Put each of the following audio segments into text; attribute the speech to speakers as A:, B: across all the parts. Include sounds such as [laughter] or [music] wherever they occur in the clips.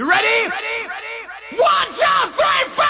A: You ready? Ready? Ready? One, two, three,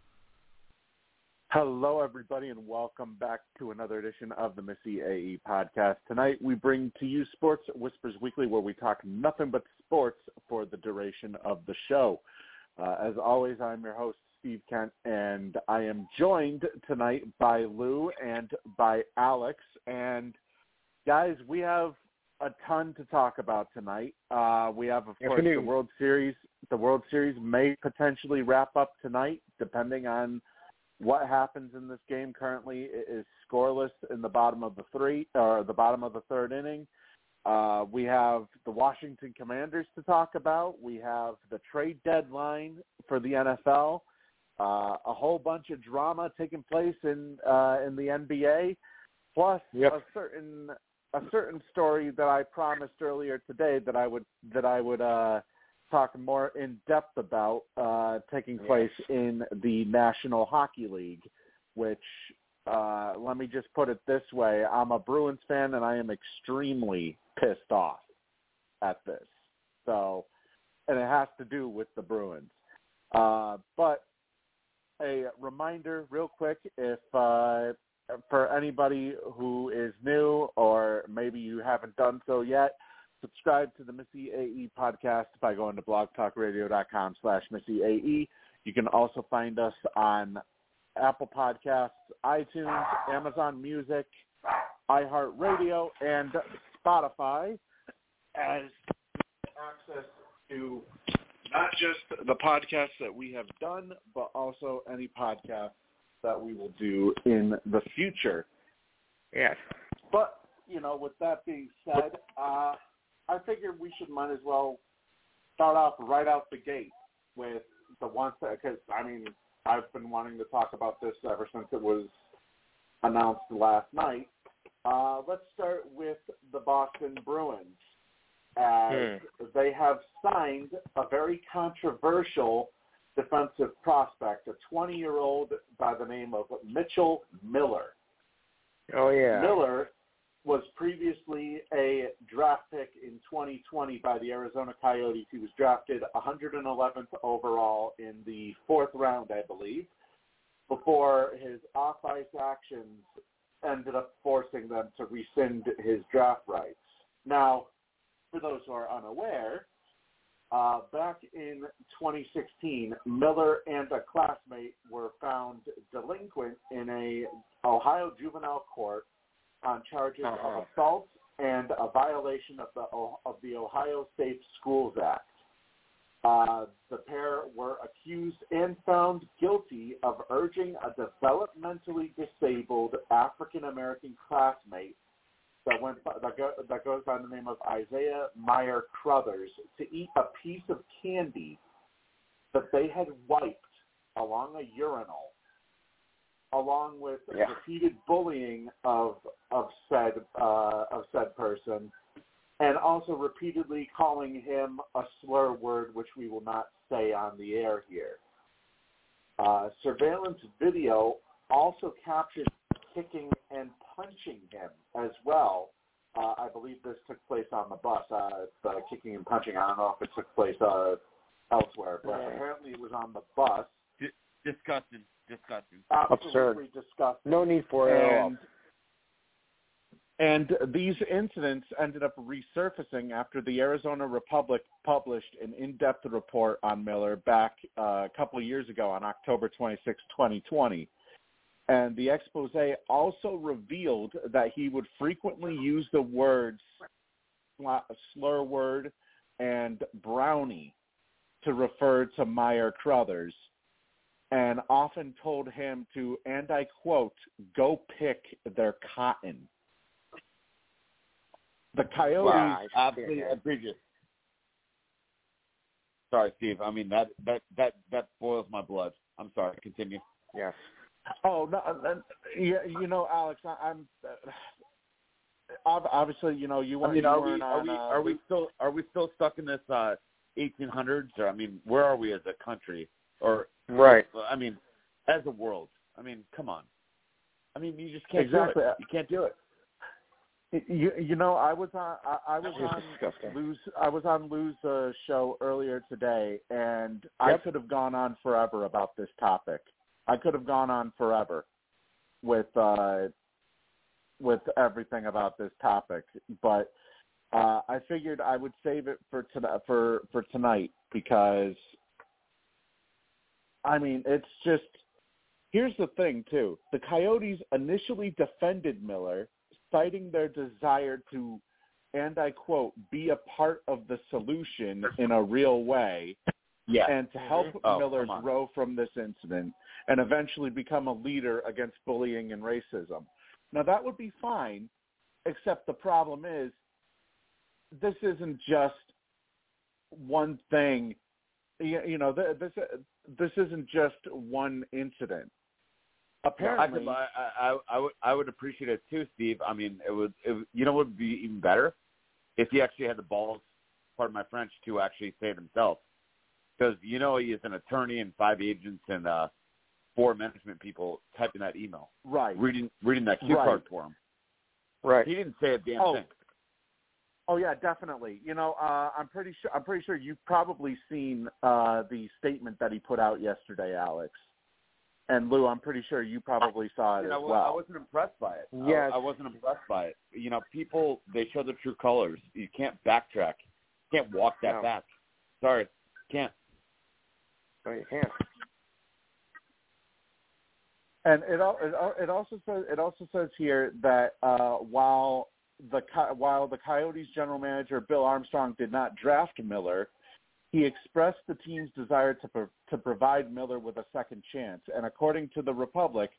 B: Hello, everybody, and welcome back to another edition of the Missy AE podcast. Tonight, we bring to you Sports Whispers Weekly, where we talk nothing but sports for the duration of the show. Uh, as always, I'm your host, Steve Kent, and I am joined tonight by Lou and by Alex. And guys, we have a ton to talk about tonight. Uh, we have, of course, the World Series. The World Series may potentially wrap up tonight, depending on what happens in this game currently is scoreless in the bottom of the three or the bottom of the third inning. Uh, we have the Washington Commanders to talk about. We have the trade deadline for the NFL. Uh, a whole bunch of drama taking place in uh, in the NBA, plus yep. a certain a certain story that I promised earlier today that I would that I would uh, talk more in depth about uh, taking place
C: Yes.
B: in the National Hockey League, which uh, let me just put it this way: I'm a Bruins fan, and I am extremely pissed off at this. So, and it has to do with the Bruins. Uh, but a reminder, real quick, if uh, for anybody who is new or maybe you haven't done so yet, subscribe to the Missy AE podcast by going to blogtalkradio.com slash Missy AE. You can also find us on Apple Podcasts, iTunes, Amazon Music, iHeartRadio, and Spotify as access to not just the podcasts that we have done, but also any podcasts that we will do in the future.
C: Yes.
B: But, you know, with that being said, uh, I figured we should might as well start off right out the gate with the ones that, because, I mean, I've been wanting to talk about this ever since it was announced last night. Uh, let's start with the Boston Bruins. As they have signed a very controversial defensive prospect, a 20-year-old by the name of Mitchell Miller.
C: Oh yeah.
B: Miller was previously a draft pick in 2020 by the Arizona Coyotes. He was drafted 111th overall in the fourth round, I believe, before his off-ice actions ended up forcing them to rescind his draft rights. Now, for those who are unaware, uh, back in 2016, Miller and a classmate were found delinquent in a Ohio juvenile court on charges
C: Uh-huh.
B: of assault and a violation of the of the Ohio Safe Schools Act. Uh, the pair were accused and found guilty of urging a developmentally disabled African American classmate that went that, go, that goes by the name of Isaiah Meyer Crothers to eat a piece of candy that they had wiped along a urinal, along with
C: Yeah.
B: repeated bullying of of said uh, of said person, and also repeatedly calling him a slur word, which we will not say on the air here. Uh, surveillance video also captured kicking and punching him as well. Uh, I believe this took place on the bus. Uh, the kicking and punching. I don't know if it took place uh, elsewhere, but
C: Yeah.
B: apparently it was on the bus.
D: Disgusting. Disgusting.
B: Absolutely disgusting.
C: No need for it.
B: And, and these incidents ended up resurfacing after the Arizona Republic published an in-depth report on Miller back uh, a couple of years ago on October 26, 2020. And the expose also revealed that he would frequently use the words slur word and brownie to refer to Meyer Crothers and often told him to, and I quote, go pick their cotton. The Coyotes,
C: Wow,
D: Absolutely egregious. Sorry, Steve. I mean that that that that boils my blood. I'm sorry. Continue.
C: Yes.
B: oh no, uh, yeah, you know, Alex, I, I'm uh, obviously, you know, you
D: I
B: weren't,
D: mean, are we
B: weren't
D: are
B: on,
D: we
B: uh,
D: are we still are we still stuck in this uh 1800s? Or I mean, where are we as a country? Or
C: Right.
D: I mean, as a world? I mean, come on. I mean, you just can't
B: Exactly.
D: do it. You can't do it.
B: You, you know, I was on I, I was
C: It's
B: on
C: disgusting.
B: Lou's I was on Lou's uh, show earlier today, and I could have gone on forever about this topic. I could have gone on forever with uh, with everything about this topic, but uh, I figured I would save it for to, for for tonight because I mean it's just here's the thing too. The Coyotes initially defended Miller, citing their desire to, and I quote, be a part of the solution in a real way
D: Yeah.
B: and to help mm-hmm.
D: Oh,
B: Miller grow from this incident and eventually become a leader against bullying and racism. Now that would be fine, except the problem is this isn't just one thing. You you know, th- this this isn't just one incident.
D: I
B: Apparently,
D: could, I, I, I would, I would appreciate it too, Steve. I mean, it would it, you know, what would be even better if he actually had the balls, pardon my French, to actually save himself. because you know he is an attorney and five agents and uh, four management people typing that email,
B: Right.
D: reading reading that cue
B: Right.
D: card for him.
C: Right.
D: He didn't say a damn
B: Oh.
D: thing.
B: Oh yeah, definitely. You know, uh, I'm pretty sure. I'm pretty sure you've probably seen uh, the statement that he put out yesterday, Alex. And Lou, I'm pretty sure you probably saw it
D: You
B: as
D: know, I wasn't impressed by it. I-
C: Yes.
D: I, wasn't impressed by it. You know, people they show their true colors. You can't backtrack. You can't walk that
C: No.
D: back. Sorry, can't.
C: No, you can't.
B: And it it, it also says it also says here that uh, while the while the Coyotes general manager Bill Armstrong did not draft Miller, he expressed the team's desire to pro- to provide Miller with a second chance. And according to the Republic,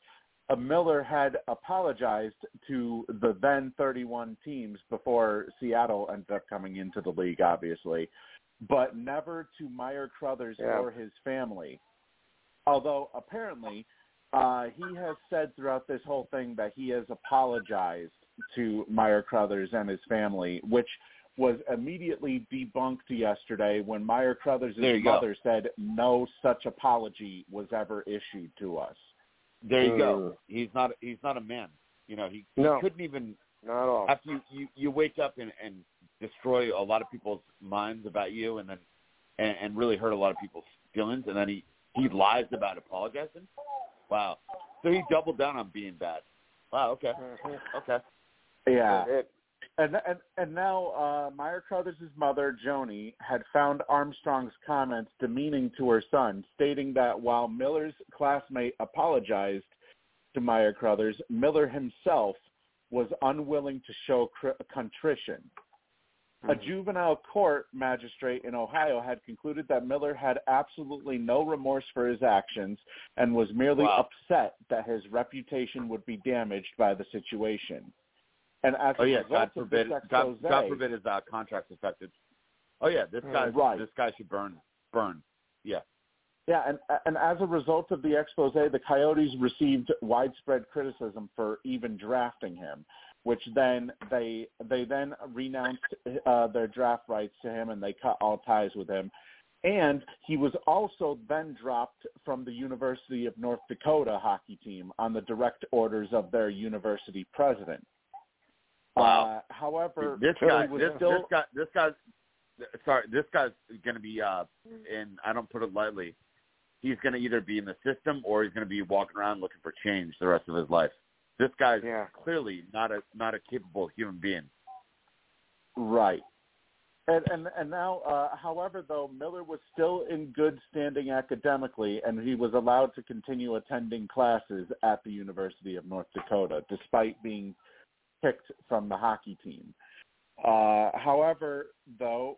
B: uh, Miller had apologized to the then 31 teams before Seattle ended up coming into the league, obviously, but never to Meyer Crothers
C: Yeah.
B: or his family. Although apparently uh, he has said throughout this whole thing that he has apologized to Meyer Crothers and his family, which was immediately debunked yesterday when Meyer Crothers'
D: There you go.
B: mother said no such apology was ever issued to us.
D: There you go.
C: Mm.
D: He's not. He's not a man. You know, he, he couldn't even
C: Not at all.
D: after you, you you wake up and and destroy a lot of people's minds about you, and then and, and really hurt a lot of people's feelings, and then he he lies about apologizing. Wow. So he doubled down on being bad. Wow. Okay.
C: Mhm.
D: Okay.
B: Yeah. And and and now uh, Meyer Crothers' mother, Joni, had found Armstrong's comments demeaning to her son, stating that while Miller's classmate apologized to Meyer Crothers, Miller himself was unwilling to show cr- contrition. A juvenile court magistrate in Ohio had concluded that Miller had absolutely no remorse for his actions and was merely
D: Wow.
B: upset that his reputation would be damaged by the situation. And
D: Oh yeah. God forbid. God, God forbid his uh, contract's affected. Oh yeah. This guy.
B: Right.
D: This guy should burn. Burn. Yeah.
B: Yeah, and and as a result of the expose, the Coyotes received widespread criticism for even drafting him, which then they they then renounced uh, their draft rights to him and they cut all ties with him. And he was also then dropped from the University of North Dakota hockey team on the direct orders of their university president.
D: Wow.
B: Uh, however,
D: this guy,
B: was
D: this,
B: still
D: this guy, this guy's, sorry, this guy's going to be, uh, and I don't put it lightly, he's going to either be in the system or he's going to be walking around looking for change the rest of his life. This guy's
C: Yeah.
D: clearly not a not a capable human being.
B: Right. And and and now, uh, however, though Miller was still in good standing academically, and he was allowed to continue attending classes at the University of North Dakota, despite being picked from the hockey team. Uh, however, though,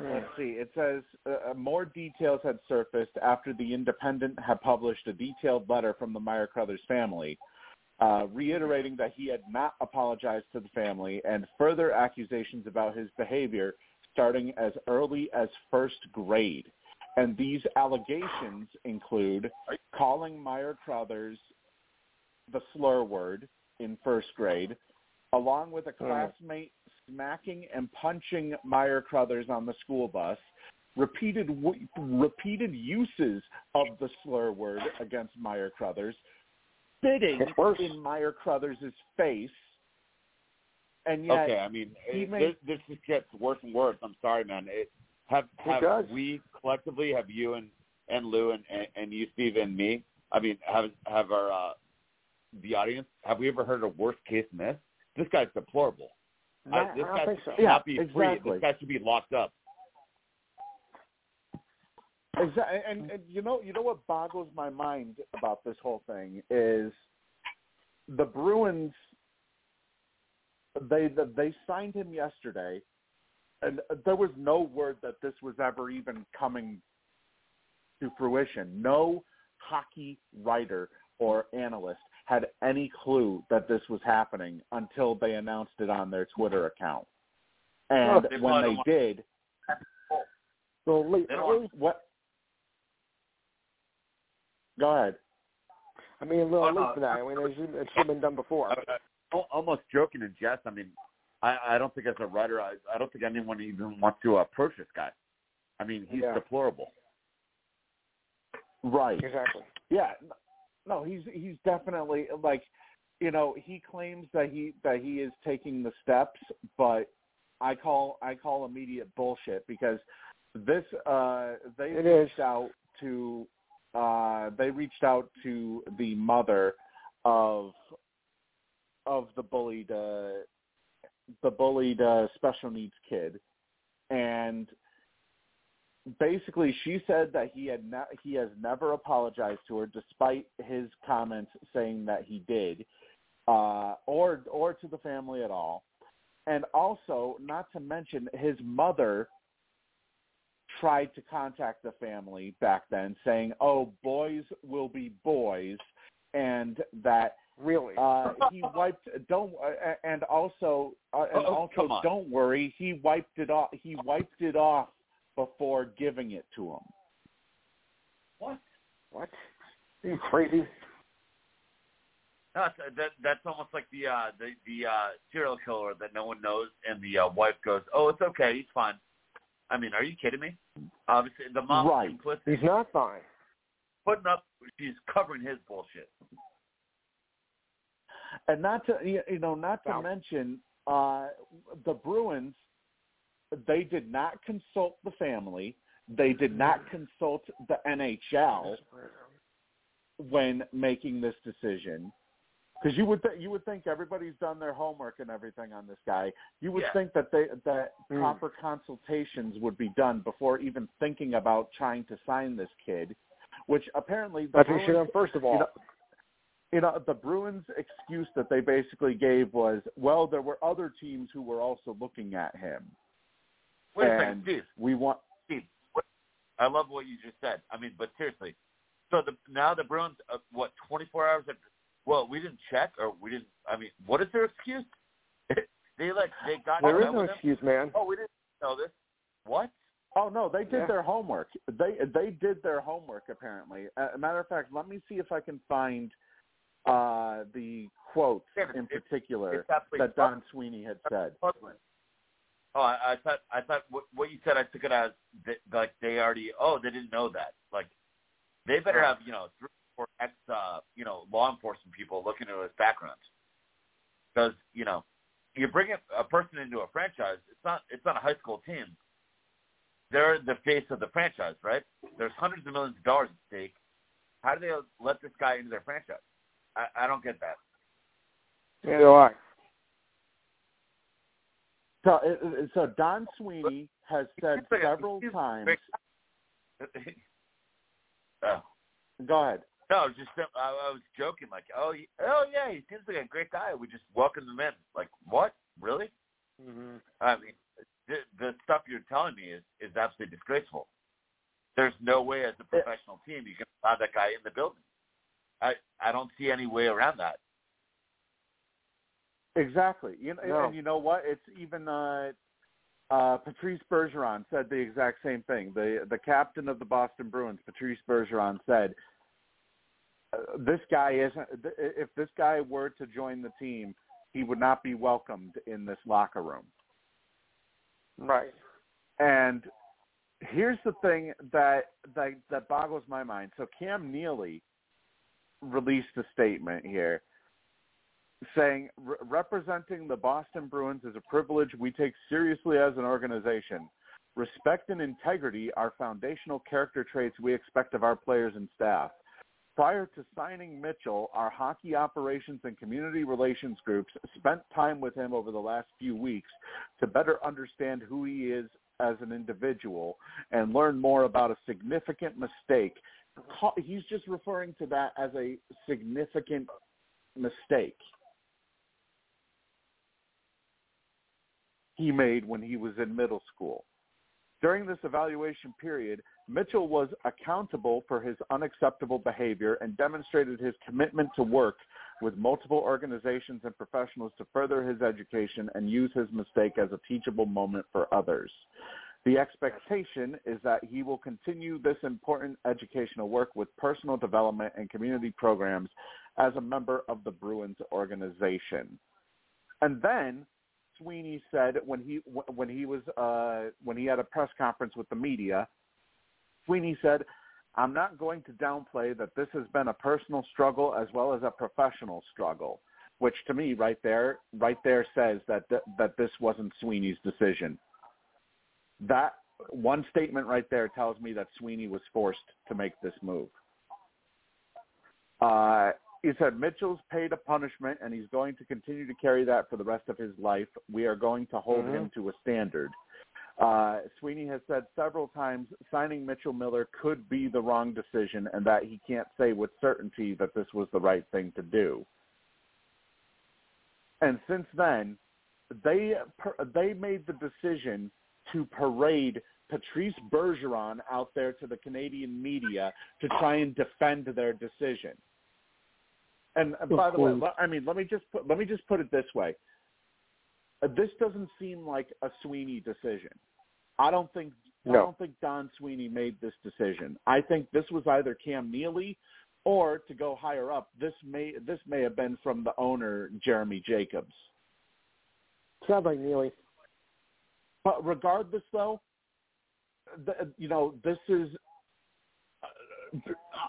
B: let's see. It says uh, more details had surfaced after the Independent had published a detailed letter from the Meyer Crothers family, uh, reiterating that he had not apologized to the family, and further accusations about his behavior starting as early as first grade. And these allegations include calling Meyer Crothers the slur word in first grade, along with a classmate smacking and punching Meyer Crothers on the school bus, repeated w- repeated uses of the slur word against Meyer Crothers, spitting in Meyer Crothers' face, and yet
D: okay, I mean, it,
B: may-
D: this, this just gets worse and worse. I'm sorry, man. It, have have
C: does.
D: we collectively, have you and and Lou and and, and you, Steve, and me? I mean, have have our uh, the audience? Have we ever heard a worse case than this? This guy's deplorable.
C: No,
D: I, this
C: I
D: guy
C: don't think so.
D: should not
B: Yeah,
D: be free.
B: exactly.
D: This guy should be locked up.
B: Exactly, and, and you know, you know what boggles my mind about this whole thing is the Bruins. They they signed him yesterday, and there was no word that this was ever even coming to fruition. No hockey writer or analyst had any clue that this was happening until they announced it on their Twitter account. And
D: they
B: when they
D: don't
B: did,
C: Well, Lee,
D: They don't
C: Lee,
B: what? Go ahead.
C: I mean, a little
D: Oh,
C: late for that. I mean, it's, it's should have been done before.
D: I, I, almost joking in jest. I mean, I, I don't think as a writer, I, I don't think anyone even wants to approach this guy. I mean, he's
C: Yeah.
D: deplorable.
B: Right.
C: Exactly.
B: Yeah. No, he's he's definitely like you know, he claims that he that he is taking the steps, but I call I call immediate bullshit because this uh they
C: It
B: reached
C: is.
B: out to uh they reached out to the mother of of the bullied uh the bullied uh special needs kid and basically she said that he had ne- he has never apologized to her despite his comments saying that he did uh or or to the family at all and also not to mention his mother tried to contact the family back then saying oh boys will be boys and that
C: Really.
B: uh he wiped don't uh, and also uh, and
D: Oh,
B: also don't worry he wiped it off he wiped it off before giving it to him
D: What?
C: what? Are you crazy?
D: That's, that that's almost like the uh the the uh serial killer that no one knows, and the uh, wife goes, "Oh, it's okay, he's fine." I mean, are you kidding me? Obviously, the mom
B: Right.
D: implicit
C: He's not fine.
D: putting up, she's covering his bullshit.
B: and not to you you know not to
C: Wow.
B: mention uh the Bruins they did not consult the family they did not consult the NHL when making this decision because you would th- you would think everybody's done their homework and everything on this guy. You would
D: Yeah.
B: think that they that
C: Mm.
B: proper consultations would be done before even thinking about trying to sign this kid, which apparently the
C: That's what should
B: Bruins,
C: have first of all.
B: you know, you know the Bruins' excuse that they basically gave was, well, there were other teams who were also looking at him,
D: Wait a second,
B: and
D: Steve.
B: we want
D: Steve, what, I love what you just said. I mean, but seriously, so the now the Bruins, uh, what, 24 hours after? Well, we didn't check, or we didn't. I mean, what is their excuse? [laughs] they like they got
C: there
D: in
C: no
D: with him.
C: excuse, man.
D: Oh, we didn't know this. What?
B: Oh no, they did
C: Yeah.
B: their homework. They they did their homework apparently. A matter of fact, let me see if I can find uh the quote
D: Yeah,
B: in
D: it's-
B: particular that Don Sweeney had said.
D: puzzling. Oh, I, I thought I thought what, what you said. I took it as that, like they already. Oh, they didn't know that. Like they better have you know three or four ex uh, you know law enforcement people looking into his background because you know you bring a, a person into a franchise. It's not it's not a high school team. They're the face of the franchise, right? There's hundreds of millions of dollars at stake. How do they let this guy into their franchise? I, I don't get that.
C: Neither do I.
B: So it- it- so Don Sweeney has said
D: It's like a-
B: several times. [laughs]
D: oh.
B: Go ahead.
D: No, I was just I, I was joking, like, oh, oh yeah, he seems like a great guy. We just welcomed him in. Like, what? Really?
C: Mm-hmm.
D: I mean, the, the stuff you're telling me is is absolutely disgraceful. There's no way as a professional team you can allow that guy in the building. I I don't see any way around that.
B: Exactly. You know,
C: No.
B: and you know what? It's even uh, uh, Patrice Bergeron said the exact same thing. The the captain of the Boston Bruins, Patrice Bergeron, said, uh, "This guy isn't. If this guy were to join the team, he would not be welcomed in this locker room."
C: Right.
B: And here's the thing that that that boggles my mind. So Cam Neely released a statement here saying "Re- representing the Boston Bruins is a privilege we take seriously as an organization. Respect and integrity are foundational character traits we expect of our players and staff. Prior to signing Mitchell, our hockey operations and community relations groups spent time with him over the last few weeks to better understand who he is as an individual and learn more about a significant mistake. He's just referring to that as a significant mistake he made when he was in middle school. During this evaluation period, Mitchell was accountable for his unacceptable behavior and demonstrated his commitment to work with multiple organizations and professionals to further his education and use his mistake as a teachable moment for others. The expectation is that he will continue this important educational work with personal development and community programs as a member of the Bruins organization. And then Sweeney said when he when he was uh, when he had a press conference with the media. Sweeney said, "I'm not going to downplay that this has been a personal struggle as well as a professional struggle." Which to me, right there, right there says that th- that this wasn't Sweeney's decision. That one statement right there tells me that Sweeney was forced to make this move. Uh, he said Mitchell's paid a punishment and he's going to continue to carry that for the rest of his life. We are going to hold
C: Mhm.
B: him to a standard. Uh, Sweeney has said several times signing Mitchell Miller could be the wrong decision and that he can't say with certainty that this was the right thing to do. And since then, they they made the decision to parade Patrice Bergeron out there to the Canadian media to try and defend their decision. And uh, by the way. I mean let me just put let me just put it this way. Uh, This doesn't seem like a Sweeney decision. I don't think I don't think Don Sweeney made this decision. I think this was either Cam Neely or to go higher up, this may this may have been from the owner Jeremy Jacobs.
C: Sounds like Neely.
B: But regardless, though, the, you know this is.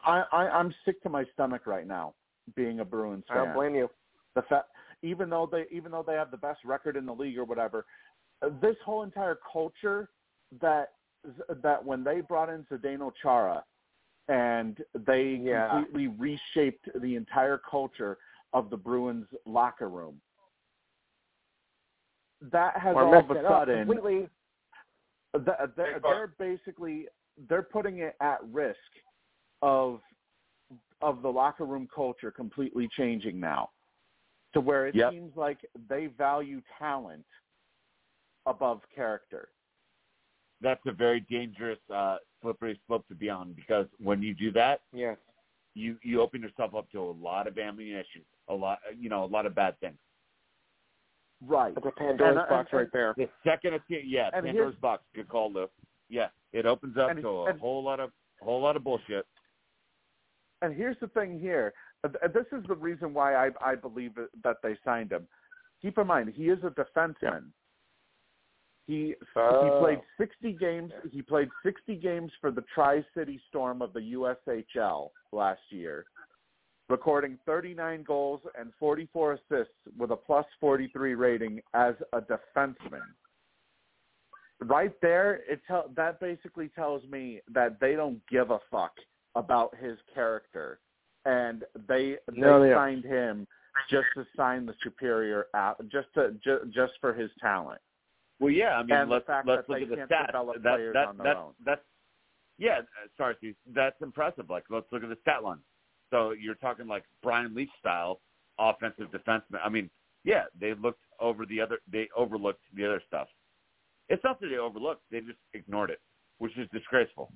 B: I, I I'm sick to my stomach right now, being a Bruins
C: I don't blame you.
B: The fact, even though they even though they have the best record in the league or whatever, uh, this whole entire culture that that when they brought in Zdeno Chara, and they
C: Yeah.
B: completely reshaped the entire culture of the Bruins locker room. That has
C: Or
B: all of a sudden
C: completely.
B: th- they're, they're basically they're putting it at risk of of the locker room culture completely changing now to where it
D: Yep.
B: seems like they value talent above character.
D: That's a very dangerous, uh, slippery slope to be on because when you do that,
C: Yeah.
D: you you open yourself up to a lot of ammunition, a lot, you know, a lot of bad things.
B: Right.
C: That's a Pandora's
B: And-
C: box
B: and-
C: right there.
D: The second a yeah,
B: And
D: Pandora's box, good call, Lou. Yeah, it opens up
B: And-
D: to a
B: and-
D: whole lot of whole lot of bullshit.
B: And here's the thing here. Uh, This is the reason why I, I believe that they signed him. Keep in mind, he is a defenseman. He he
C: Oh.
B: played 60 games. He played 60 games for the Tri-City Storm of the USHL last year, recording 39 goals and 44 assists with a plus 43 rating as a defenseman. Right there, it tell that basically tells me that they don't give a fuck about his character, and they
C: No,
B: they
C: they don't.
B: signed him just to sign the superior out, just to ju- just for his talent.
D: Well, yeah, I mean,
B: And
D: let's
B: fact
D: let's
B: that
D: look
B: they
D: at the
B: can't
D: stats.
B: develop
D: that,
B: players
D: that,
B: on their
D: that's,
B: own.
D: That's yeah, uh, sorry, Steve, that's impressive. Like, let's look at the stat line. So you're talking like Brian Leetch style offensive defenseman. I mean, yeah, they looked over the other, they overlooked the other stuff. It's not that they overlooked; they just ignored it, which is disgraceful.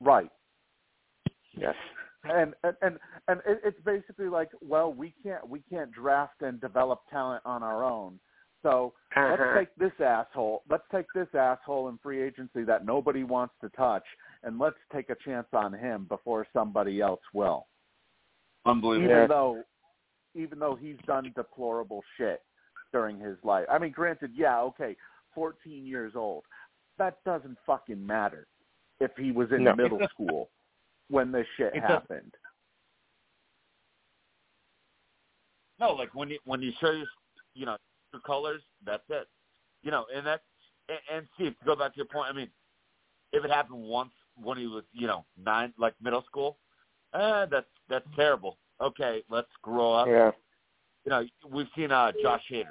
B: Right.
C: Yes.
B: and and and, and it, it's basically like, well, we can't we can't draft and develop talent on our own. So let's
C: Uh-huh.
B: take this asshole. Let's take this asshole in free agency that nobody wants to touch, and let's take a chance on him before somebody else will.
D: Unbelievable.
B: Even
C: Yeah.
B: though, even though he's done deplorable shit during his life. I mean, granted, yeah, okay, 14 years old. That doesn't fucking matter if he was in
C: No.
B: middle school when this shit
D: It doesn't.
B: happened.
D: No, like when you when you show your you know your colors, that's it. You know, and that's and, and Steve, to go back to your point, I mean, if it happened once when he was you know nine, like middle school, eh, that's that's terrible. Okay, let's grow up.
C: Yeah.
D: You know, we've seen uh Josh Hader.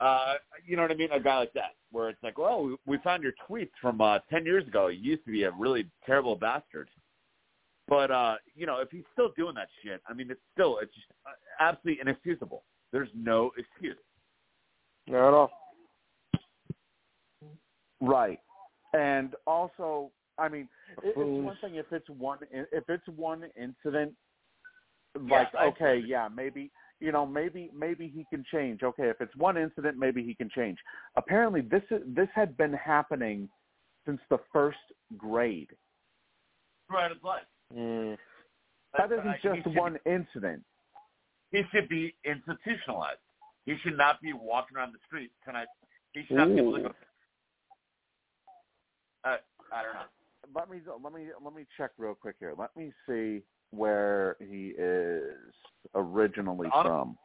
D: Uh, you know what I mean? A guy like that, where it's like, well, we, we found your tweets from uh, ten years ago. You used to be a really terrible bastard. But uh, you know, if he's still doing that shit, I mean, it's still it's just uh, absolutely inexcusable. There's no excuse.
C: Not at all.
B: Right. And also, I mean, it, it's one thing if it's one if it's one incident, like
D: I-
B: okay, yeah, maybe you know, maybe maybe he can change. Okay, if it's one incident, maybe he can change. Apparently, this is, this had been happening since the first grade.
D: Right, his life.
C: Mm.
B: That isn't
D: he
B: just
D: should
B: one incident.
D: He should be institutionalized. He should not be walking around the street tonight. He should not be able to
C: Ooh.
D: go. Uh, I don't know.
B: Let me let me let me check real quick here. Let me see where he is originally
D: Hon-
B: from.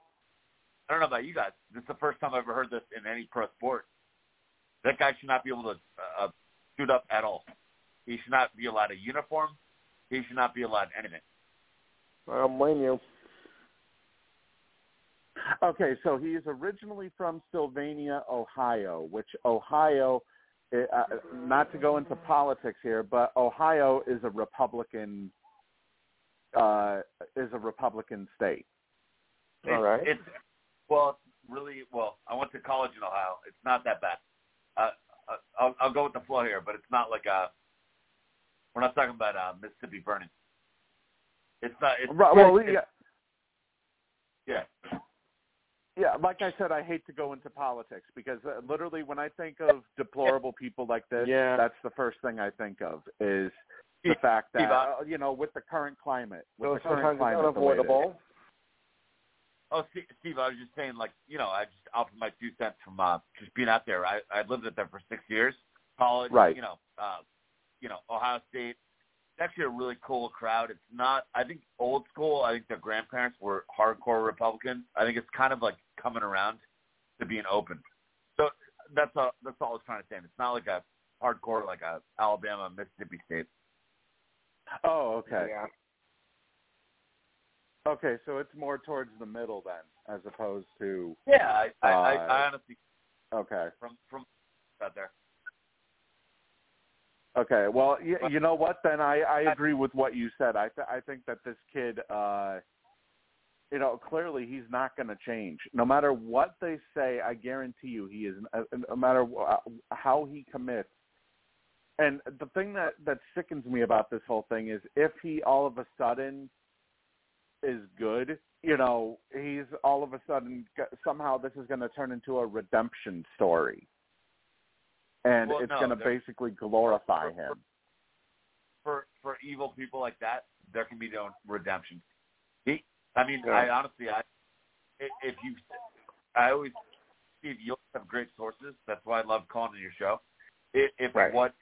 D: I don't know about you guys. This is the first time I've ever heard this in any pro sport. That guy should not be able to uh, suit up at all. He should not be allowed a uniform. He should not be allowed anything.
C: I don't blame you.
B: Okay, so he is originally from Sylvania, Ohio, which Ohio, eh, uh, not to go into politics here, but Ohio is a Republican uh, is a Republican state.
C: All
D: It's-
C: right.
D: It's well, really well. I went to college in Ohio. It's not that bad. Uh, uh, I'll, I'll go with the flow here, but it's not like uh We're not talking about uh, Mississippi burning. It's not. It's,
B: Right, well,
D: it's-
B: yeah,
D: yeah.
B: yeah. Like I said, I hate to go into politics because uh, literally, when I think of deplorable people like this,
C: Yeah.
B: that's the first thing I think of is the fact that uh, you know, with the current climate, with
C: So
B: the current climate, it is.
C: unavoidable.
D: Oh, Steve, Steve, I was just saying, like, you know, I just offered my two cents from uh, just being out there. I I lived out there for six years, college,
B: Right.
D: You know, uh, you know, Ohio State. It's actually a really cool crowd. It's not. I think old school. I think their grandparents were hardcore Republicans. I think it's kind of like coming around to being open. So that's all. That's all I was trying to say. It's not like a hardcore like a Alabama, Mississippi State.
B: Oh, okay.
C: Yeah.
B: Okay, so it's more towards the middle then, as opposed to
D: Yeah, I I, I,
B: Uh,
D: I honestly
B: okay.
D: from from out there.
B: Okay, well, you, you know what? Then I, I agree with what you said. I th- I think that this kid, uh, you know, clearly he's not going to change. No matter what they say, I guarantee you he is. uh, No matter how he commits. And the thing that that sickens me about this whole thing is if he all of a sudden is good, you know, he's all of a sudden somehow this is going to turn into a redemption story and
D: Well,
B: it's
D: no,
B: going to basically glorify
D: for-
B: him.
D: for for evil people like that, there can be no redemption. He, I mean,
C: Yeah.
D: I honestly, I if you, I always, Steve, you have great sources. That's why I love calling on your show. If, if
C: Right.
D: what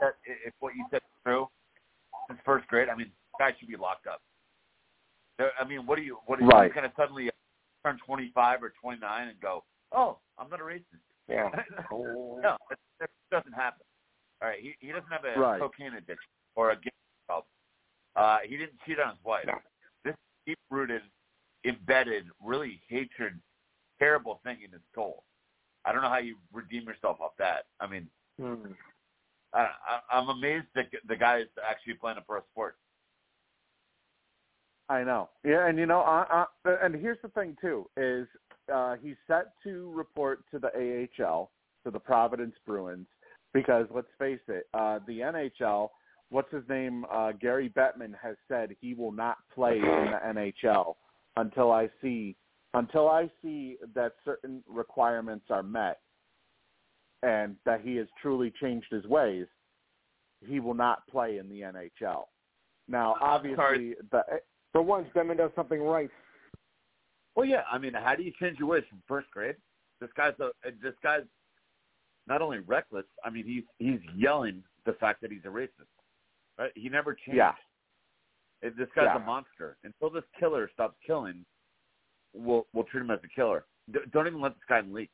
D: said, if what you said is true, since first grade, I mean, guy should be locked up. I mean, what do you, what are
B: Right.
D: you going to suddenly turn 25 or 29 and go, oh, I'm not a racist?
C: Yeah. [laughs]
D: no, that, that doesn't happen. All right, he he doesn't have a
B: Right.
D: cocaine addiction or a gambling problem. Uh, he didn't cheat on his wife.
C: No.
D: This deep rooted, embedded, really hatred, terrible thing in his soul. I don't know how you redeem yourself off that. I mean,
C: Hmm.
D: I, I, I'm amazed that the guy is actually playing a pro sport.
B: I know. Yeah, and you know, uh, uh, and here's the thing too is uh, he's set to report to the AHL to the Providence Bruins because let's face it, uh, the NHL. What's his name? Uh, Gary Bettman has said he will not play in the NHL until I see until I see that certain requirements are met and that he has truly changed his ways. He will not play in the NHL. Now, obviously, the
C: For once, Bettman does something right.
D: Well, yeah. I mean, how do you change your ways from first grade? This guy's a uh, this guy's not only reckless. I mean, he's he's yelling the fact that he's a racist. Right? He never changed.
B: Yeah.
D: Uh, this guy's
B: Yeah.
D: a monster. Until this killer stops killing, we'll we'll treat him as a killer. D- don't even let this guy in league.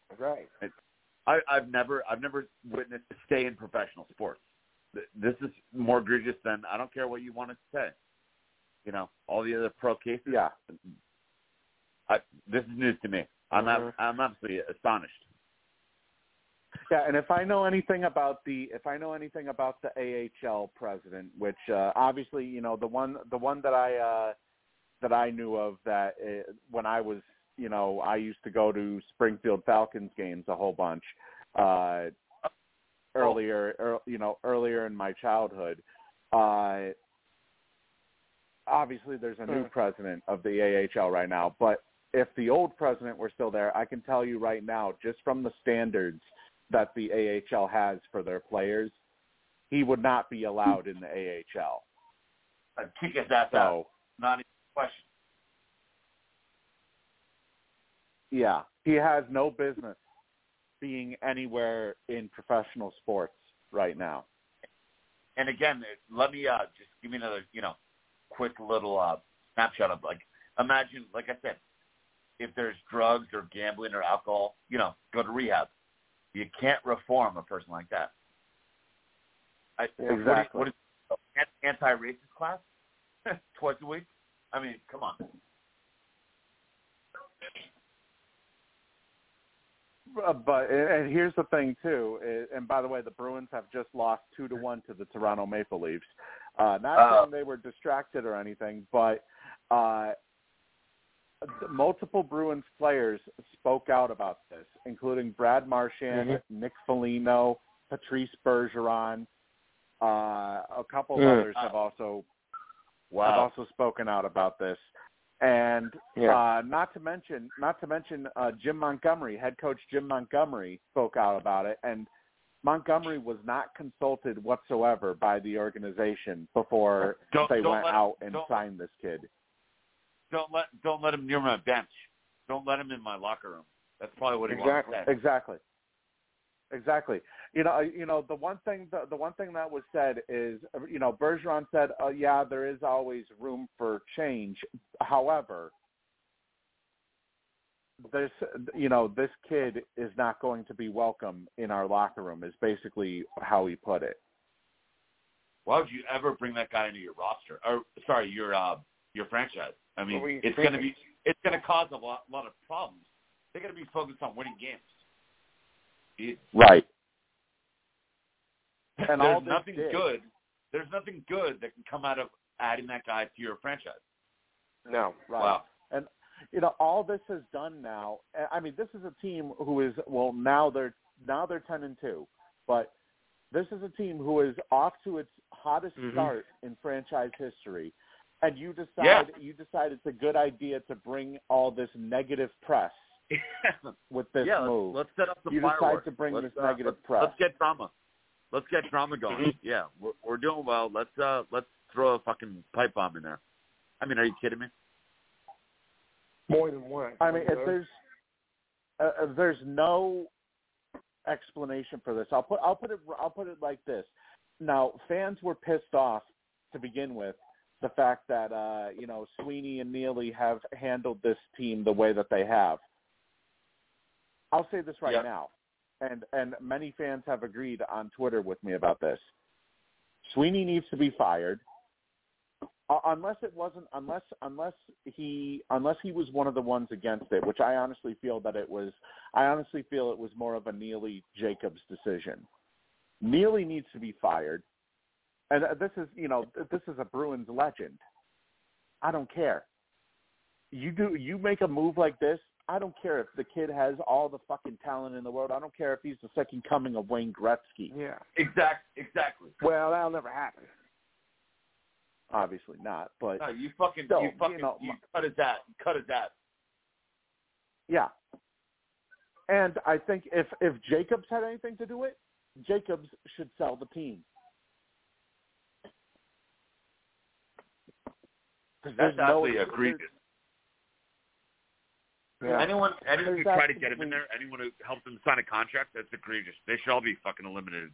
D: I, I've never I've never witnessed a stay in professional sports. This is more egregious than I don't care what you want to say. You know, all the other pro cases.
B: Yeah.
D: I, this is news to me. I'm
C: Mhm.
D: I'm absolutely astonished.
B: Yeah, and if I know anything about the if I know anything about the AHL president, which uh, obviously you know the one the one that I uh, that I knew of that uh, when I was you know I used to go to Springfield Falcons games a whole bunch uh, earlier er, you know earlier in my childhood. Uh, obviously, there's a new president of the AHL right now, but if the old president were still there, I can tell you right now, just from the standards that the AHL has for their players, he would not be allowed in the AHL.
D: I'd kick his ass out.
B: So,
D: Not even a question.
B: Yeah, he has no business being anywhere in professional sports right now.
D: And again, let me uh, just give me another, you know, quick little uh, snapshot of like, imagine, like I said, if there's drugs or gambling or alcohol, you know, go to rehab. You can't reform a person like that. I,
B: Exactly.
D: What is, what is anti-racist class [laughs] twice a week? I mean, come on.
B: Uh, But and here's the thing too. And by the way, the Bruins have just lost two to one to the Toronto Maple Leafs. Uh, not
D: Oh.
B: saying they were distracted or anything, but uh, multiple Bruins players spoke out about this, including Brad Marchand,
C: Mhm.
B: Nick Foligno, Patrice Bergeron. Uh, a couple of
C: Mm.
B: others have also have also spoken out about this. And
C: Yeah.
B: uh, not to mention, not to mention, uh, Jim Montgomery, head coach Jim Montgomery, spoke out about it, and Montgomery was not consulted whatsoever by the organization before
D: Don't-
B: they
D: don't
B: went
D: let-
B: out and signed this kid.
D: Don't let don't let him near my bench. Don't let him in my locker room. That's probably what he
C: Exactly.
D: wants to.
B: Exactly. Exactly. You know, you know the one thing the, the one thing that was said is you know Bergeron said, uh, yeah, there is always room for change. However, this you know this kid is not going to be welcome in our locker room. Is basically how he put it.
D: Why would you ever bring that guy into your roster? Or sorry, your uh, your franchise? I mean,
C: What were you
D: it's going to be it's going to cause a lot, lot of problems. They're going to be focused on winning games. It-
B: Right. And all
D: there's
B: this
D: nothing
B: did-
D: good. There's nothing good that can come out of adding that guy to your franchise.
C: No.
B: Right.
D: Wow.
B: And you know, all this has done now. I mean, this is a team who is well now they're now they're ten and two, but this is a team who is off to its hottest
C: Mhm.
B: start in franchise history. And you decide
D: Yeah.
B: you decide it's a good idea to bring all this negative press [laughs] with this
D: yeah,
B: move.
D: let's, let's set up the
B: You decide
D: fireworks.
B: to bring
D: let's,
B: this
D: uh,
B: negative
D: let's,
B: press.
D: Let's get drama. Let's get drama going.
B: Mm-hmm.
D: Yeah, we're, we're doing well. Let's uh let's throw a fucking pipe bomb in there. I mean, are you kidding me?
C: More than one.
B: I mean, if there's uh, uh, there's no explanation for this. I'll put I'll put it I'll put it like this. Now, fans were pissed off to begin with the fact that uh, you know Sweeney and Neely have handled this team the way that they have. I'll say this right
D: Yep.
B: now, and and many fans have agreed on Twitter with me about this. Sweeney needs to be fired uh, unless it wasn't unless unless he unless he was one of the ones against it, which I honestly feel that it was. I honestly feel it was more of a Neely Jacobs decision. Neely needs to be fired, and uh, this is you know this is a Bruins legend. I don't care. You do you make a move like this. I don't care if the kid has all the fucking talent in the world. I don't care if he's the second coming of Wayne Gretzky.
C: Yeah.
D: Exact, exactly.
C: Well, that'll never happen.
B: Obviously not, but
D: No, you fucking,
B: No,
D: you
B: you
D: fucking,
B: know,
D: you cut his ass, cut his ass.
B: Yeah. And I think if if Jacobs had anything to do it, Jacobs should sell the team. 'Cause
D: That's
B: there's no-
D: absolutely egregious.
C: Yeah.
D: Anyone, anyone who
B: There's
D: tried to get him in there, anyone who helped him sign a contract, that's egregious. They should all be fucking eliminated.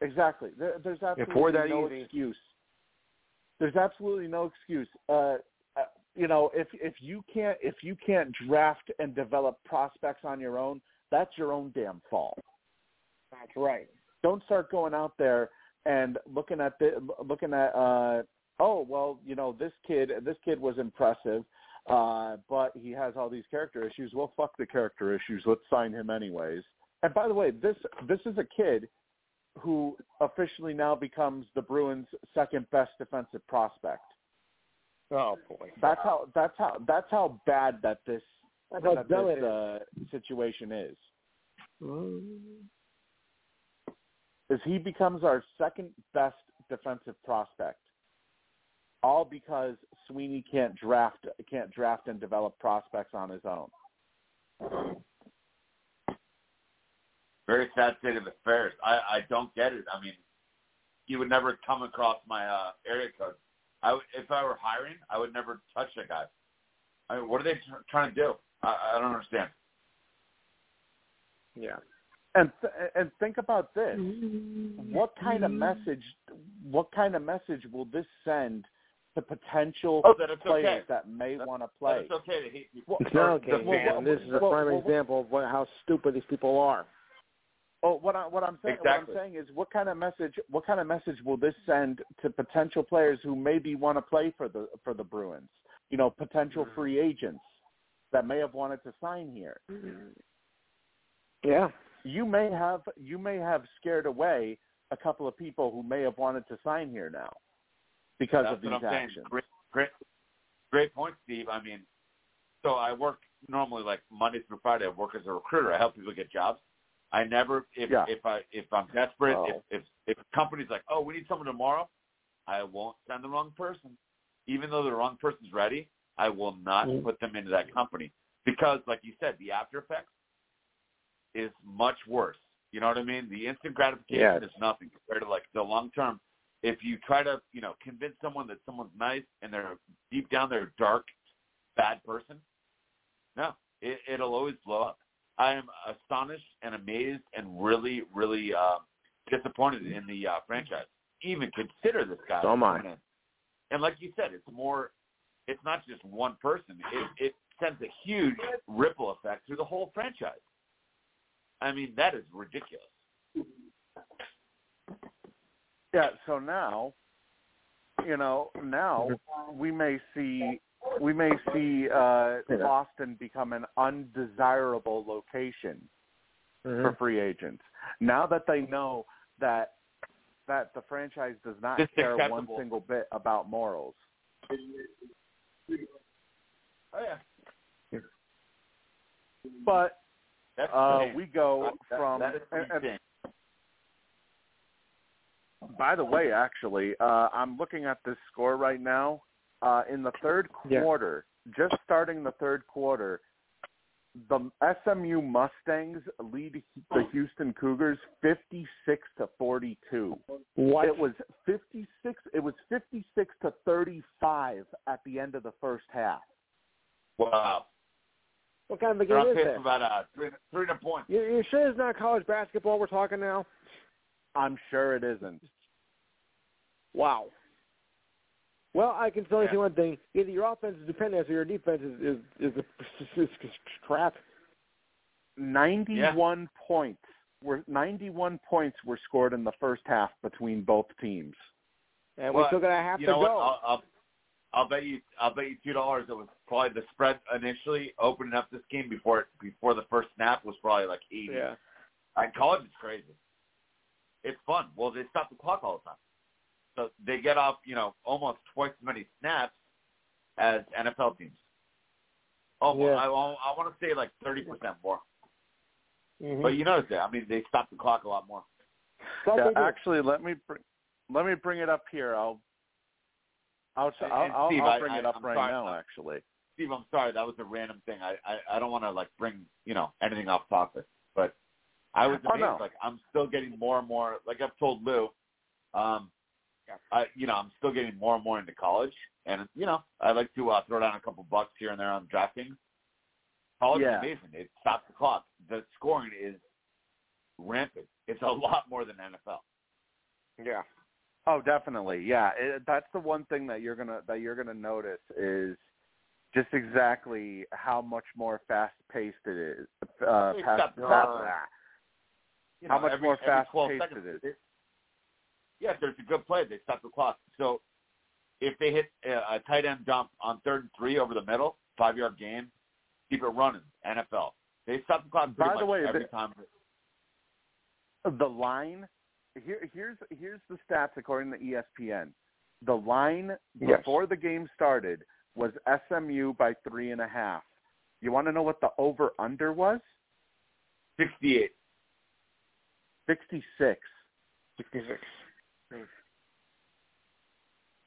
B: Exactly. There, there's absolutely
C: we're that
B: no
C: easy-
B: excuse. There's absolutely no excuse. Uh, uh, you know, if if you can't if you can't draft and develop prospects on your own, that's your own damn fault.
C: That's right.
B: don't start going out there and looking at the looking at uh oh well you know this kid this kid was impressive uh but he has all these character issues well fuck the character issues let's sign him anyways and by the way this this is a kid who officially now becomes the Bruins second best defensive prospect
C: Oh boy.
B: that's how that's how that's how bad that this
C: That's how
B: that
C: dumb
B: this uh, situation is
C: Mm.
B: is he becomes our second best defensive prospect. All because Sweeney can't draft can't draft and develop prospects on his own.
D: Very sad state of affairs. I, I don't get it. I mean, he would never come across my uh, area code. I would, if I were hiring, I would never touch that guy. I mean, what are they tr- trying to do? I, I don't understand.
C: Yeah.
B: And th- and think about this: what kind of
C: Mm-hmm.
B: message? What kind of message will this send to potential
D: Oh, that
B: players
D: okay.
B: that may
D: That-
B: want to play?
D: it's okay to hate people.
B: Well,
C: It's not okay,
D: the
C: man.
D: fans.
C: This is a
B: well,
C: prime
B: well,
C: example of what, how stupid these people are.
B: Oh, what, I, what I'm saying,
D: Exactly.
B: what I'm saying is, what kind of message? What kind of message will this send to potential players who maybe want to play for the for the Bruins? You know, potential
D: Mm-hmm.
B: free agents that may have wanted to sign here.
C: Yeah.
B: You may have you may have scared away a couple of people who may have wanted to sign here now because
D: That's
B: of these
D: what I'm saying.
B: actions.
D: Great, great, great point, Steve. I mean, so I work normally like Monday through Friday. I work as a recruiter. I help people get jobs. I never, if
B: Yeah.
D: if I if I'm desperate,
C: Oh.
D: if if if a company's like, oh, we need someone tomorrow, I won't send the wrong person, even though the wrong person's ready. I will not
C: Mhm.
D: put them into that company because, like you said, the after effects is much worse. You know what I mean? The instant gratification
C: Yes.
D: is nothing compared to like the long term if you try to, you know, convince someone that someone's nice and they're deep down they're a dark, bad person, no, it, it'll always blow up. I am astonished and amazed and really, really uh, disappointed in the uh, franchise. Even consider this guy.
C: Am I.
D: in. And like you said, it's more. It's not just one person. It, it sends a huge ripple effect through the whole franchise. I mean, that is ridiculous.
B: Yeah, so now, you know, now
D: Mm-hmm.
B: we may see we may see uh,
C: Yeah.
B: Boston become an undesirable location
C: Mm-hmm.
B: for free agents. Now that they know that that the franchise does not
D: It's
B: care one single bit about morals.
D: Oh yeah,
B: But uh, we go
D: That-
B: from
D: that is
B: and- and
D: insane.
B: By the way, actually, uh, I'm looking at this score right now. Uh, in the third
C: Yeah.
B: quarter, just starting the third quarter, the SMU Mustangs lead the Houston Cougars 56 to 42.
C: What?
B: It was 56. It was 56 to 35 at the end of the first half.
D: Wow.
C: what kind of a game is
D: pace
C: this?
D: about uh, three, 300 points.
C: You, you sure it's not college basketball we're talking now?
B: I'm sure it isn't.
C: Wow. Well, I can tell
D: Yeah.
C: you one thing: either your offense is dependent or your defense is is is, is, is crap.
B: 91 points were 91 points were scored in the first half between both teams.
C: And
D: Well,
C: we still a half
D: you
C: to
D: know
C: go.
D: what? I'll, I'll I'll bet you I'll bet you two dollars. It was probably the spread initially opening up this game before before the first snap was probably like eighty.
C: yeah.
D: I college is crazy. It's fun. Well, they stop the clock all the time, so they get off you know almost twice as many snaps as NFL teams. Oh,
C: Yeah.
D: I, I want to say like thirty percent more.
C: Mhm.
D: But you notice that. I mean, they stop the clock a lot more.
B: Yeah, actually, let me bring let me bring it up here. I'll I'll I'll,
D: and
B: I'll,
D: Steve,
B: I'll
D: I-
B: bring it up
D: I'm
B: right
D: sorry.
B: now. Actually,
D: Steve, I'm sorry. That was a random thing. I I, I don't want to like bring you know anything off topic, but I was
B: Oh,
D: amazed.
B: no.
D: Like I'm still getting more and more. Like I've told Lou, um, I you know I'm still getting more and more into college, and you know I like to uh, throw down a couple bucks here and there on DraftKings. College
B: Yeah.
D: is amazing. It stops the clock. The scoring is rampant. It's a [laughs] lot more than NFL.
C: yeah.
B: oh, definitely, yeah. It, that's the one thing that you're gonna that you're gonna notice is just exactly how much more fast paced it is. Uh,
D: It's
B: fast, fast-
D: uh,
B: How much
D: every-
B: more fast-paced it is.
D: Yeah, if there's a good play, they stop the clock. So if they hit a, a tight end dump on third and three over the middle, five yard gain, keep it running. NFL. They stop the clock
B: By the way,
D: every
B: the-
D: time.
B: the line here here's here's the stats according to ESPN. The line
C: Yes.
B: before the game started was SMU by three and a half. You want to know what the over under was?
D: 68.
B: Sixty six.
C: Sixty-six.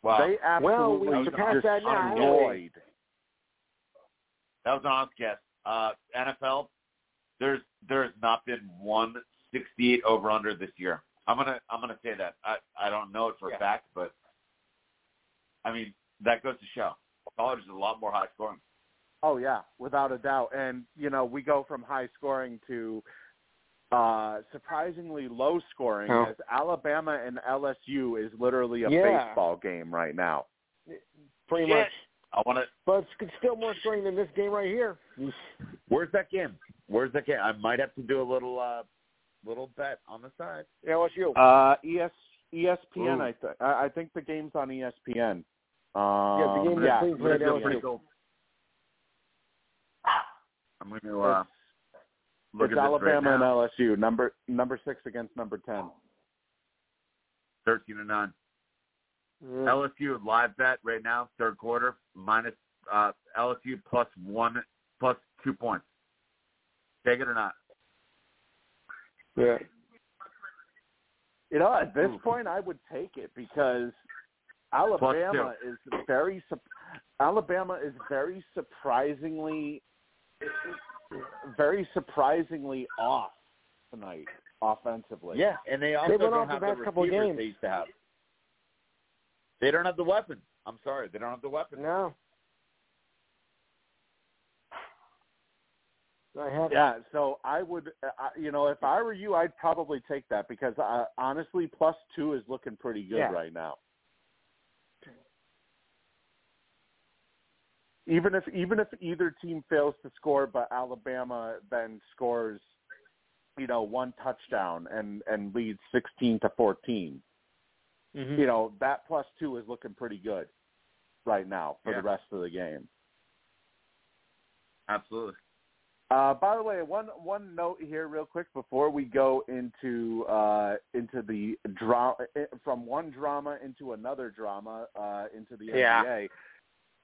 D: Wow.
B: They
C: Well, we
B: absolutely
C: surpassed that now, haven't we?
B: destroyed.
D: that was an honest guess. Uh, NFL, there's there has not been one 68 over under this year. I'm gonna I'm gonna say that. I I don't know it for
C: Yeah.
D: a fact, but I mean that goes to show college is a lot more high scoring.
B: Oh yeah, without a doubt. And you know, we go from high scoring to uh surprisingly low scoring
C: Oh.
B: as Alabama and LSU is literally a
C: Yeah.
B: baseball game right now.
C: Pretty
D: Shit.
C: much.
D: I want to.
C: But it's still more scoring than this game right here. [laughs]
D: Where's that game? Where's that game? I might have to do a little uh little bet on the side.
C: LSU.
B: Uh ES ESPN
C: Ooh.
B: I think I I think the game's on ESPN. Um
C: Yeah, the game
B: yeah,
C: that's being played
B: yeah,
C: LSU.
D: pretty cool. [sighs] I'm going to uh,
B: It's-
D: look
B: it's Alabama
D: right
B: and. LSU, number number six against number ten.
D: Thirteen to nine.
C: Mm.
D: LSU live bet right now, third quarter, minus uh, LSU plus one, plus two points. Take it or not?
C: Yeah.
B: You know, at this
D: Ooh.
B: point, I would take it because Alabama is very Alabama is very surprisingly very surprisingly off tonight offensively.
D: Yeah, and they also
C: went
D: don't
C: off the
D: have
C: past
D: the
C: couple of
D: receivers
C: games.
D: they used to have. They don't have the weapon. I'm sorry, they don't have the weapon.
C: No.
B: Yeah, so I would, uh, you know, if I were you, I'd probably take that because uh, honestly, plus two is looking pretty good
C: Yeah.
B: right now. Even if even if either team fails to score, but Alabama then scores, you know, one touchdown and and leads sixteen to 14
C: Mhm.
B: you know, that plus two is looking pretty good right now for
D: Yeah.
B: the rest of the game.
D: Absolutely.
B: Uh, by the way, one one note here, real quick, before we go into uh, into the drama from one drama into another drama uh, into the
C: Yeah.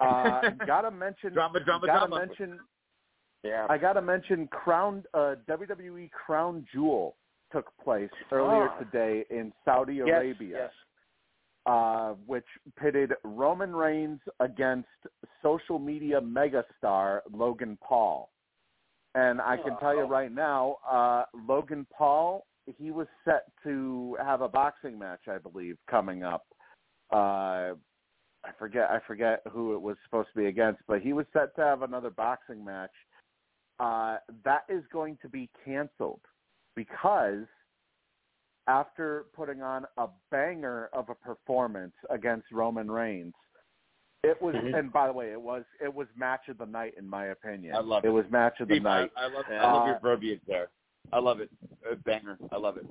B: NBA. Uh, [laughs] gotta mention,
D: Drama, drama,
B: gotta
D: drama.
B: mention,
C: Yeah.
B: I gotta mention, Crown uh, WWE Crown Jewel took place earlier
C: Ah.
B: today in Saudi
C: Yes,
B: Arabia.
C: Yes.
B: uh, which pitted Roman Reigns against social media megastar Logan Paul. And I can tell you
C: Oh.
B: right now, uh, Logan Paul, he was set to have a boxing match, I believe, coming up. Uh, I forget, I forget who it was supposed to be against, but he was set to have another boxing match. Uh, that is going to be canceled because after putting on a banger of a performance against Roman Reigns. It was,
C: Mhm.
B: and by the way, it was it was match of the night in my opinion.
D: I love
B: it.
D: it.
B: was match of the
D: Steve,
B: night.
D: I love, I
B: Uh,
D: love your verbiage there. I love it. Uh, banger. I love it.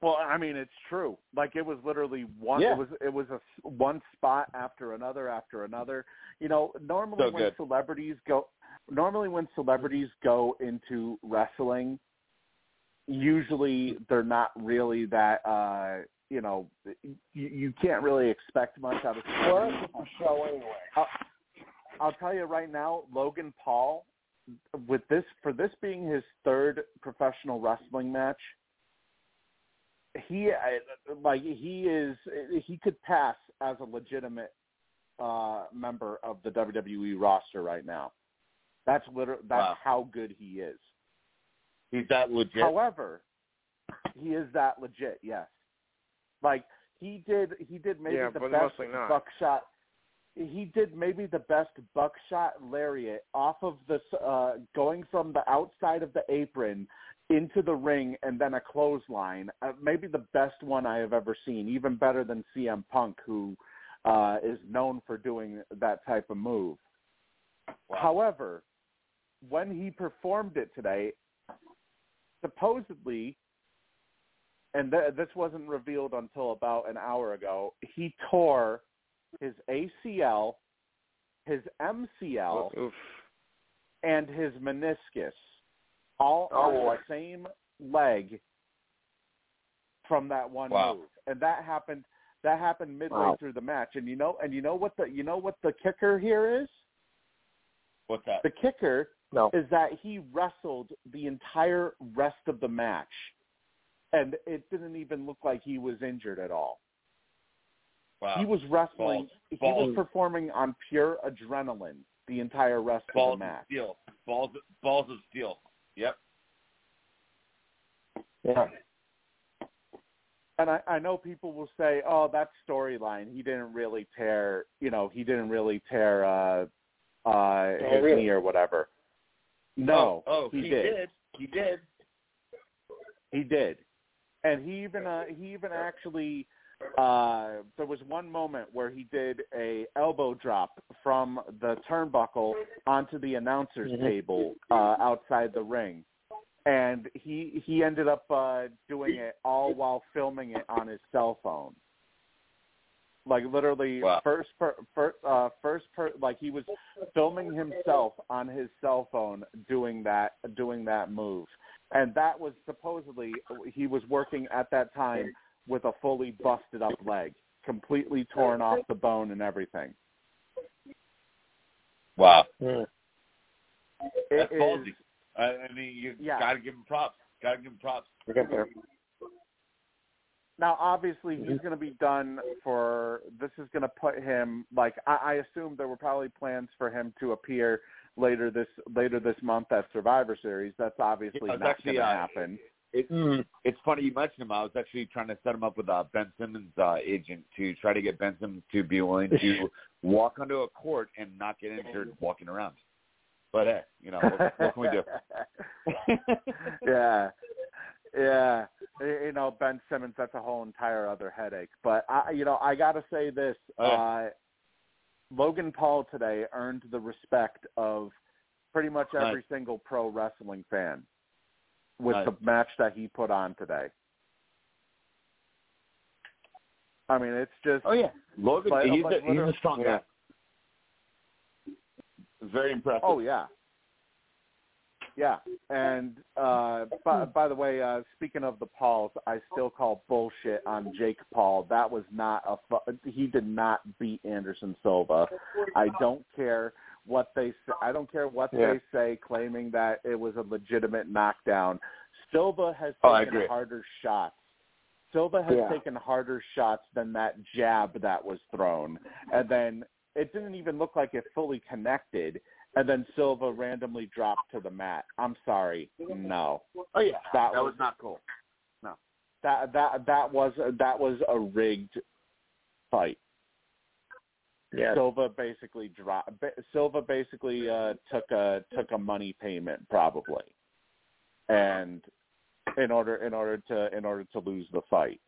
B: Well, I mean, it's true. Like it was literally one.
D: Yeah.
B: It was it was a s- one spot after another after another. You know, normally
D: So
B: when
D: good.
B: celebrities go, normally when celebrities go into wrestling, usually they're not really that. uh You know, you, you can't really expect much out of.
C: Well,
B: celebrities.
C: a show anyway.
B: I'll, I'll tell you right now, Logan Paul, with this for this being his third professional wrestling match, he I- like he is he could pass as a legitimate uh member of the WWE roster right now. That's literally that's
D: Wow.
B: how good he is.
D: He's that legit.
B: However, he is that legit, yes. Like he did he did maybe
C: Yeah,
B: the best buckshot he did maybe the best buckshot lariat off of this uh going from the outside of the apron into the ring and then a clothesline. Uh, maybe the best one I have ever seen, even better than CM Punk who uh is known for doing that type of move. However, when he performed it today, supposedly, and th- this wasn't revealed until about an hour ago, he tore his ACL, his MCL,
C: Oof.
B: and his meniscus all
C: Oh,
B: on
C: boy.
B: the same leg from that one
D: Wow.
B: move. And that happened that happened midway
C: Wow.
B: through the match. And you know and you know what the you know what the kicker here is?
D: What's that?
B: The kicker
C: No.
B: is that he wrestled the entire rest of the match, and it didn't even look like he was injured at all.
D: Wow.
B: He was wrestling.
D: Balls.
B: He
D: Balls.
B: was performing on pure adrenaline the entire rest
D: balls
B: of the match.
D: of steel. Balls. Balls of steel. Yep.
C: Yeah.
B: And I, I know people will say, "Oh, that storyline. He didn't really tear. You know, he didn't really tear uh, uh, his
C: really?
B: knee or whatever. No,
D: oh, oh,
B: he,
D: he
B: did.
D: did. He did.
B: He did, and he even uh, he even actually uh, there was one moment where he did a elbow drop from the turnbuckle onto the announcer's
C: Mhm.
B: table uh, outside the ring, and he he ended up uh, doing it all while filming it on his cell phone. Like literally,
D: Wow.
B: first per, first uh, first per, like he was filming himself on his cell phone doing that doing that move, and that was supposedly he was working at that time with a fully busted up leg, completely torn off the bone and everything.
D: Wow.
B: It
D: That's
B: is-
D: ballsy. I, I mean, you
B: Yeah.
D: got to give him props. Got to give him props.
C: We.
B: Now, obviously, he's
C: Mhm.
B: going to be done for. This is going to put him like I, I assume there were probably plans for him to appear later this later this month at Survivor Series. That's obviously
D: Yeah,
B: not going to
D: uh,
B: happen.
D: It,
C: Hmm.
D: it's funny you mentioned him. I was actually trying to set him up with uh, Ben Simmons' uh, agent to try to get Ben Simmons to be willing to [laughs] walk onto a court and not get injured walking around. But hey, you know what, what can we do? [laughs]
B: yeah, yeah. You know, Ben Simmons. That's a whole entire other headache. But I, you know, I got to say this.
D: Oh,
B: uh, Logan Paul today earned the respect of pretty much
D: Nice.
B: every single pro wrestling fan with
D: Nice.
B: the match that he put on today. I mean, it's just
D: oh yeah, Logan.
B: But-
D: he's,
B: but
D: a, he's a
B: literally-
D: strong
C: Yeah.
D: guy. Very impressive.
B: Oh yeah, yeah. And uh, by, by the way, uh, speaking of the Pauls, I still call bullshit on Jake Paul. That was not a. Fu- he did not beat Anderson Silva. I don't care what they. Say, I don't care what
C: Yeah.
B: they say, claiming that it was a legitimate knockdown. Silva has
D: Oh,
B: taken harder shots. Silva has
C: Yeah.
B: taken harder shots than that jab that was thrown, and then it didn't even look like it fully connected. And then Silva randomly dropped to the mat. I'm sorry, no,
D: oh yeah,
B: that,
D: that
B: was,
D: was not cool.
B: No, that that that was that was a rigged fight.
C: Yeah.
B: Silva basically dropped. Silva basically uh, took a took a money payment probably, and in order in order to in order to lose the fight.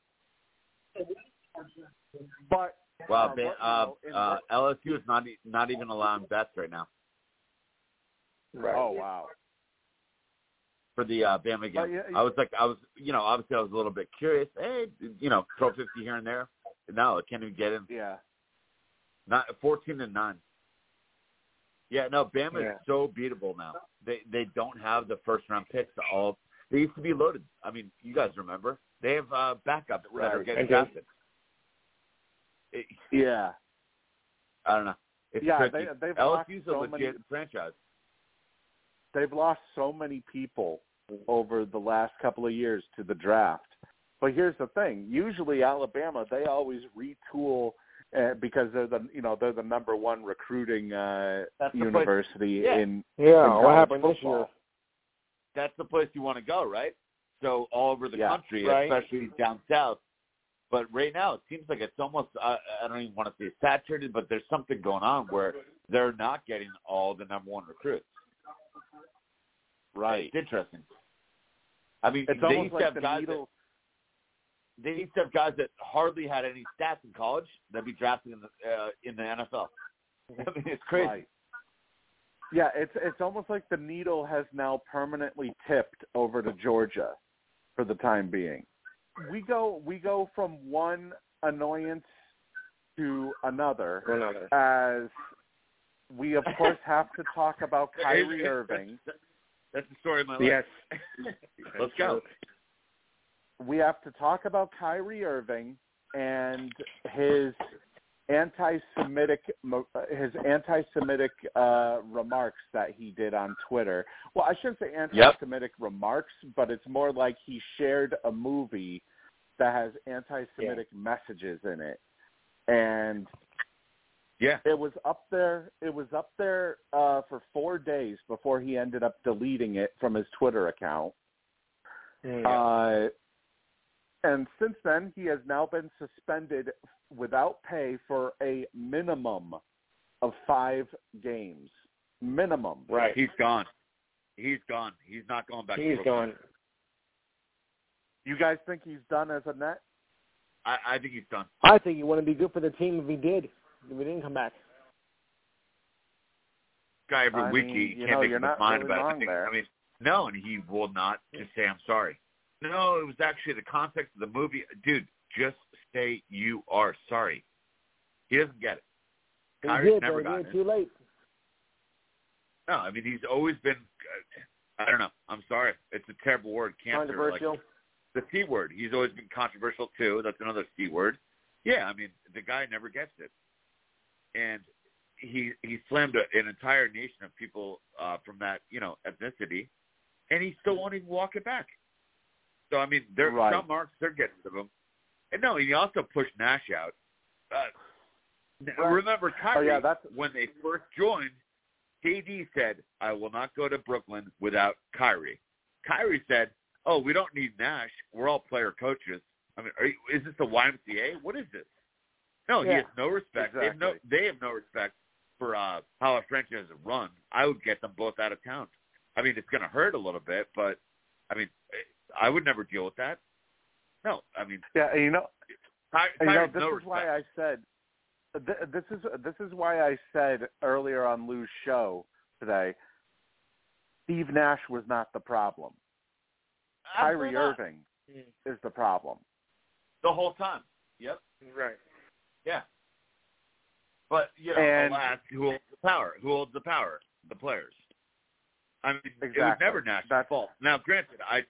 B: But
D: Wow,
B: uh,
D: Ben, uh, uh, LSU is not e- not even allowing bets right now
C: Right.
B: oh wow,
D: for the uh, Bama game.
B: But, yeah,
D: I was like, I was, you know, obviously I was a little bit curious. Hey, you know, throw fifty here and there. No, it can't even get in.
B: yeah,
D: Not fourteen and nine. Yeah, no, Bama
C: Yeah.
D: is so beatable now. They they don't have the first round picks. All they used to be loaded. I mean, you guys remember? They have uh, backups that are getting drafted. It,
B: yeah,
D: I don't know. It's
B: yeah.
D: tricky.
B: They, they've lost
D: LSU's a
B: so
D: legit
B: many.
D: franchise.
B: They've lost so many people over the last couple of years to the draft. But here's the thing: usually Alabama, they always retool uh, because they're the you know they're the number one recruiting uh,
D: the
B: university
D: Yeah.
B: in
C: Yeah.
B: in
C: What
B: college
C: happened this
B: football.
C: year?
D: That's the place you want to go, right? So all over the
B: Yeah.
D: country,
C: Right.
D: especially down south. But right now, it seems like it's almost, I, I don't even want to say saturated, but there's something going on where they're not getting all the number one recruits.
B: Right.
D: It's interesting. I mean,
B: It's
D: they
B: almost
D: used to have
B: the
D: guys
B: needle.
D: that they used to have guys that hardly had any stats in college that'd be drafted in the uh, in the NFL. [laughs] I mean, it's crazy.
B: Right. Yeah, it's it's almost like the needle has now permanently tipped over to Georgia for the time being. We go we go from one annoyance to another
C: Another.
B: as we of [laughs] course have to talk about Kyrie Irving.
D: That's the story of my life.
C: Yes. [laughs]
D: Let's go.
B: We have to talk about Kyrie Irving and his anti-Semitic his anti-Semitic uh, remarks that he did on Twitter. Well, I shouldn't say anti-Semitic remarks, but it's more like he shared a movie that has anti-Semitic messages in it, and
D: Yeah.
B: it was up there. It was up there uh, for four days before he ended up deleting it from his Twitter account.
C: Mm.
B: Uh, and since then, he has now been suspended without pay for a minimum of five games minimum.
C: Right.
D: He's gone. He's gone. He's not going back.
C: He's
D: to
C: gone.
B: You guys think he's done as a net?
D: I, I think he's done.
C: I think he wouldn't be good for the team if he did. If he didn't come back.
D: Guy every
B: I
D: week
B: mean,
D: he can't
B: know,
D: make up his mind
B: really
D: about
B: it.
D: anything.
B: there.
D: I mean, no, and he will not just say I'm sorry. No, it was actually the context of the movie. Dude, just say you are sorry. He doesn't get it. Kyrie's
C: did,
D: never gotten it.
C: too late.
D: No, I mean he's always been. I don't know. I'm sorry. It's a terrible word. Cancer. Like,
C: Controversial.
D: the C word. He's always been controversial too. That's another C word. Yeah, I mean the guy never gets it, and he he slammed a, an entire nation of people uh, from that you know ethnicity, and he still won't even walk it back. So I mean, there
B: Right.
D: some marks they're getting rid of him, and no, he also pushed Nash out. Uh,
B: Right.
D: Remember Kyrie
B: Oh, yeah, that's-
D: when they first joined, KD said, "I will not go to Brooklyn without Kyrie." Kyrie said, "Oh, we don't need Nash. We're all player coaches. I mean, are you, is this the YMCA? What is this?" No, he has no respect. They have no they have no respect for uh, how a franchise is run. I would get them both out of town. I mean, it's going to hurt a little bit, but I mean, I would never deal with that. No, I mean,
B: Yeah, you know,
D: Ky-
B: and you know this
D: no
B: is
D: respect.
B: why I said th- this is this is why I said earlier on Lou's show today. Steve Nash was not the problem. Kyrie
D: not.
B: Irving is the problem.
D: the whole time. Yep.
C: Right.
D: Yeah. But you know,
B: And-
D: alas, who holds the power? Who holds the power? The players. I mean, it was never Nash's
B: That's-
D: fault. Now, granted, I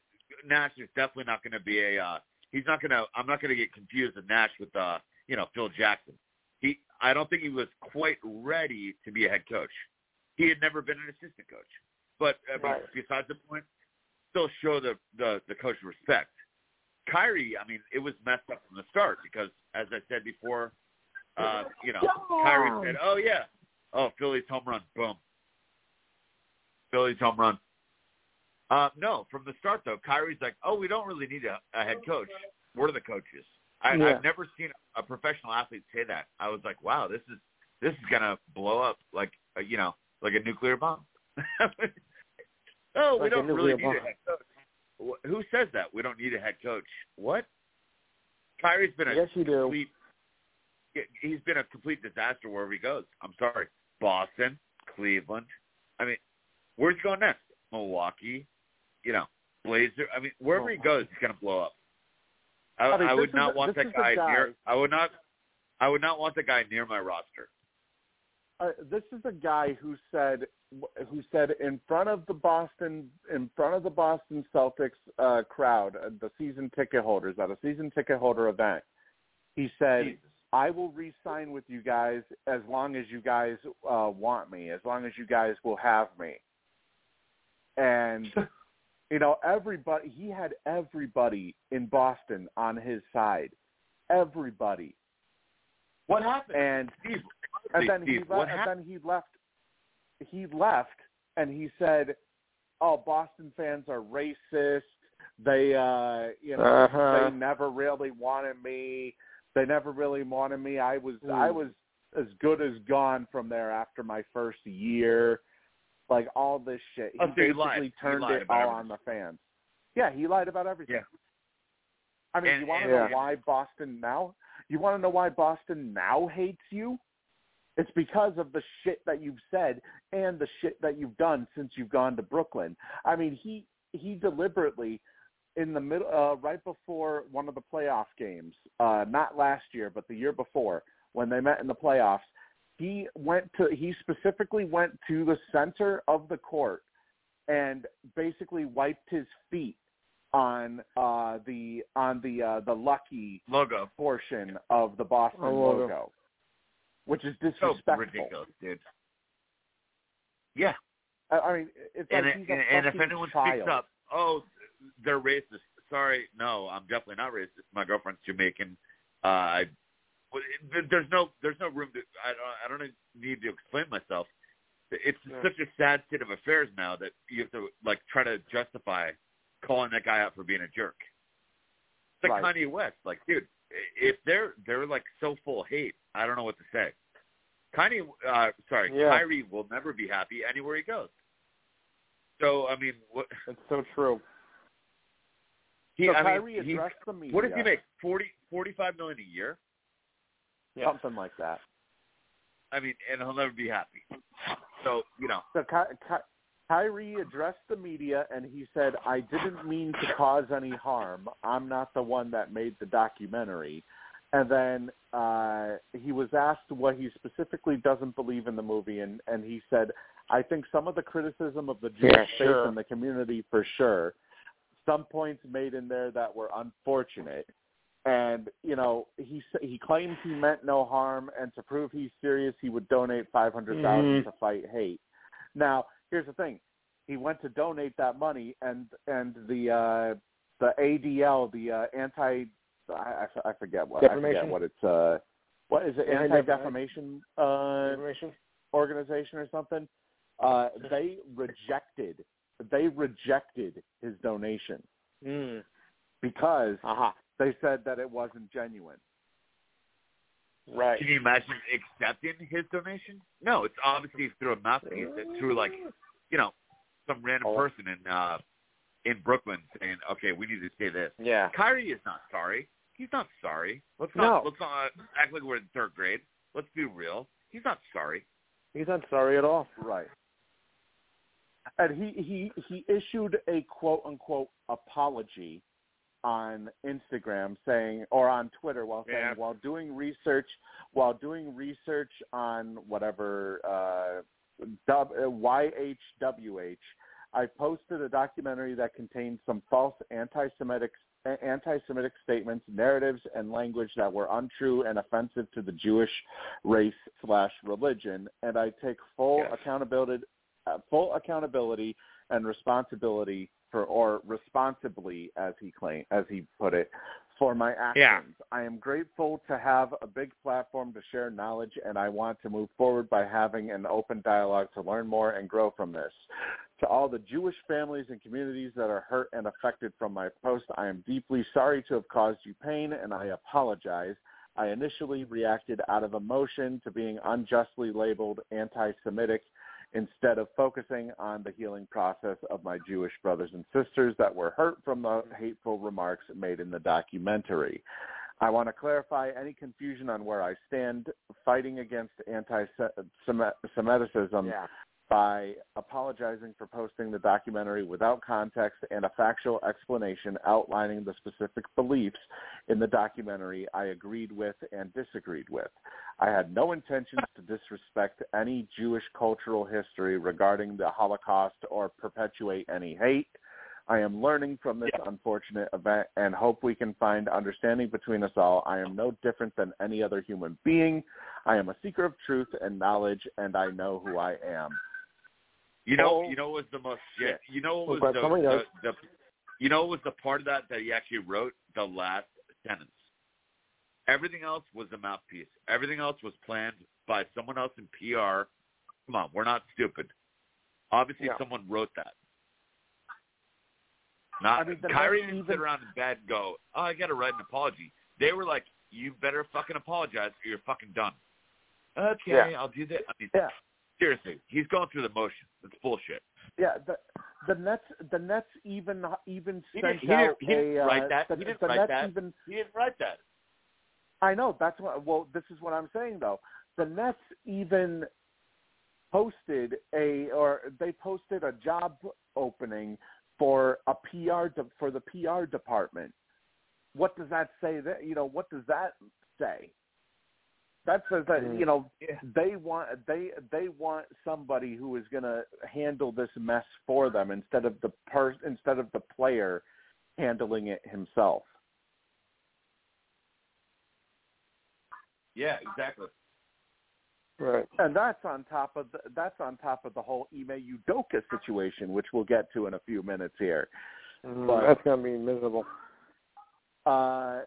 D: Nash is definitely not going to be a. Uh, he's not going to. I'm not going to get confused with Nash with uh, you know, Phil Jackson. He, I don't think he was quite ready to be a head coach. He had never been an assistant coach. But I mean,
C: Right.
D: besides the point, still show the the the coach respect. Kyrie, I mean, it was messed up from the start because, as I said before, uh, you know, Kyrie said, "Oh yeah, oh Philly's home run, boom, Philly's home run." Uh, no, from the start though, Kyrie's like, "Oh, we don't really need a, a head coach. We're the coaches." I,
C: Yeah.
D: I've never seen a professional athlete say that. I was like, "Wow, this is this is gonna blow up like uh, you know, like a nuclear bomb." [laughs] we
C: Like a
D: don't really need
C: bomb.
D: a head coach. Who says that? We don't need a head coach. What? Kyrie's been a
C: Yes, you do.
D: He's been a complete disaster wherever he goes. I'm sorry, Boston, Cleveland. I mean, where's he going next? Milwaukee, you know, Blazer. I mean, wherever he goes, he's gonna blow up. I,
B: I mean,
D: I would not
B: a-
D: want that guy,
B: guy-
D: near. I would not. I would not want the guy near my roster.
B: uh, this is a guy who said who said in front of the Boston in front of the Boston Celtics uh, crowd, uh, the season ticket holders at a season ticket holder event. He said,
D: Jesus.
B: "I will re-sign with you guys as long as you guys uh, want me, as long as you guys will have me." And [laughs] you know, everybody he had everybody in Boston on his side, everybody,
D: What happened?
B: and
D: Steve,
B: and then he left. And then he left. He left, and he said, "Oh, Boston fans are racist. They, uh, you know,
C: Uh-huh.
B: they never really wanted me. They never really wanted me. I was, I
C: Mm.
B: was as good as gone from there after my first year. Like all this shit. He
D: Oh, so he
B: basically
D: lied. He
B: turned
D: lied
B: it all on the fans. Yeah, he lied about everything.
D: Yeah.
B: I mean,
D: And-
B: you want to know
D: and-
B: why Boston now? You want to know why Boston now hates you? It's because of the shit that you've said and the shit that you've done since you've gone to Brooklyn. I mean, he he deliberately in the middle uh right before one of the playoff games, uh not last year, but the year before when they met in the playoffs, he went to he specifically went to the center of the court and basically wiped his feet on uh the on the uh the lucky
D: Logo.
B: portion of the Boston
C: Oh, logo.
B: logo, which is disrespectful.
D: So ridiculous, dude. Yeah,
B: I, I mean, it's
D: and
B: like
D: it-
B: he's
D: and if anyone
B: child.
D: speaks up, oh, they're racist. Sorry, no, I'm definitely not racist. My girlfriend's Jamaican. Uh, I, well, it- there's no there's no room to. I don't I don't need to explain myself. It's
C: Yeah.
D: such a sad state of affairs now that you have to like try to justify calling that guy out for being a jerk. It's like
B: Right.
D: Kanye West. Like, dude, if they're they're like so full of hate, I don't know what to say. Kanye, uh, sorry,
C: Yeah.
D: Kyrie will never be happy anywhere he goes. So I mean, what
C: That's so true.
D: he?
B: so
D: I
B: Kyrie
D: mean, he,
B: addressed the media.
D: what does he make? Forty, forty-five million a year.
C: Yeah.
B: Something like that.
D: I mean, and he'll never be happy. So you know,
B: So Ky- Ky- Kyrie addressed the media and he said, "I didn't mean to cause any harm. I'm not the one that made the documentary." And then uh, he was asked what he specifically doesn't believe in the movie, and and he said, "I think some of the criticism of the Jewish
C: Yeah,
B: faith
C: sure.
B: and the community for sure. Some points made in there that were unfortunate." And you know, he he claims he meant no harm, and to prove he's serious, he would donate five hundred thousand
C: Mhm.
B: to fight hate. Now, here's the thing: he went to donate that money, and and the uh, the ADL, the uh, anti, I, I- I forget what I forget what it's uh, what is it?
C: Anti-
B: Anti defamation uh, organization or something. Uh, they rejected they rejected his donation
C: Mm.
B: because
C: Aha.
B: They said that it wasn't genuine.
C: Right.
D: can you imagine accepting his donation? No, it's obviously through a mouthpiece. It's through like, you know, some random
C: Oh.
D: person in uh in Brooklyn saying, "Okay, we need to say this."
C: Yeah.
D: Kyrie is not sorry. He's not sorry. Let's
C: No.
D: let's not act like we're in third grade. Let's be real. He's not sorry.
C: He's not sorry at all.
B: Right. And he he he issued a quote unquote apology on Instagram saying or on Twitter while saying
D: Yeah.
B: while doing research while doing research on whatever uh uh, YHWH I posted a documentary that contained some false anti-Semitic anti-Semitic statements, narratives, and language that were untrue and offensive to the Jewish race slash religion, and I take full
D: Yes.
B: accountability, uh, full accountability and responsibility for, or responsibly, as he claimed, as he put it, for my actions. Yeah. I am grateful to have a big platform to share knowledge, and I want to move forward by having an open dialogue to learn more and grow from this. To all the Jewish families and communities that are hurt and affected from my post, I am deeply sorry to have caused you pain, and I apologize. I initially reacted out of emotion to being unjustly labeled anti-Semitic instead of focusing on the healing process of my Jewish brothers and sisters that were hurt from the hateful remarks made in the documentary. I want to clarify any confusion on where I stand fighting against anti-Semitism
C: Yeah.
B: By apologizing for posting the documentary without context and a factual explanation outlining the specific beliefs in the documentary I agreed with and disagreed with. I had no intentions to disrespect any Jewish cultural history regarding the Holocaust or perpetuate any hate. I am learning from this unfortunate event and hope we can find understanding between us all. I am no different than any other human being. I am a seeker of truth and knowledge, and I know who I am.
D: You know,
B: Oh,
D: you know what was the most
B: shit.
D: you know what was the, the, the you know what was the part of that that he actually wrote the last sentence. Everything else was a mouthpiece. Everything else was planned by someone else in PR. Come on, we're not stupid. Obviously,
C: Yeah.
D: someone wrote that. Not
B: I mean,
D: Kyrie didn't
B: even-
D: sit around in bed and go, "Oh, I got to write an apology." They were like, "You better fucking apologize, or you're fucking done." Okay,
C: Yeah.
D: I'll do that. I mean,
B: Yeah.
D: Seriously, he's going through the motion. It's bullshit.
B: Yeah, the the Nets the Nets even even
D: He
B: sent
D: didn't- he didn't-
B: out
D: he didn't
B: a uh,
D: write that.
B: The,
D: He didn't
B: the
D: write
B: Nets
D: that.
B: even
D: He didn't write that.
B: I know that's what well this is what I'm saying though. The Nets even posted a or they posted a job opening for a PR de, for the PR department. What does that say that you know what does that say? That says that
C: Mm.
B: you know
D: Yeah.
B: they want they they want somebody who is going to handle this mess for them instead of the per instead of the player handling it himself.
D: Yeah, exactly.
C: Right.
B: And that's on top of the, that's on top of the whole Ime Udoka situation, which we'll get to in a few minutes here.
C: Mm,
B: But-
C: that's gonna be miserable.
B: Uh,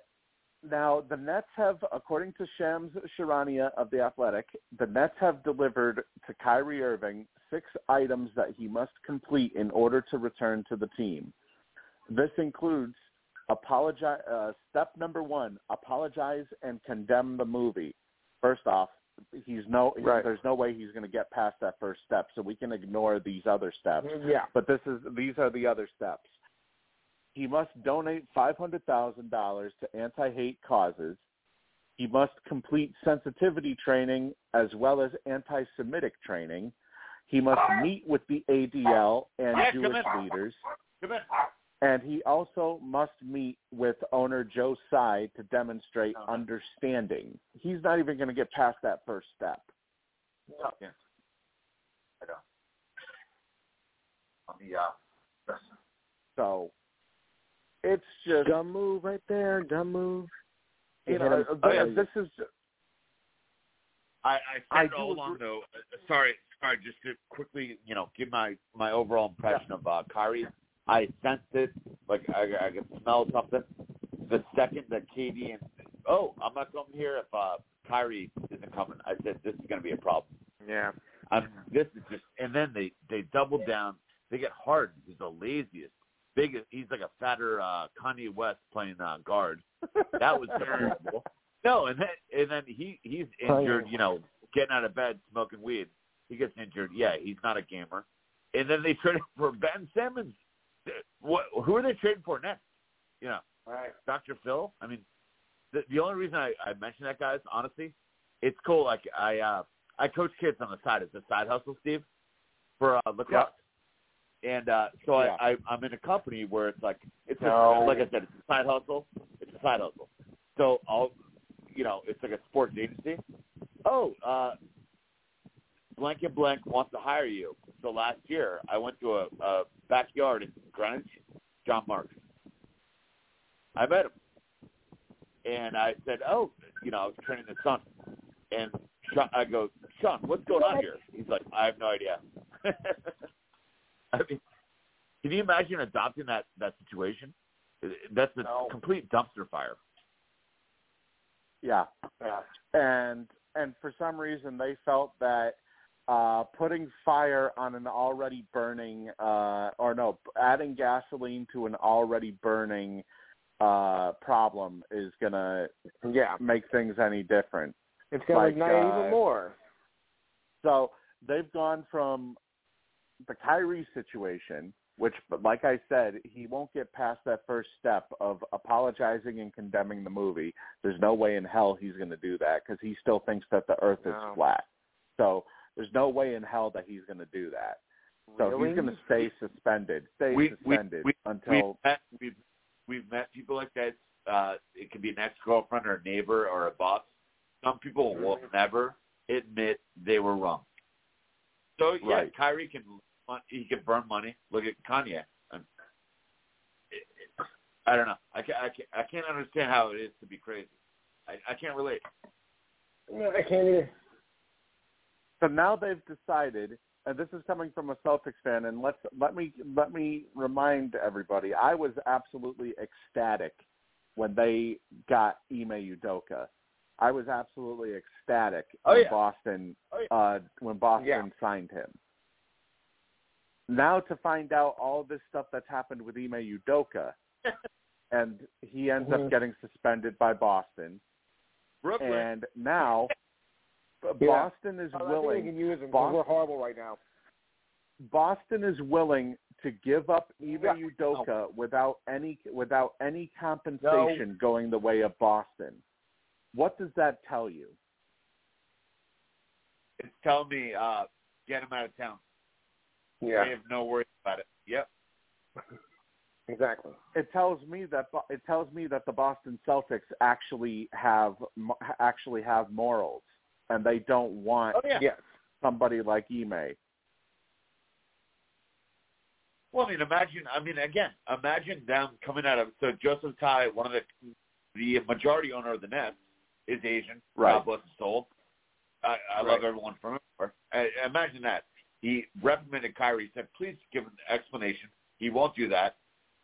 B: now the Nets have, according to Shams Charania of the Athletic, the Nets have delivered to Kyrie Irving six items that he must complete in order to return to the team. This includes apologize. Uh, step number one: apologize and condemn the movie. First off, he's no
C: Right.
B: there's no way he's going to get past that first step. So we can ignore these other steps.
C: Yeah.
B: But this is these are the other steps. He must donate five hundred thousand dollars to anti-hate causes. He must complete sensitivity training as well as anti-Semitic training. He must meet with the ADL and Jewish leaders,
D: Come in.
B: and he also must meet with owner Joe Tsai to demonstrate
D: Uh-huh.
B: understanding. He's not even going to get past that first step.
D: Yeah. I know. On the uh,
B: So it's just
C: Dumb move right there. Dumb move.
B: you
C: Hit
B: know
C: him.
D: Oh, yeah.
B: this is
D: I, I
B: I do
D: all along though. Uh, sorry, sorry. Just to quickly, you know, give my my overall impression of uh, Kyrie. I sensed it, like I, I could smell something. The second that Katie and oh, I'm not coming here if uh, Kyrie isn't coming. I said this is going to be a problem.
C: Yeah.
D: I'm, this is just, and then they they double down. They get hard. He's the laziest, biggest. He's like a fatter uh, Kanye West playing uh, guard. That was [laughs] terrible. No, and then and then he he's injured. You know, getting out of bed, smoking weed. He gets injured. Yeah, he's not a gamer. And then they [laughs] traded for Ben Simmons. What? Who are they trading for next? You know,
C: Right.
D: Dr. Phil. I mean, the the only reason I I mention that guys, honestly, it's cool. Like I uh I coach kids on the side. It's a side hustle, Steve, for uh, lacrosse. And uh so
B: Yeah.
D: I, I I'm in a company where it's like it's
C: No.
D: a, like I said, it's a side hustle. It's a side hustle. So I'll you know, it's like a sports agency. Oh, uh blank and blank wants to hire you. So last year I went to a, a backyard in Greenwich, Sean Marks. I met him. And I said, Oh, you know, I was training the son. And Sean, I go, Sean, what's going on here? He's like, I have no idea. [laughs] [laughs] I mean, can you imagine adopting that that situation? That's a
C: No.
D: complete dumpster fire.
B: yeah.
C: Yeah.
B: and and for some reason they felt that uh putting fire on an already burning uh or no adding gasoline to an already burning uh problem is gonna
C: Yeah.
B: make things any different
C: It's gonna
B: Like,
C: ignite
B: uh,
C: even more.
B: so they've gone from the Kyrie situation which like I said he won't get past that first step of apologizing and condemning the movie there's no way in hell he's going to do that because he still thinks that the earth
C: No.
B: is flat so there's no way in hell that he's going to do that So
C: really?
B: he's going to stay suspended, stay
D: We- we-
B: suspended
D: we-
B: until
D: We've met, we've, we've met people like that. Uh, it can be an ex-girlfriend or a neighbor or a boss. Some people will never admit they were wrong. So yeah,
B: Right.
D: Kyrie can he can burn money. Look at Kanye. And it, it, I don't know. I can't, I can't I can't understand how it is to be crazy. I, I can't relate.
C: No, I can't either.
B: So now they've decided, and this is coming from a Celtics fan, and let's let me let me remind everybody, I was absolutely ecstatic when they got Ime Udoka. I was absolutely ecstatic
D: Oh,
B: when
D: yeah.
B: Boston
D: Oh, yeah.
B: uh, when Boston
C: Yeah.
B: signed him. Now to find out all this stuff that's happened with Ime Udoka, [laughs] and he ends up getting suspended by Boston,
D: Brooklyn.
B: and now
C: Yeah.
B: Boston is
C: I think
B: willing.
C: can use them
B: Bos-
C: we're horrible right now.
B: Boston is willing to give up Ime
C: Yeah.
B: Udoka without any without any compensation going the way of Boston. What does that tell you?
D: It's telling me uh, get him out of town. I
C: Yeah.
D: have no worries about it. Yep.
C: Exactly.
B: It tells me that it tells me that the Boston Celtics actually have actually have morals, and they don't want
D: Oh yeah.
C: Yes.
B: somebody like Ime.
D: Well, I mean, imagine. I mean, again, imagine them coming out of so Joseph Tsai, one of the the majority owner of the Nets, is Asian.
B: Right.
D: God bless his soul. I, I
B: Right.
D: love everyone from him. I, uh, imagine that he reprimanded Kyrie. Said, "Please give an explanation." He won't do that.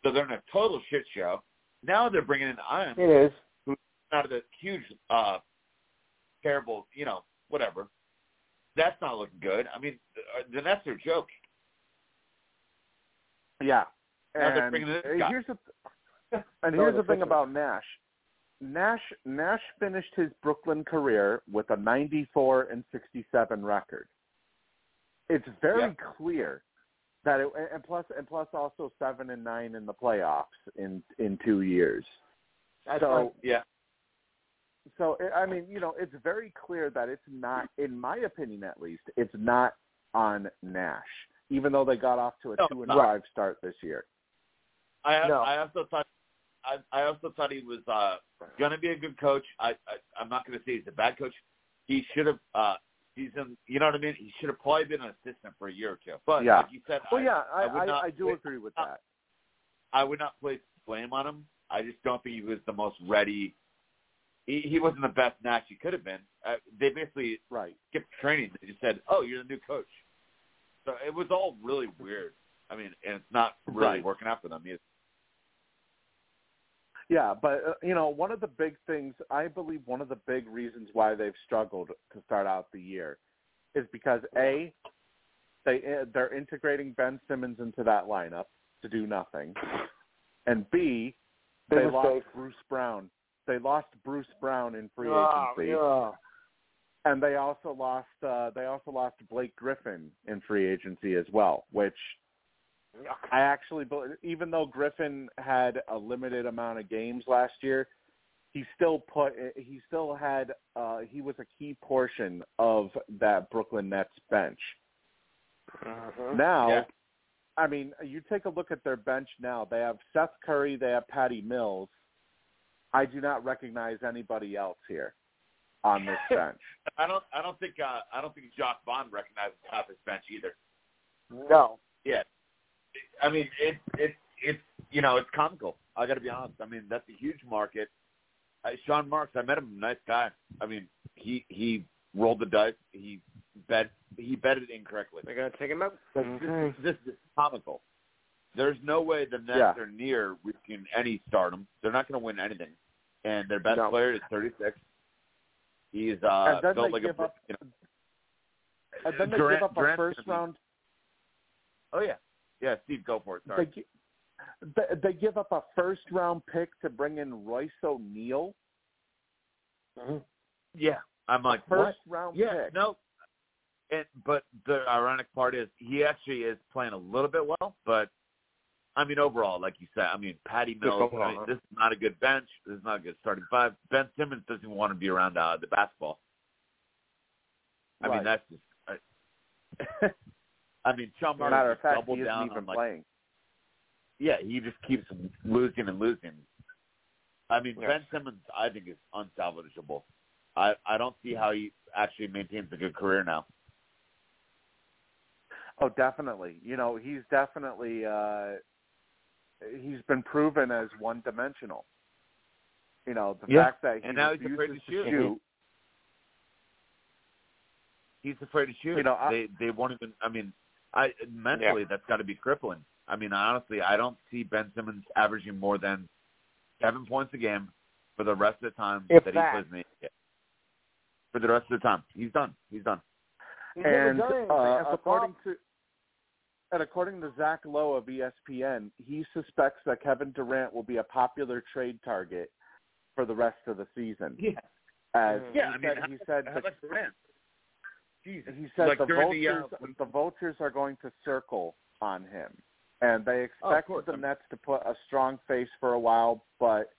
D: So they're in a total shit show. Now they're bringing in Ion
C: It is.
D: out of the huge, uh, terrible, you know, whatever. That's not looking good. I mean, the, the Nets are joke.
B: Yeah, and uh, [laughs] here's the and here's
C: the
B: thing about Nash. Nash Nash finished his Brooklyn career with a 94 and 67 record. It's very
D: Yeah.
B: clear that it, and plus and plus also seven and nine in the playoffs in in two years.
D: That's
B: So-
D: fine. yeah,
B: So I mean, you know, it's very clear that it's not, in my opinion at least, it's not on Nash, even though they got off to a
D: No,
B: two and five start this year.
D: I
C: No.
D: I also thought I I also thought he was uh gonna be a good coach. I, I I'm not gonna say he's a bad coach. He should have uh seasoned you know what I mean? He should have probably been an assistant for a year or two. But
B: Yeah.
D: like you said,
B: Well,
D: I,
B: yeah, I,
D: I
B: I, I do
D: put-
B: agree with
D: uh,
B: that.
D: I would not place blame on him. I just don't think he was the most ready. He, he wasn't the best Nash he could have been. Uh, they basically
B: Right.
D: skipped training. They just said, "Oh, you're the new coach." So it was all really weird. I mean, and it's not really
B: Right.
D: working out for them either.
B: Yeah, but uh, you know, one of the big things I believe one of the big reasons why they've struggled to start out the year is because a they uh, they're integrating Ben Simmons into that lineup to do nothing, and b
C: Big
B: they
C: mistake.
B: lost Bruce Brown. They lost Bruce Brown in free
C: Oh,
B: agency,
C: yeah.
B: and they also lost uh, they also lost Blake Griffin in free agency as well, which I actually, bel- even though Griffin had a limited amount of games last year, he still put he still had uh, he was a key portion of that Brooklyn Nets bench.
C: Mhm.
B: Now,
D: Yeah.
B: I mean, you take a look at their bench now. They have Seth Curry, they have Patty Mills. I do not recognize anybody else here on this [laughs] bench.
D: I don't. I don't think. Uh, I don't think Jacque Vaughn recognizes half his bench either.
C: No.
D: Yeah. I mean, it's it's it's you know it's comical. I got to be honest. I mean, that's a huge market. Uh, Sean Marks, I met him. Nice guy. I mean, he he rolled the dice. He bet he betted incorrectly.
C: They're gonna take him out.
D: This,
C: Okay.
D: this is comical. There's no way the Nets
B: Yeah.
D: are near reaching any stardom. They're not going to win anything. And their best
C: No.
D: player is 36. He's uh,
B: And then
D: built
B: they
D: like a
B: give
D: brick.
B: up-
D: You know.
B: And then they
D: Durant-
B: give up a
D: Durant's
B: first round.
D: Oh yeah, yeah. Steve, go for it.
B: They,
D: Sorry.
B: they they give up a first round pick to bring in Royce O'Neale.
C: Mhm.
D: Yeah, I'm like
B: First
D: what?
B: round
D: Yeah,
B: pick.
D: no. And but the ironic part is he actually is playing a little bit well, but I mean overall, like you said, I mean Patty Mills. I mean, this is not a good bench. This is not a good starting five. Ben Simmons doesn't even want to be around uh, the basketball. I mean that's just. I, [laughs] I mean, Sean Martin
B: matter of
D: just
B: fact,
D: doubled
B: he
D: down
B: even
D: on like
B: playing.
D: yeah, he just keeps losing and losing. I mean,
C: Yeah.
D: Ben Simmons, I think is unsalvageable. I I don't see how he actually maintains a good career now.
B: Oh, definitely. You know, he's definitely uh he's been proven as one dimensional. You know, the
D: Yeah.
B: fact that he
D: And now he's afraid to shoot.
B: shoot.
D: He's afraid to shoot.
B: You know, I-
D: they they won't even. I mean, I mentally that's got to be crippling. I mean, honestly, I don't see Ben Simmons averaging more than seven points a game for the rest of the time
C: If
D: that,
C: that.
D: he plays in the NBA. For the rest of the time, he's done. He's done.
C: He's
B: And
C: done
B: uh, according to and according to Zach Lowe of ESPN, he suspects that Kevin Durant will be a popular trade target for the rest of the season.
D: Yeah.
B: As
C: Mhm.
D: Yeah.
B: he
D: I mean,
B: said,
D: how,
B: he said
D: how
B: the
D: about Durant? Jesus.
B: he says
D: like
B: the vultures
D: the, uh, when-
B: the vultures are going to circle on him, and they
D: Oh,
B: expect
D: course.
B: the
D: I'm-
B: Nets to put a strong face for a while, but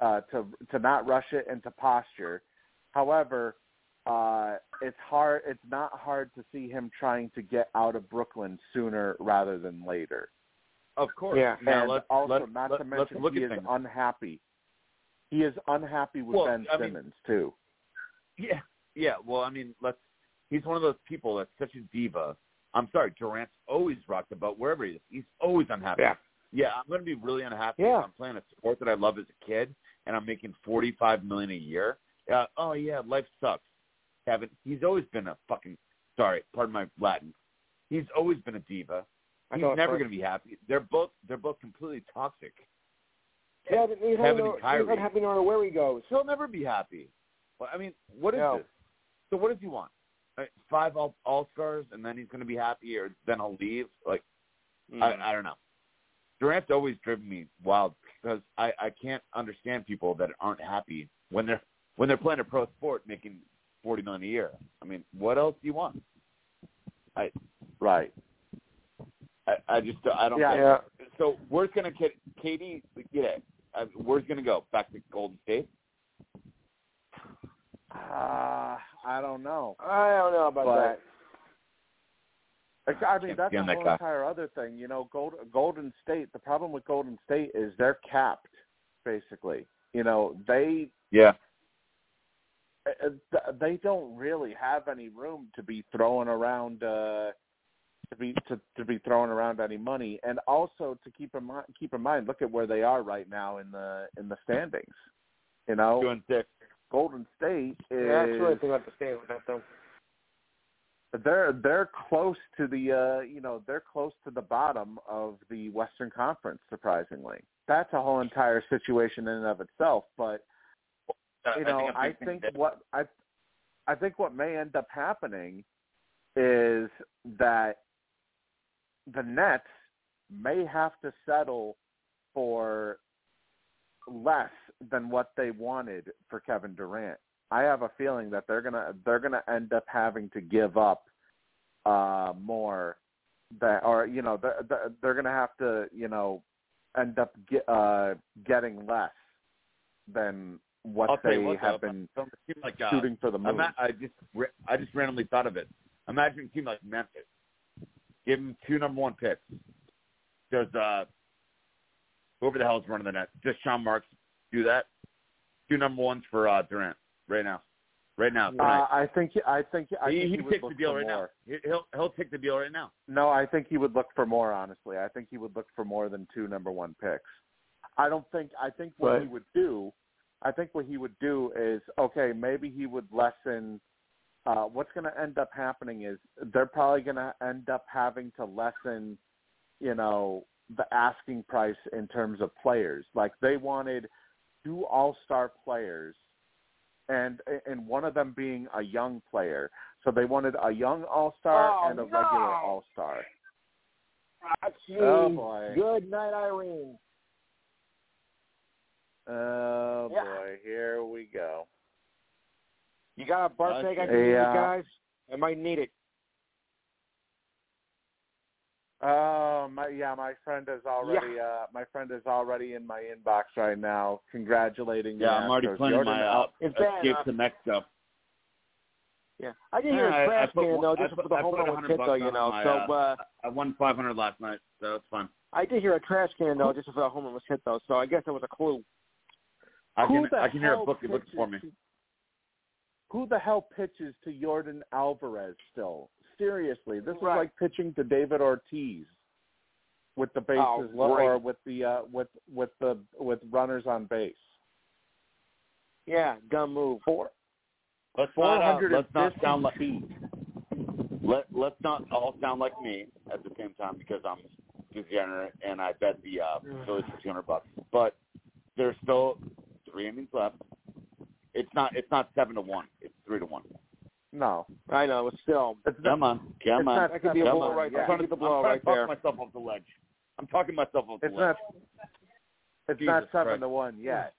B: uh, to to not rush it into posture. However, uh, it's hard. It's not hard to see him trying to get out of Brooklyn sooner rather than later.
D: Of course.
C: Yeah.
D: Now
B: and
D: let's,
B: also,
D: let's,
B: not
D: let's,
B: to mention,
D: look
B: he is
D: things.
B: unhappy. He is unhappy with
D: Well,
B: Ben
D: I mean-
B: Simmons too.
D: Yeah, yeah. Well, I mean, let's. He's one of those people that's such a diva. I'm sorry, Durant's always rocked the boat wherever he is. He's always unhappy.
C: Yeah.
D: Yeah, I'm going to be really unhappy
C: Yeah.
D: if I'm playing a sport that I love as a kid and I'm making 45 million a year. Uh, oh yeah, life sucks. Kevin, he's always been a fucking. Sorry, pardon my Latin. He's always been a diva. He's never going to be happy. They're both they're both completely toxic.
C: Yeah, but he's,
D: Kevin and
C: no, he's not happy no matter where he goes.
D: He'll never be happy. Well, I mean, what is
C: No.
D: this? So what does he want? Five all all stars, and then he's going to be happy, or then he'll leave. Like
C: Mm.
D: I, I don't know. Durant's always driven me wild because I I can't understand people that aren't happy when they're when they're playing a pro sport making forty million a year. I mean, what else do you want? I
B: Right.
D: I, I just I don't.
B: Yeah.
D: it.
C: Yeah.
D: So where's gonna get Katie? Yeah, uh, where's gonna go back to Golden State?
B: Uh, I don't know.
C: I don't know about
B: But-
C: that.
B: I mean, that's a
D: stand that
B: whole entire other thing. You know, Gold, Golden State. The problem with Golden State is they're capped, basically. You know, they
D: Yeah.
B: uh, they don't really have any room to be throwing around uh to be to, to be throwing around any money and also to keep in mind keep in mind look at where they are right now in the in the standings you know
D: Two and six.
B: Golden state is
C: Yeah, that's really thing about the state with that though.
B: they're they're close to the uh you know they're close to the bottom of the western conference surprisingly that's a whole entire situation in and of itself but you know, I think what I I think what may end up happening is that the Nets may have to settle for less than what they wanted for Kevin Durant. I have a feeling that they're gonna they're gonna end up having to give up uh more that or you know they're they're, gonna have to you know end up get, uh getting less than what
D: I'll
B: they
D: what,
B: have
D: though,
B: been
D: like uh,
B: shooting for the moon.
D: I just I just randomly thought of it. Imagine a team like Memphis. Give them two number one picks. Does uh whoever the hell's running the net? Just Sean Marks do that? Two number ones for uh Durant right now. Right now.
B: Uh, I think I think I
D: he
B: think
D: he
B: he would
D: takes the deal right
B: more.
D: now. He- He'll he'll take the deal right now.
B: No, I think he would look for more. Honestly, I think he would look for more than two number one picks. I don't think. I think what
C: Right.
B: he would do. I think what he would do is okay. Maybe he would lessen. Uh, what's going to end up happening is they're probably going to end up having to lessen, you know, the asking price in terms of players. Like they wanted two all-star players, and and one of them being a young player. So they wanted a young all-star
C: Oh,
B: and a
C: no!
B: regular all-star. Oh, boy.
C: Good night, Irene.
B: Oh
C: Yeah.
B: boy, here we go.
C: You got a birthday I can
B: Okay.
C: give
B: Yeah.
C: guys? I might need it.
B: Oh my, yeah, my friend is already. Uh, my friend is already in my inbox right now, congratulating. the
D: Yeah, I'm already planning
B: Jordan
D: my
B: Al-
D: uh,
C: It's bad
D: escape
C: enough.
D: to Mexico.
C: Yeah. I did hear
D: Yeah, I-
C: a
D: I
C: trash can though,
D: I
C: just
D: put-
C: for the
D: I
C: home
D: put
C: run with Kit though, you know.
D: my,
C: so
D: uh,
C: uh
D: I won 500 last night, so it's fun.
C: I did hear a trash can though, just for the home run was hit though. So I guess that was a clue.
D: I
B: Who
D: can I can hear a
B: hell
D: bookie looking for me.
B: to- Who the hell pitches to Yordan Alvarez still? Seriously, this is like pitching to David Ortiz with the bases
C: Oh,
B: or with the uh, with with the with runners on base.
C: Yeah, dumb move.
B: Four
D: Let's not, uh, let's not sound like
B: feet.
D: let let's not all sound like me at the same time because I'm degenerate and I bet the uh, Phillies for 200 bucks. But there's still three innings left. It's not it's not seven to one. It's three to one.
B: No,
C: I know, but still.
B: it's not.
D: Come on, come
B: It's
D: on.
B: not
C: That could be a
D: Come
C: blow
D: on.
C: right there.
D: I'm trying
C: That
D: to,
C: could be a
D: I'm
C: blow
D: trying
C: right
D: to talk
C: there.
D: myself off the ledge. I'm talking myself off the
B: It's
D: ledge.
B: not. It's
D: Jesus
B: not seven
D: Christ.
B: to one yet.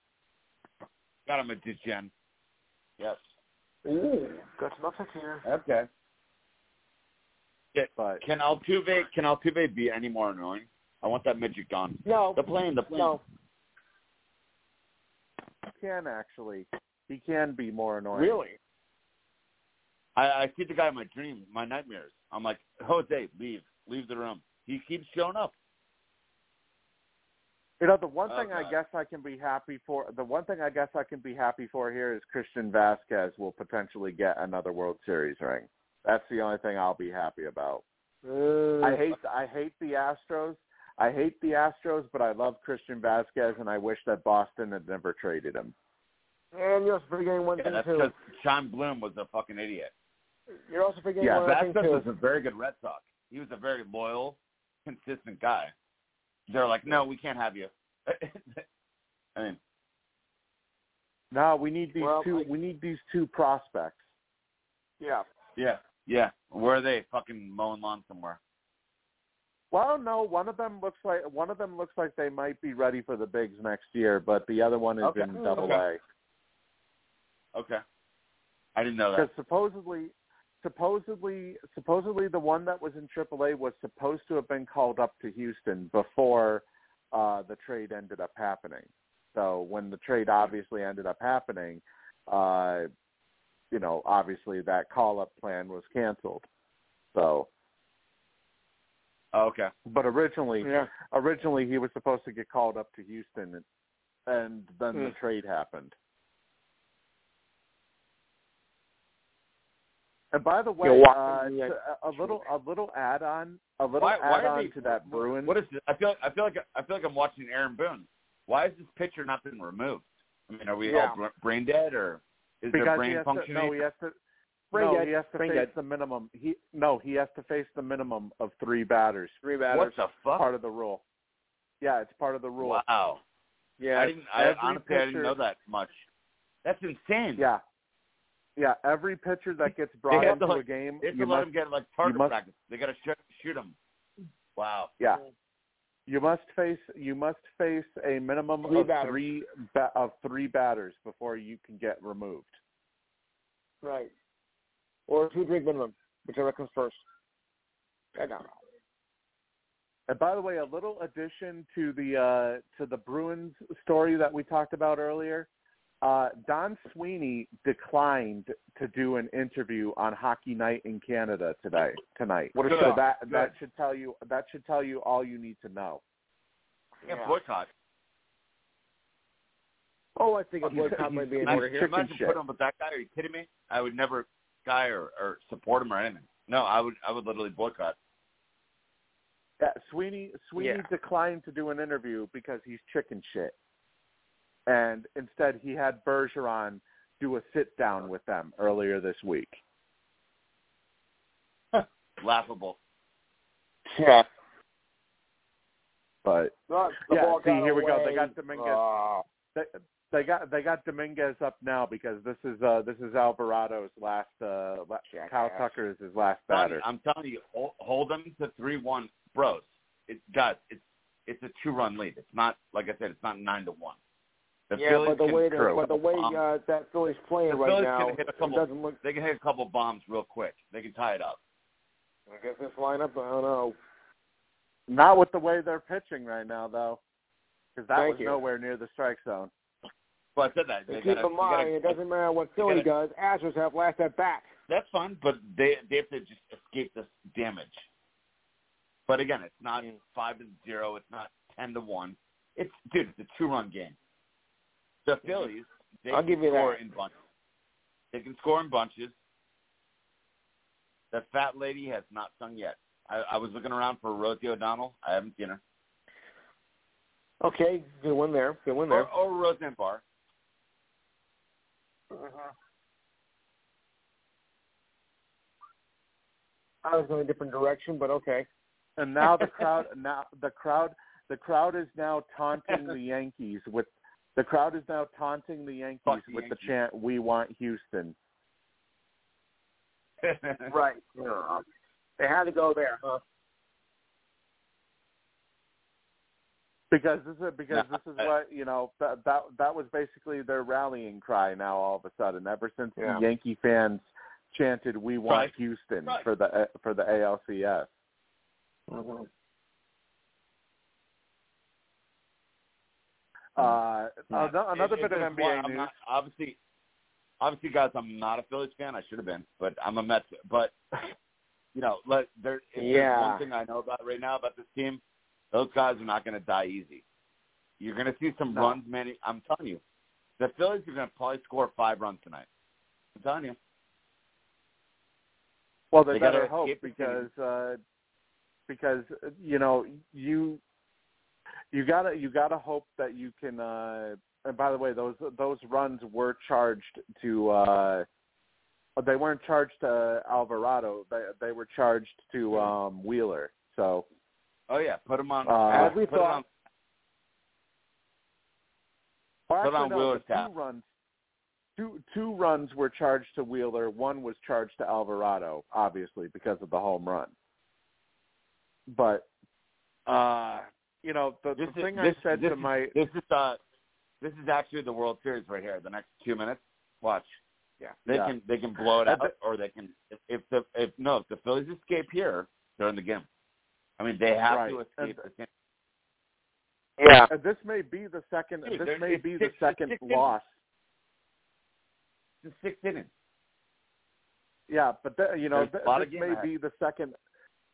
D: Got him a degen. Yes.
C: Ooh, got some upsets here.
D: Okay.
B: But
D: Can Altuve can Altuve be any more annoying? I want that midget gone.
C: No,
D: The plane, the plane.
C: no,
B: he can actually. He can be more annoying.
C: really.
D: I, I see the guy in my dreams, my nightmares. I'm like, Jose, leave, leave the room. He keeps showing up.
B: You know, the one
D: Oh,
B: thing I guess I can be happy for, the one thing I guess I can be happy for here is Christian Vasquez will potentially get another World Series ring. That's the only thing I'll be happy about. I hate, I hate the Astros. I hate the Astros, but I love Christian Vasquez, and I wish that Boston had never traded him.
C: And you're also forgetting one
D: Yeah,
C: thing
D: that's
C: too.
D: because Chaim Bloom was a fucking idiot.
C: You're also forgetting
B: Yeah,
C: one other thing too.
D: was a very good Red Sox. He was a very loyal, consistent guy. They're like, no, we can't have you. [laughs] I mean,
B: No, we need these
C: Well,
B: two.
C: I-
B: we need these two prospects.
C: Yeah.
D: yeah, yeah. Where are they? Fucking mowing lawn somewhere.
B: Well, no, one of them looks like one of them looks like they might be ready for the bigs next year, but the other one is
D: Okay.
B: in Double
D: Okay.
B: A.
D: Okay. I didn't know that.
B: Because supposedly, supposedly, supposedly the one that was in AAA was supposed to have been called up to Houston before uh, the trade ended up happening. So when the trade obviously ended up happening, uh, you know, obviously that call up plan was canceled. So,
D: Oh, okay.
B: but originally,
C: Yeah.
B: originally he was supposed to get called up to Houston, and, and then the
C: Hmm.
B: trade happened. And by the way, uh,
C: the, uh,
B: a, a little a little add on a little
D: Why, why
B: add
D: are
B: on
D: they,
B: to that Bruins.
D: What is this? I feel I feel like I feel like I'm watching Aaron Boone. Why has this picture not been removed? I mean, are we
C: Yeah.
D: all brain dead or is
B: because
D: there
B: he
D: brain
B: has
D: functioning?
B: to, no, he has to.
C: Brain
B: no,
C: dead.
B: he has to
C: Brain
B: face
C: dead.
B: the minimum. He no, he has to face the minimum of three batters.
C: Three
D: what
C: batters.
D: the fuck?
B: Part of the rule. Yeah, it's part of the rule.
D: Wow.
C: Yeah.
D: I didn't. I
B: every
D: honestly I didn't know that much. That's insane.
B: Yeah, yeah. Every pitcher that gets brought
D: have to,
B: into
D: like-
B: a game,
D: They have
B: you
D: to let
B: must
D: get like target
B: must-
D: practice. They got to shoot, shoot him. Wow.
B: Yeah. You must face you must face a minimum
C: Three
B: of
C: batters.
B: three ba- of three batters before you can get removed.
C: Right. Or two drink minimum, whichever comes first. I don't know.
B: And by the way, a little addition to the uh, to the Bruins story that we talked about earlier. Uh, Don Sweeney declined to do an interview on Hockey Night in Canada today tonight.
C: What a
B: So
C: show.
B: that
D: Good.
B: that should tell you that should tell you all you need to know.
D: Yeah,
C: Yeah.
D: boycott.
C: Oh, I think a [laughs] boycott might be in
B: he's-
C: order
D: Imagine,
C: here.
B: chicken
D: imagine
B: shit.
D: putting him with that guy. Are you kidding me? I would never guy or, or support him or anything. No, I would I would literally boycott.
B: Yeah, Sweeney Sweeney
C: Yeah.
B: declined to do an interview because he's chicken shit, and instead he had Bergeron do a sit down with them earlier this week. [laughs]
D: Laughable.
C: Yeah.
B: But
C: Look, the
B: Yeah, see,
C: got
B: here we go. They got Dominguez.
C: Oh.
B: they, they got they got Dominguez up now because this is uh this is Alvarado's last uh la-
C: Jackass.
B: Kyle Tucker is his last batter.
D: I'm telling you, hold, hold them to three one, bros. It's guys. It's it's a two run lead. It's not like I said. It's not nine to one. The
C: Yeah,
D: Phillies
C: but the way
B: True.
C: the, but the way uh, that Philly's playing
D: the
C: right
D: Phillies
C: now,
D: can hit a
C: it
D: couple-
C: doesn't look.
D: they can hit a couple bombs real quick. They can tie it up.
C: I guess this lineup, I don't know.
B: Not with the way they're pitching right now though, because that
C: Thank
B: was
C: you.
B: nowhere near the strike zone.
D: But I said that.
C: And
D: They
C: keep
D: gotta-
C: in mind,
D: gotta-
C: it doesn't matter what Philly
D: gotta-
C: does. Astros have last at bat.
D: That's fine, but they they have to just escape this damage. But again, it's not
C: Mm.
D: five to zero. It's not ten to one. It's dude, it's a two run game. The Phillies, they
C: I'll
D: can
C: give you
D: score
C: that.
D: in bunches. They can score in bunches. The fat lady has not sung yet. I, I was looking around for Rosie O'Donnell. I haven't seen her.
C: Okay, good one there. Good
D: one
C: there.
D: Oh, oh, or Roseanne Barr. Mm-hmm.
C: I was going a different direction, but okay.
B: And now the crowd [laughs] now the crowd the crowd is now taunting the Yankees with the crowd is now taunting the Yankees
D: Fuck the
B: with the chant "We want Houston." [laughs]
C: Right. Yeah. They had to go there, huh?
B: Because this is because
D: No,
B: this is
D: I-
B: what you know that that that was basically their rallying cry. Now all of a sudden, ever since
C: Yeah.
B: the Yankee fans chanted "We want
D: Right.
B: Houston"
D: Right.
B: for the uh, for the ALCS.
C: Mm-hmm.
B: Uh, ano- another
D: It-
B: bit of NBA
D: I'm
B: news.
D: Not, obviously, obviously, guys, I'm not a Phillies fan. I should have been, but I'm a Mets. But you know, let there. If there's
C: Yeah.
D: one thing I know about right now about this team, those guys are not going to die easy. You're going to see some
B: No.
D: runs, man. I'm telling you, the Phillies are going to probably score five runs tonight. I'm telling you.
B: Well, they,
D: They
B: better hope because uh, because you know you you gotta you gotta hope that you can. Uh, and by the way, those those runs were charged to. Uh, they weren't charged to Alvarado. They they were charged to um, Wheeler. So
D: Oh yeah, put them on.
B: Uh,
C: As we
D: put
C: thought.
B: well,
D: Put
B: actually,
D: on
B: no,
D: Wheeler's
B: two runs. Two two runs were charged to Wheeler. One was charged to Alvarado, obviously because of the home run. But Uh, you know, the,
D: This
B: the
D: is-
B: thing
D: this-
B: I said
D: this
B: to
D: is-
B: my
D: This is uh, this is actually the World Series right here. The next two minutes, watch.
C: Yeah.
D: They
B: Yeah.
D: can they can blow it out, or they can if, if the if no if the Phillies escape here, they're in the game. I mean, they have
B: Right.
D: to escape
B: And-
D: the game.
C: Yeah.
B: uh, this may be the second.
D: Dude,
B: this may be
D: six-
B: the second
D: six
B: loss.
D: It's six innings.
B: Yeah, but the, you know, th-
D: a lot of
B: this may
D: ahead.
B: be the second.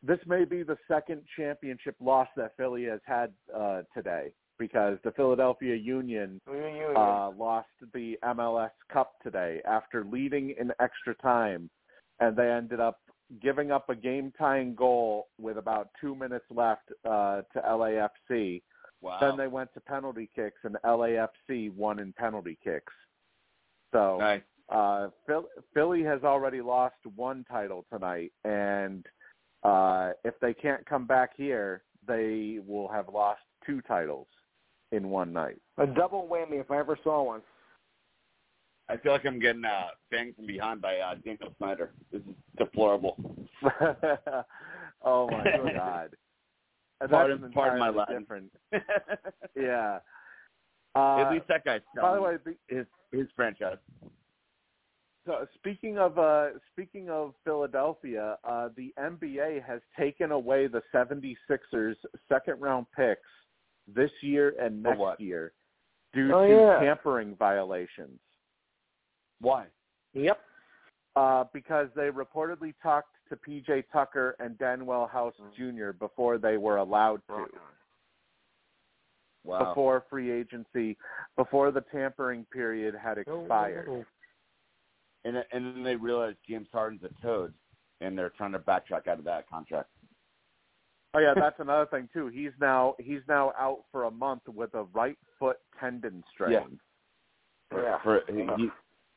B: This may be the second championship loss that Philly has had uh, today because the Philadelphia Union uh, lost the MLS Cup today after leading in extra time, and they ended up giving up a game-tying goal with about two minutes left uh, to LAFC.
D: Wow.
B: Then they went to penalty kicks, and LAFC won in penalty kicks. So
D: nice.
B: uh, Phil- Philly has already lost one title tonight, and uh, if they can't come back here, they will have lost two titles in one night.
C: A double whammy if I ever saw one.
D: I feel like I'm getting uh, banged from behind by uh, Daniel Snyder. This is deplorable. [laughs]
B: oh my god, [laughs] that's
D: Pardon- pardon my
B: entirely
D: Latin.
B: different. [laughs] Yeah. Uh,
D: At least that guy's
B: by the way, the,
D: his his franchise.
B: So speaking of uh, speaking of Philadelphia, uh, the NBA has taken away the 76ers second round picks this year and
D: For
B: next year due
C: Oh,
B: to
C: yeah.
B: tampering violations.
D: Why?
C: Yep.
B: Uh, because they reportedly talked to PJ Tucker and Danuel House
D: Mm.
B: Jr. before they were allowed to,
D: Wow.
B: before free agency, before the tampering period had expired.
D: And and then they realized James Harden's a toad, and they're trying to backtrack out of that contract.
B: Oh yeah, that's another thing too. He's now he's now out for a month with a right foot tendon strain.
D: Yeah. For,
C: Yeah.
D: for he, he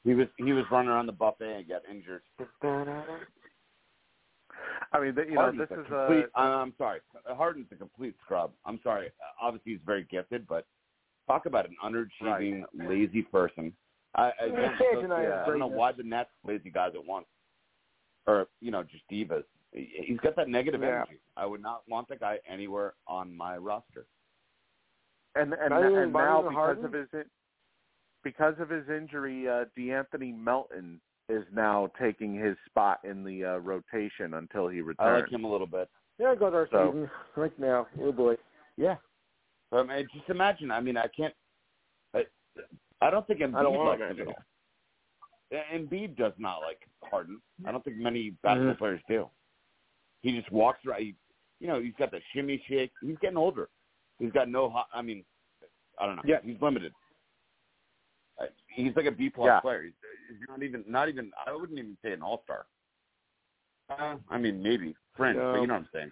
D: he was he was running around the buffet and got injured.
B: I mean, you know,
D: Harden's
B: this
D: a
B: is
D: complete,
B: a
D: I'm sorry. Harden's a complete scrub. I'm sorry. Uh, Obviously, he's very gifted, but talk about an underachieving, lazy person. I, I,
C: You
D: don't,
C: can't deny
B: his
D: I don't know why the Nets lazy guys at once, or you know, just divas. He- He's got that negative
C: Yeah.
D: energy. I would not want that guy anywhere on my roster.
B: and and,
C: Not even
B: and now because
C: Harden?
B: of his in- because of his injury, uh, De'Anthony Melton is now taking his spot in the uh, rotation until he returns.
D: I like him a little bit.
C: There goes our
B: So-
C: season right now. Oh boy.
D: Yeah. But I mean, just imagine. I mean, I can't. I, I don't think Embiid
C: I don't
D: likes him at all. Embiid does not like Harden. I don't think many basketball
C: Mhm.
D: players do. He just walks around. He, you know, he's got the shimmy shake. He's getting older. He's got no. ho- I mean, I don't know.
C: Yeah.
D: He's limited. He's like a B plus
B: Yeah.
D: player. He's, he's not even. Not even. I wouldn't even say an all star. Uh, I mean, maybe fringe, but you know what I'm saying.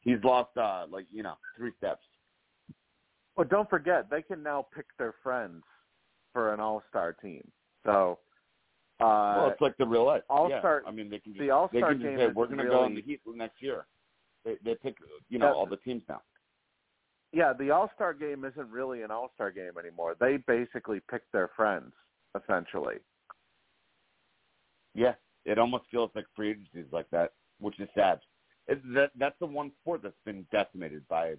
D: He's lost, uh like you know, three steps.
B: Well, don't forget they can now pick their friends for an all-star team. So, uh,
D: well, it's like the real life.
B: All-Star-
D: Yeah. I mean, they can just,
B: the All-Star
D: they can just
B: game
D: say we're going to go in the Heat next year. They, they pick, you know, all the teams now.
B: yeah, the All-Star game isn't really an All-Star game anymore. They basically pick their friends essentially.
D: Yeah, it almost feels like free agencies like that, which is sad. It, that that's the one sport that's been decimated by.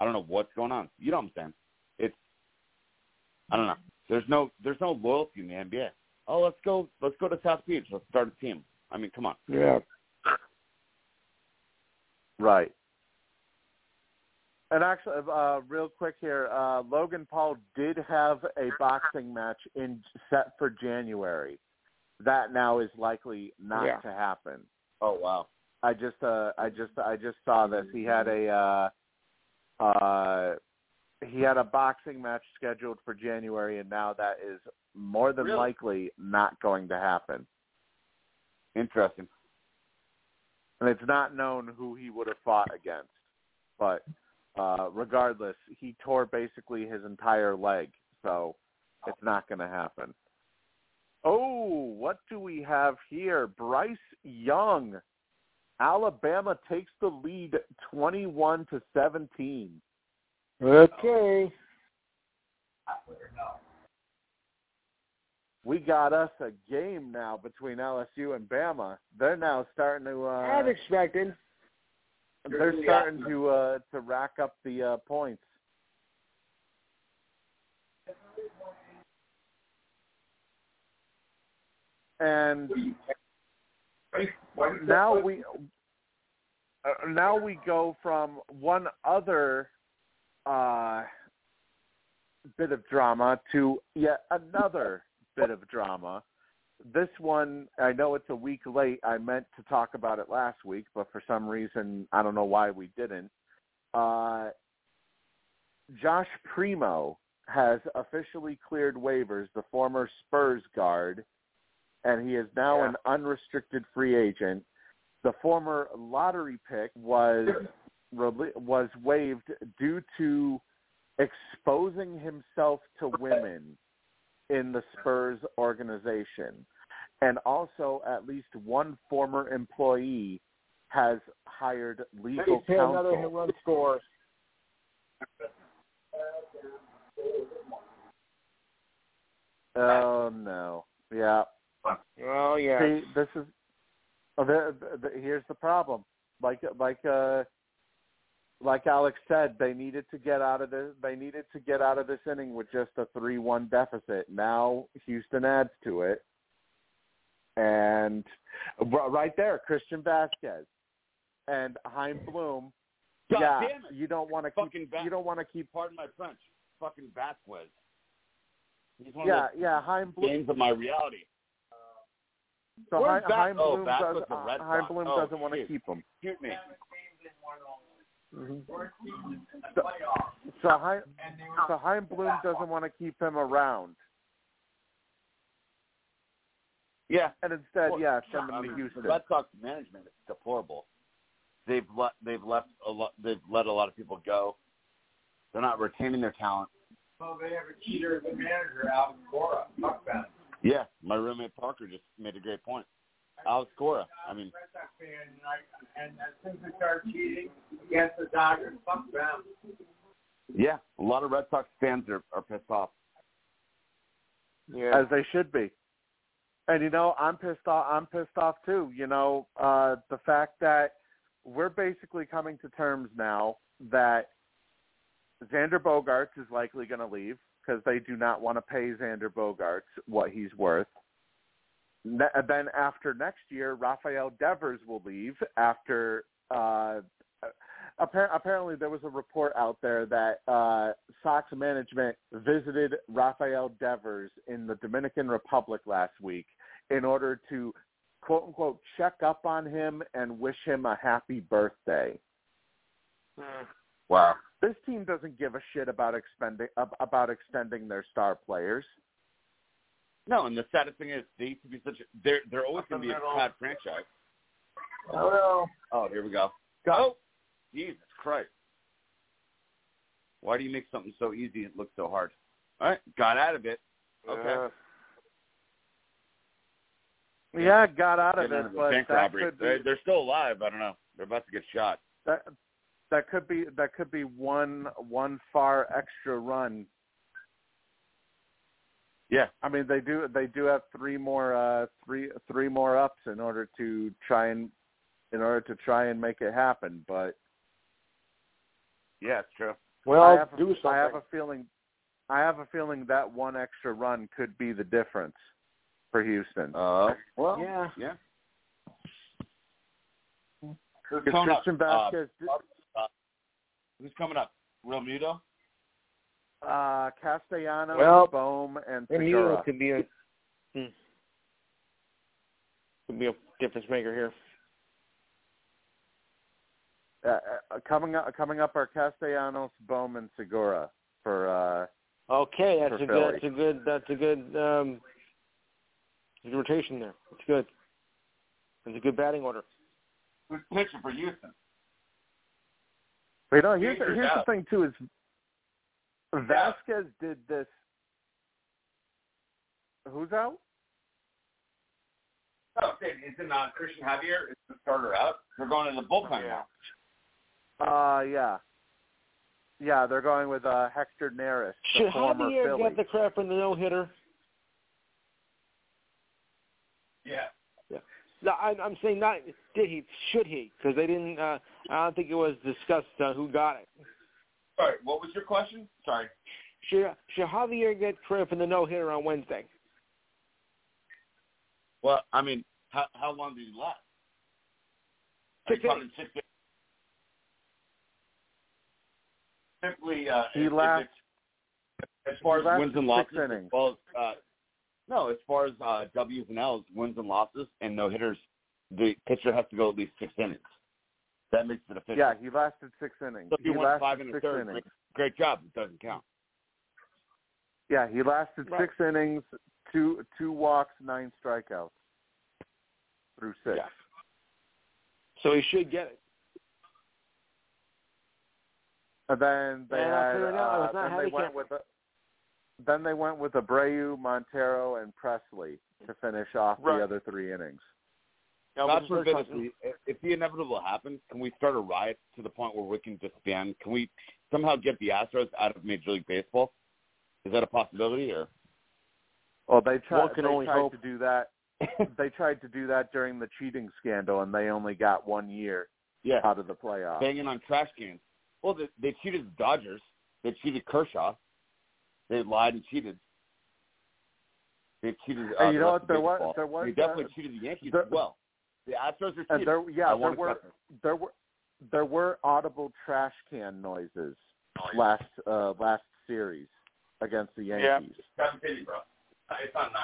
D: I don't know what's going on. You know what I'm saying? It's. I don't know. There's no there's no loyalty in the NBA. Oh, let's go let's go to South Beach. Let's start a team. I mean, come on.
C: Yeah.
B: Right. And actually, uh, real quick here, uh, Logan Paul did have a boxing match in set for January. That now is likely not
C: Yeah.
B: to happen.
D: Oh wow.
B: I just, uh, I just, I just saw this. He had a, uh, uh, he had a boxing match scheduled for January, and now that is more than
D: Really?
B: likely not going to happen.
D: Interesting.
B: and it's not known who he would have fought against. But uh, regardless, he tore basically his entire leg, so it's not going to happen. Oh, what do we have here? Bryce Young, Alabama takes the lead, twenty-one to seventeen.
C: Okay.
B: We got us a game now between LSU and Bama. They're now starting to. Uh,
C: As expected.
B: they're starting to uh, to rack up the uh, points. And now we uh, now we go from one other uh, bit of drama to yet another bit of drama. This one, I know it's a week late. I meant to talk about it last week, but for some reason, I don't know why we didn't. Uh, Josh Primo has officially cleared waivers, the former Spurs guard, and he is now
C: Yeah.
B: an unrestricted free agent. The former lottery pick was was waived due to exposing himself to women in the Spurs organization. And also at least one former employee has hired legal
C: Please say another hit
B: counsel.
C: run scores.
B: Oh no. Yeah.
C: Oh yeah.
B: See, this is uh, the, the, the, here's the problem. Like like uh like Alex said, they needed to get out of this. They needed to get out of this inning with just a three-one deficit. Now Houston adds to it, and right there, Christian Vasquez and Chaim Bloom.
D: God
B: yeah, you don't want to
D: Fucking
B: keep.
D: Va-
B: You don't want to keep.
D: Pardon my French. Fucking Vasquez. He's one
B: Yeah,
D: of those
B: yeah. Chaim Bloom.
D: games of my reality.
B: So
D: Where's
B: Chaim,
D: Vas-
B: Chaim
D: oh,
B: Bloom
D: Vasquez,
B: doesn't.
D: the Red Chaim
B: Bloom
D: Oh,
B: doesn't want to keep him.
D: Shoot me.
C: Mhm.
B: So, so Chaim, so Chaim Bloom doesn't want to keep him around,
D: Yeah.
B: and instead,
D: Well,
B: yeah, send him to Houston.
D: The Red Sox management is deplorable. They've let they've left a lot. They've let a lot of people go. They're not retaining their talent.
A: Well, they have a cheater as a manager, Alex Cora. Fuck that.
D: Yeah, my roommate Parker just made a great point. Alex Cora. I mean,
A: Red and, I, and as soon as they start cheating against the Dodgers, fuck them.
D: yeah, a lot of Red Sox fans are, are pissed off.
C: Yeah.
B: as they should be. And you know, I'm pissed off. I'm pissed off too. You know, uh, the fact that we're basically coming to terms now that Xander Bogaerts is likely going to leave because they do not want to pay Xander Bogaerts what he's worth. Ne- then after next year, Rafael Devers will leave after. Uh, appar- apparently, there was a report out there that uh, Sox management visited Rafael Devers in the Dominican Republic last week in order to quote unquote check up on him and wish him a happy birthday.
C: Mm.
D: Wow.
B: This team doesn't give a shit about expending about extending their star players.
D: No, and the saddest thing is they used to be such. A, they're they're always going to be a bad franchise.
C: Well,
D: Oh, here we go. Go. Jesus Christ. Why do you make something so easy and look so hard? All right, got out of it. Okay.
C: uh,
B: Yeah, got out of it,
D: out of a
B: but
D: bank robbery.
B: could
D: They're, they're still alive. I don't know. They're about to get shot.
B: that that could be that could be one one far extra run.
D: Yeah.
B: I mean, they do they do have three more uh three three more ups in order to try and in order to try and make it happen, but
D: Yeah, it's true.
C: well,
B: I have, a-
C: do something.
B: I have a feeling I have a feeling that one extra run could be the difference for Houston.
D: Uh, well,
C: yeah.
D: yeah. Who's coming up?
B: Christian Vasquez,
D: Uh, who's coming up? Realmuto?
B: Uh, Castellanos,
C: Well,
B: Bohm, and
C: And
B: Segura.
C: could be a hmm, could be a difference maker here.
B: Uh, uh, coming up, coming up are Castellanos, Bohm, and Segura for. uh
C: Okay, that's
B: For
C: a
B: Philly.
C: good. That's a good. That's a good. Um, good rotation there. It's good. It's a good batting order.
D: Who's pitching for Houston?
B: But you know, here's here's the thing too is Vasquez did this. Who's out?
D: Oh, okay. Isn't uh, Cristian Javier is the starter out? They're going to the bullpen
C: Yeah.
D: now.
B: Uh, yeah, yeah. They're going with uh Hector Neris, the
C: Should
B: former
C: Javier
B: Philly.
C: get the crap in the no hitter?
D: Yeah.
C: No, I, I'm saying not did he, should he? Because they didn't. Uh, I don't think it was discussed uh, who got it.
D: Sorry, what was your question? Sorry.
C: Should should Javier get credit for the no hitter on Wednesday?
D: Well, I mean, how how long did he last?
C: Six
D: talking six innings? Simply, uh,
B: He
D: is- is
B: last-
D: it- as far as wins and losses,
B: innings.
D: as well as uh, no, as far as uh, W's and L's, wins and losses, and no hitters, the pitcher has to go at least six innings. That makes it official.
B: Yeah, he lasted six innings.
D: So if
B: he
D: you went
B: lasted
D: five and a
B: six
D: third,
B: innings.
D: great, great job. It doesn't count.
B: Yeah, he lasted
C: Right.
B: six innings, two two walks, nine strikeouts through six.
C: Yeah. So he should get it.
B: And then they
C: And I'll
B: had
C: tell
B: uh,
C: not
B: then they went with a, then they went with Abreu, Montero, and Pressly to finish off
C: Right.
B: the other three innings.
C: Now,
D: God forbid if, we, if the inevitable happens, can we start a riot to the point where we can disband? Can we somehow get the Astros out of Major League Baseball? Is that a possibility? Or
B: Well, they tried.
C: One can
B: they
C: only
B: tried
C: hope.
B: to do that. [laughs] they tried to do that during the cheating scandal, and they only got one year
D: yeah,
B: out of the playoffs.
D: banging on trash cans. Well, they, they cheated the Dodgers. They cheated Kershaw. They lied and cheated. They cheated. Uh,
B: Hey, you know what? There
D: of
B: was there was
D: They definitely
B: uh,
D: cheated the Yankees
B: there-
D: as well. The Astros are cheated.
B: and there yeah there
D: won't
B: were there were there were audible trash can noises last uh last series against the
C: Yeah.
B: Yankees.
D: Seven City, bro. It's on nine.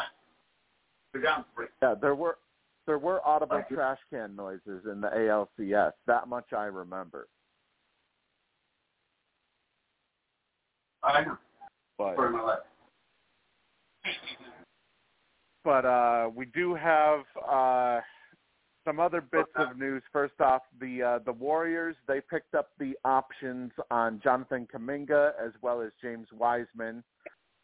D: They're down three.
B: Yeah, there were there were audible trash can noises in the ALCS. That much I remember.
D: I know.
B: But
D: For my life.
B: but uh, we do have uh, some other bits of news. First off, the uh, the Warriors they picked up the options on Jonathan Kuminga as well as James Wiseman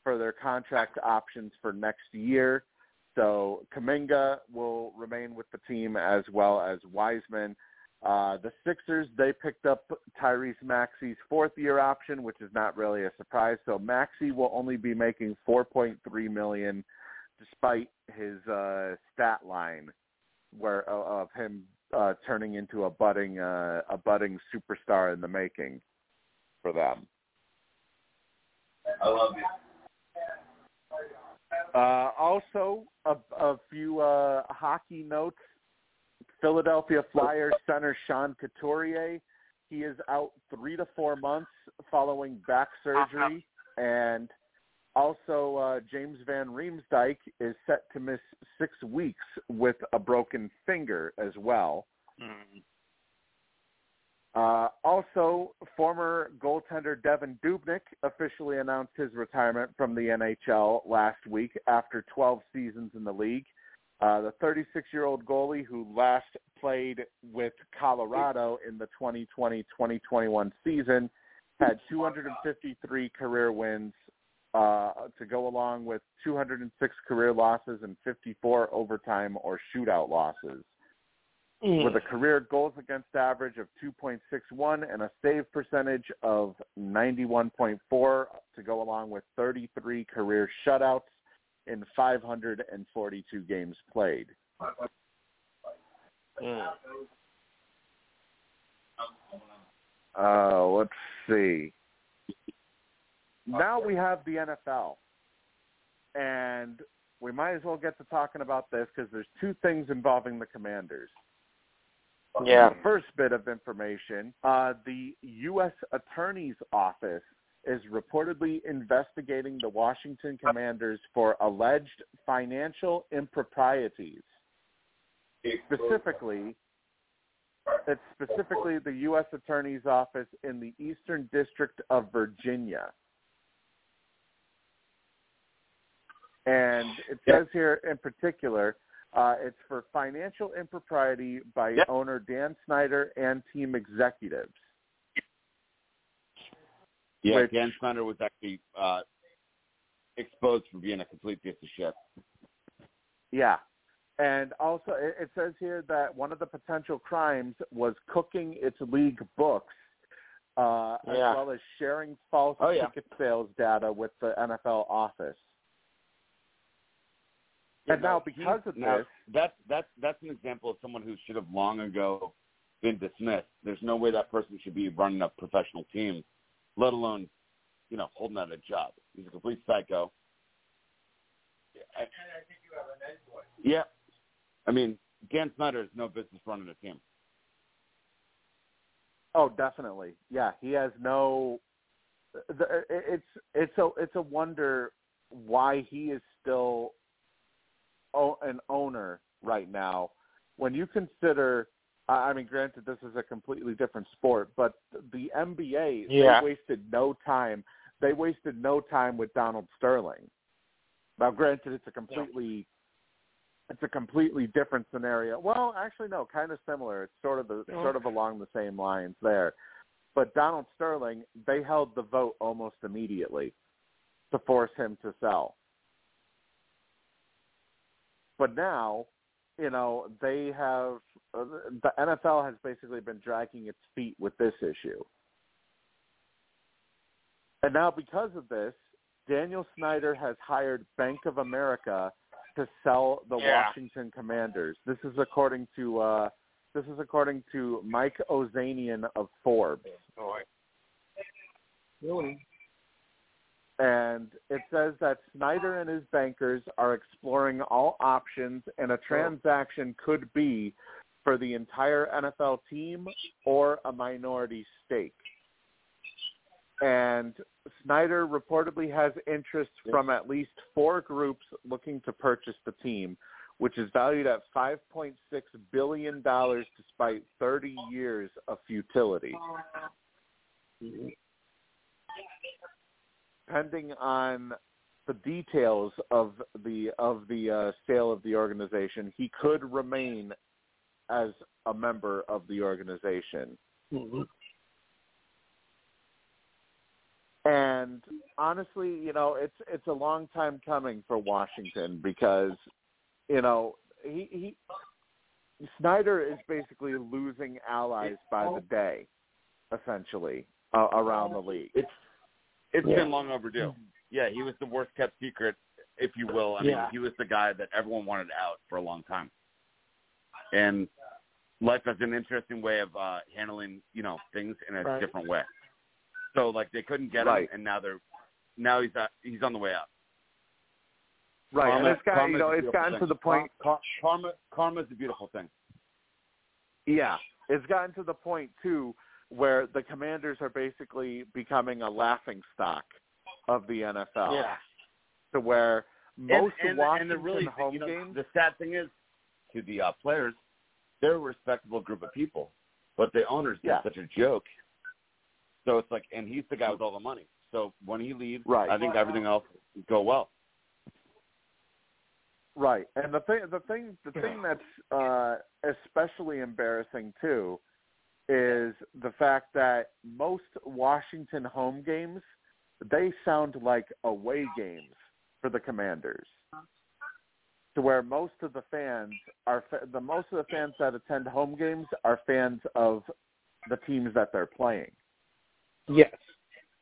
B: for their contract options for next year. So Kuminga will remain with the team as well as Wiseman. Uh, the Sixers they picked up Tyrese Maxey's fourth year option, which is not really a surprise. So Maxey will only be making 4.3 million despite his uh, stat line, where of him uh, turning into a budding uh, a budding superstar in the making for them.
D: I love you.
B: Uh, also, a, a few uh, hockey notes. Philadelphia Flyers center Sean Couturier, he is out three to four months following back surgery, and also uh, James Van Riemsdyk is set to miss six weeks with a broken finger as well. Uh, also, former goaltender Devan Dubnyk officially announced his retirement from the NHL last week after 12 seasons in the league. Uh, the 36-year-old goalie who last played with Colorado in the 2020-2021 season had 253 career wins uh, to go along with 206 career losses and 54 overtime or shootout losses with a career goals against average of 2.61 and a save percentage of 91.4 to go along with 33 career shutouts in 542 games played.
C: Mm.
B: Uh, let's see. Now we have the NFL, and we might as well get to talking about this because there's two things involving the Commanders.
C: Yeah.
B: The first bit of information, uh, the U.S. Attorney's Office is reportedly investigating the Washington Commanders for alleged financial improprieties. Specifically, it's specifically the U.S. Attorney's Office in the Eastern District of Virginia. And it says here in particular, uh, it's for financial impropriety by
D: Yep.
B: owner Dan Snyder and team executives.
D: Yeah,
B: Which-
D: Dan Snyder was actually uh, exposed for being a complete piece of shit.
B: Yeah. And also, it, it says here that one of the potential crimes was cooking its league books, uh, as well as sharing false
D: Oh, yeah.
B: ticket sales data with the NFL office. And now because of
D: now,
B: this,
D: that's that's that's an example of someone who should have long ago been dismissed. There's no way that person should be running a professional team, let alone, you know, holding out a job. He's a complete psycho. I-
A: And I think you have an end to
D: yeah, I mean, Dan Snyder has no business running a team.
B: Oh, definitely. Yeah, he has no. The, it's it's a it's a wonder why he is still o- an owner right now. When you consider, I I mean, granted, this is a completely different sport, but the NBA
C: Yeah.
B: they wasted no time. They wasted no time with Donald Sterling. Now, granted, it's a completely it's a completely different scenario. Well, actually, no, kind of similar. It's sort of the,
C: Yeah.
B: sort of along the same lines there. But Donald Sterling, they held the vote almost immediately to force him to sell. But now, you know, they have uh, the NFL has basically been dragging its feet with this issue. And now because of this, Daniel Snyder has hired Bank of America to sell the
C: Yeah.
B: Washington Commanders. This is according to uh this is according to Mike Ozanian of Forbes.
C: Really?
B: And it says that Snyder and his bankers are exploring all options and a oh. transaction could be for the entire NFL team or a minority stake. And Snyder reportedly has interest from at least four groups looking to purchase the team, which is valued at $5.6 billion despite 30 years of futility. Depending on the details of the of the uh, sale of the organization, he could remain as a member of the organization.
C: Mhm.
B: And honestly, you know, it's it's a long time coming for Washington because, you know, he he Snyder is basically losing allies by the day, essentially, uh, around the league.
D: It's it's
C: Yeah.
D: been long overdue. Yeah, he was the worst kept secret, if you will. I mean,
C: Yeah.
D: he was the guy that everyone wanted out for a long time. And life has an interesting way of uh handling, you know, things in a
C: Right.
D: different way. So like they couldn't get
B: Right.
D: him, and now they're now he's uh, he's on the way out.
B: Right, and
D: Karma-
B: it's got you know it's gotten
D: thing.
B: to the point.
D: Karma karma is a beautiful thing.
B: Yeah, it's gotten to the point too where the Commanders are basically becoming a laughing stock of the NFL.
C: Yeah.
B: To where most
D: and, and,
B: Washington
D: and the really
B: home
D: you know,
B: games.
D: The sad thing is, to the uh, players, they're a respectable group of people, but the owners
B: Yeah.
D: get such a joke. So it's like, and he's the guy with all the money. So when he leaves,
B: Right.
D: I think everything else will go well.
B: Right, and the thing, the thing, the thing that's uh, especially embarrassing too is the fact that most Washington home games they sound like away games for the Commanders, to where most of the fans are the most of the fans that attend home games are fans of the teams that they're playing,
C: Yes.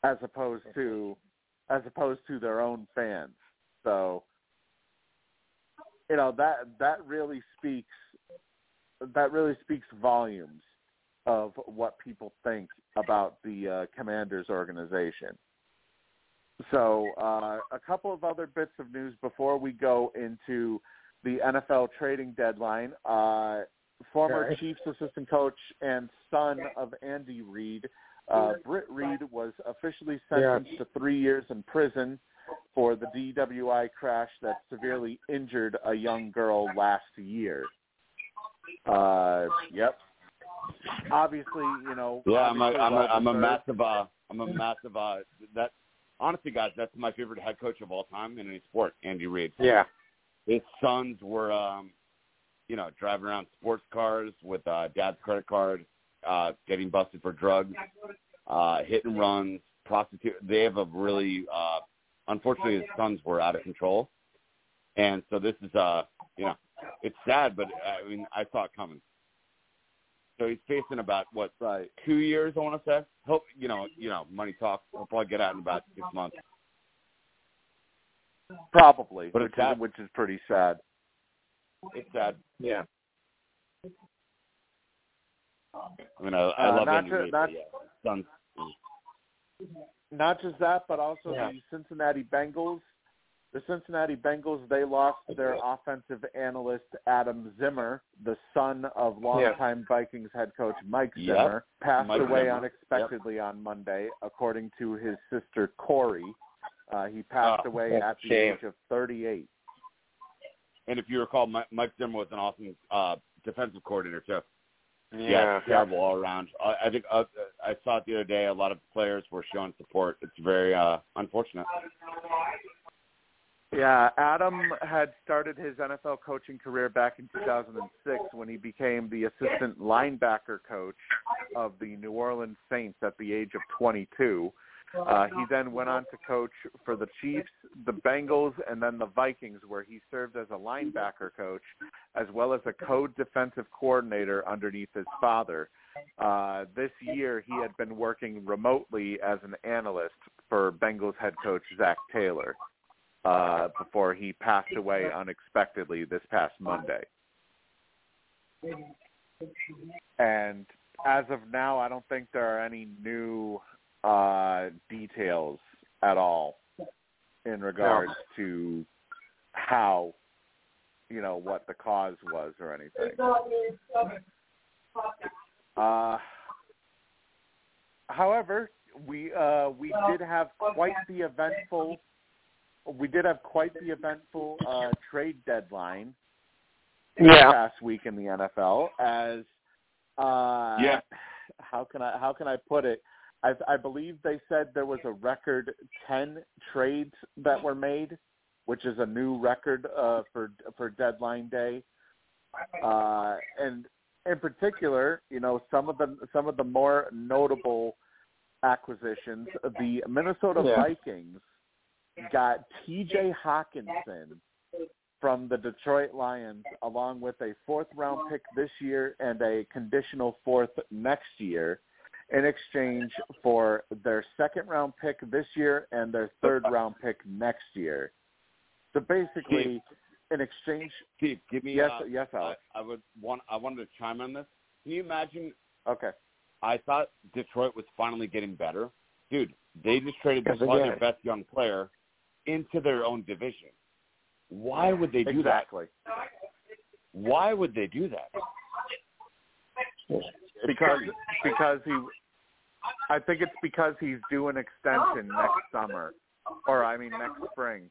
B: as opposed to as opposed to their own fans. So you know that that really speaks that really speaks volumes of what people think about the uh, Commanders organization. So, uh, a couple of other bits of news before we go into the NFL trading deadline. Uh, former
C: Okay.
B: Chiefs assistant coach and son of Andy Reid, uh, Britt Reid, was officially sentenced to three years in prison for the DWI crash that severely injured a young girl last year. Uh, yep. Obviously, you know.
D: Yeah, I'm a,
B: obviously
D: I'm a, I'm a massive, uh, I'm a massive, uh, that, honestly guys, that's my favorite head coach of all time in any sport, Andy Reid.
C: Yeah.
D: His sons were, um, you know, driving around sports cars with, uh, dad's credit card, uh, getting busted for drugs, uh, hit and runs, prostitute. They have a really, uh, unfortunately his sons were out of control. And so this is, uh, you know, it's sad, but I mean, I saw it coming. So he's facing about what
B: Right.
D: two years, I want to say. Hope you know, you know, money talks. He'll probably get out in about six months.
B: Probably,
D: But
B: which
D: it's sad.
B: is which is pretty sad.
D: It's sad.
C: Yeah.
D: I mean, I, I
B: Uh,
D: love
B: not
D: Andy
B: to-
D: Reid,
B: not-
D: yeah,
B: Not just that, but also
C: Yeah.
B: the Cincinnati Bengals. The Cincinnati Bengals they lost their offensive analyst Adam Zimmer, the son of longtime Vikings head coach Mike
D: Yep.
B: Zimmer, passed
D: Mike
B: away
D: Zimmer.
B: unexpectedly on Monday, according to his sister Corey. Uh, he passed
D: Oh,
B: away at the
C: shame.
B: age of 38.
D: And if you recall, Mike, Zimmer was an awesome uh, defensive coordinator too.
C: Yeah.
D: terrible all around. I, I think uh, I saw it the other day. A lot of players were showing support. It's very uh, unfortunate.
B: Yeah, Adam had started his NFL coaching career back in 2006 when he became the assistant linebacker coach of the New Orleans Saints at the age of 22. Uh, he then went on to coach for the Chiefs, the Bengals, and then the Vikings, where he served as a linebacker coach as well as a co-defensive coordinator underneath his father. Uh, this year, he had been working remotely as an analyst for Bengals head coach Zac Taylor uh, before he passed away unexpectedly this past Monday. And as of now, I don't think there are any new uh, details at all in regards to how, you know, what the cause was or anything. Uh, however, we uh, we did have quite the eventful we did have quite the eventful uh, trade deadline
C: Yeah.
B: past week in the NFL. As uh,
D: Yeah.
B: how can I how can I put it? I, I believe they said there was a record ten trades that were made, which is a new record uh, for for deadline day. Uh, and in particular, you know, some of the some of the more notable acquisitions, the Minnesota
C: Yeah.
B: Vikings got T.J. Hockenson from the Detroit Lions, along with a fourth round pick this year and a conditional fourth next year, in exchange for their second round pick this year and their third [laughs] round pick next year. So basically, in exchange,
D: Steve, give me.
B: yes,
D: uh,
B: yes,
D: I,
B: Alex.
D: I would want. I wanted to chime on this. Can you imagine?
B: Okay.
D: I thought Detroit was finally getting better. Dude, they just traded
C: Yes,
D: their best young player into their own division. Why would they do
B: Exactly.
D: that? Why would they do that?
B: Because because he, I think it's because he's due an extension next summer, or I mean next spring.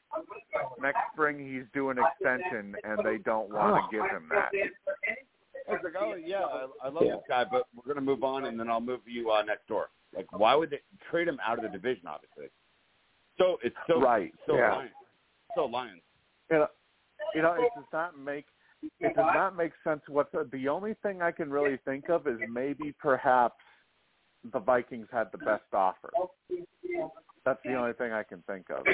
B: Next spring he's due an extension, and they don't want to give him that.
D: It's like, oh yeah, I, I love
C: Yeah.
D: this guy, but we're gonna move on, and then I'll move you uh, next door. Like, why would they trade him out of the division? Obviously, so it's so
B: Right.
D: so
C: Yeah.
D: Lions, so Lions.
B: You uh, know, you know, it does not make it does not make sense. What the only thing I can really think of is maybe perhaps the Vikings had the best offer. That's the only thing I can think of.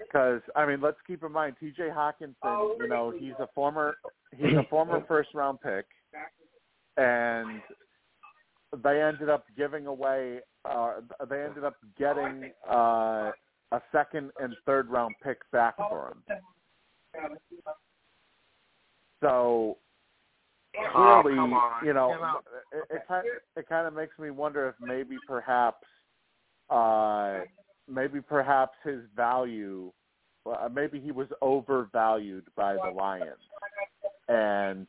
B: Because I mean, let's keep in mind T.J. Hockenson. You know, he's a former he's a former first round pick, and they ended up giving away. Uh, they ended up getting uh, a second and third round pick back for him. So
C: Oh,
B: clearly,
C: on.
B: you know, it, it kind it kind of makes me wonder if maybe perhaps, uh, maybe perhaps his value, uh, maybe he was overvalued by the Lions, and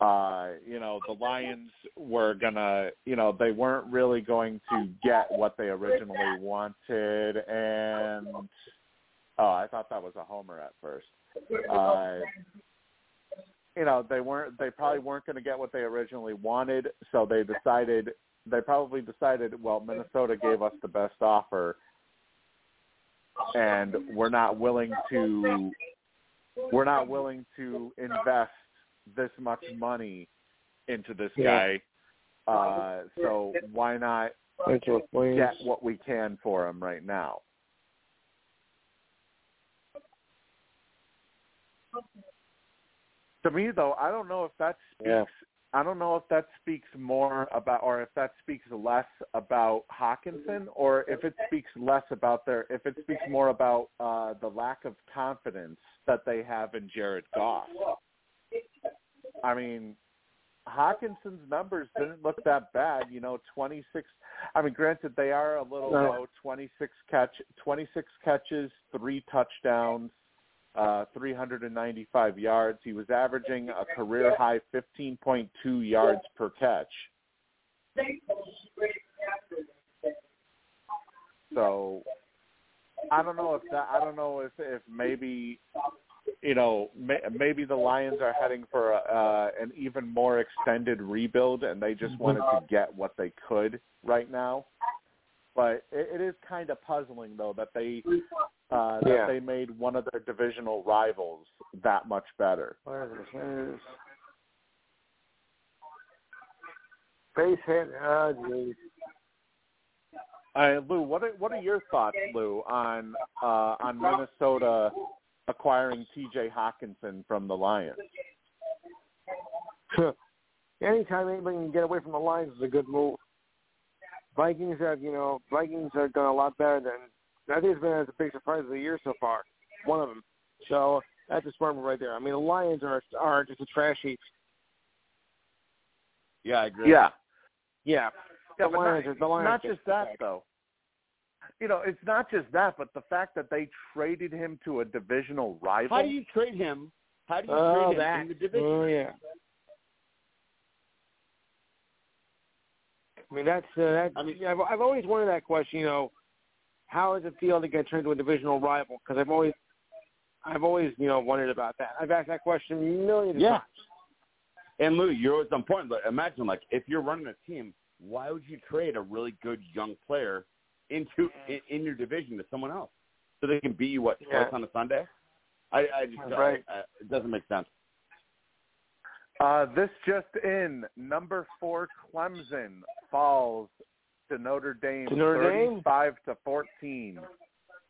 B: uh, you know, the Lions were gonna, you know, they weren't really going to get what they originally wanted, and oh, I thought that was a homer at first. Uh, you know, they weren't, they probably weren't going to get what they originally wanted, so they decided, they probably decided, well, Minnesota gave us the best offer, and we're not willing to, we're not willing to invest this much money into this
C: Yeah.
B: guy. Uh, so why not
C: Into a Flames.
B: get what we can for him right now? To me, though, I don't know if that speaks
C: Yeah.
B: I don't know if that speaks more about, or if that speaks less about Hockenson, or if it speaks less about their, if it speaks more about uh, the lack of confidence that they have in Jared Goff. I mean, Hockenson's numbers didn't look that bad. You know, 26. I mean, granted they are a little
C: No.
B: low. 26 catch, 26 catches, three touchdowns, uh, 395 yards. He was averaging a career high 15.2 yards per catch. So I don't know if that. I don't know if if maybe you know may, maybe the Lions are heading for a, uh, an even more extended rebuild, and they just wanted to get what they could right now. But it, it is kind of puzzling though that they uh, that
C: Yeah.
B: they made one of their divisional rivals that much better.
C: Where is this? Where is Base hit. Oh, jeez.
B: Uh, Lou, what are what are your thoughts, Lou, on uh, on Minnesota acquiring T.J. Hockenson from the Lions? [laughs]
C: Anytime anybody can get away from the Lions is a good move. Vikings have, you know, Vikings have done a lot better than. I think it's been the big surprise of the year so far. One of them. So that's a smart move right there. I mean, the Lions are are just a trash heap.
D: Yeah, I agree.
B: Yeah,
C: Yeah.
B: yeah,
C: The Lions
B: not,
C: are- the Lions
B: not just that though. You know, it's not just that, but the fact that they traded him to a divisional rival.
D: How do you trade him? How do you
C: Oh,
D: trade him
C: that.
D: in the division?
C: Oh, yeah. I mean, that's uh, that.
D: I mean-
C: yeah, I've, I've always wondered that question. You know, how does it feel to get turned to a divisional rival? Because I've always, I've always, you know, wondered about that. I've asked that question millions of
D: Yeah.
C: times.
D: And Lou, you're always on point. But imagine, like, if you're running a team, why would you trade a really good young player into in, in your division to someone else so they can beat you what twice
C: Yeah.
D: on a Sunday? I, I just
C: Right.
D: I, I, it doesn't make sense.
B: Uh, this just in: number four Clemson falls to Notre Dame,
C: To Notre Dame?
B: thirty-five to fourteen.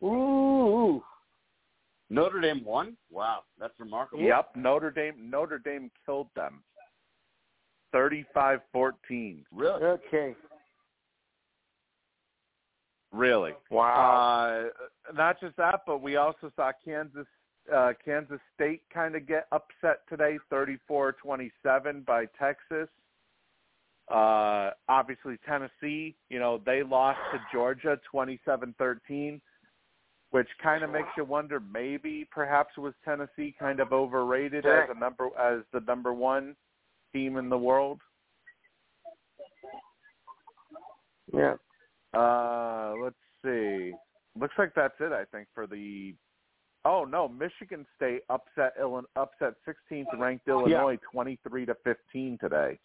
C: Ooh.
D: Notre Dame won. Wow, that's remarkable.
B: Yep, Notre Dame. Notre Dame killed them. 35-14.
D: Really?
C: Okay.
B: Really.
C: Wow.
B: Uh, not just that, but we also saw Kansas uh, Kansas State kind of get upset today, 34-27 by Texas. Uh, obviously Tennessee, you know, they lost to Georgia 27-13, which kind of makes you wonder maybe perhaps was Tennessee kind of overrated as a number as the number 1 team in the world.
C: yeah.
B: Uh, let's see. Looks like that's it. I think for the. Oh no, Michigan State upset Illinois, upset 16th ranked Illinois 23 to 15 today.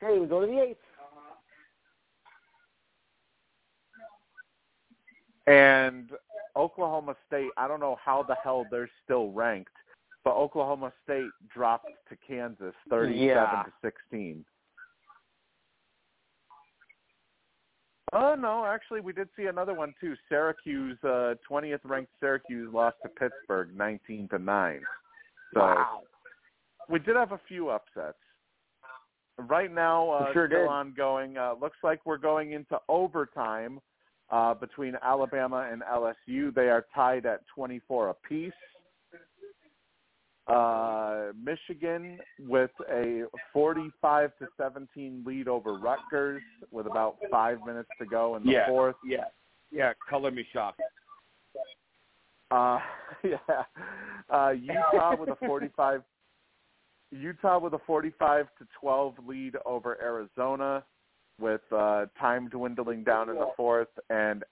C: Hey, we go to the eighth.
B: And Oklahoma State, I don't know how the hell they're still ranked, but Oklahoma State dropped to Kansas 37
C: Yeah.
B: to 16. Oh no, actually we did see another one too. Syracuse, uh, 20th ranked Syracuse lost to Pittsburgh 19 to 9. So
C: wow.
B: we did have a few upsets. Right now, uh,
C: sure
B: still
C: did.
B: ongoing. Uh, looks like we're going into overtime uh, between Alabama and LSU. They are tied at 24 apiece. Uh, Michigan with a 45 to 17 lead over Rutgers with about five minutes to go in the
D: Yeah.
B: fourth.
D: Yeah. Yeah. Color me shocked.
B: Uh, [laughs] yeah. Uh, Utah with a 45. [laughs] Utah with a 45 to 12 lead over Arizona, with uh, time dwindling down in the fourth, and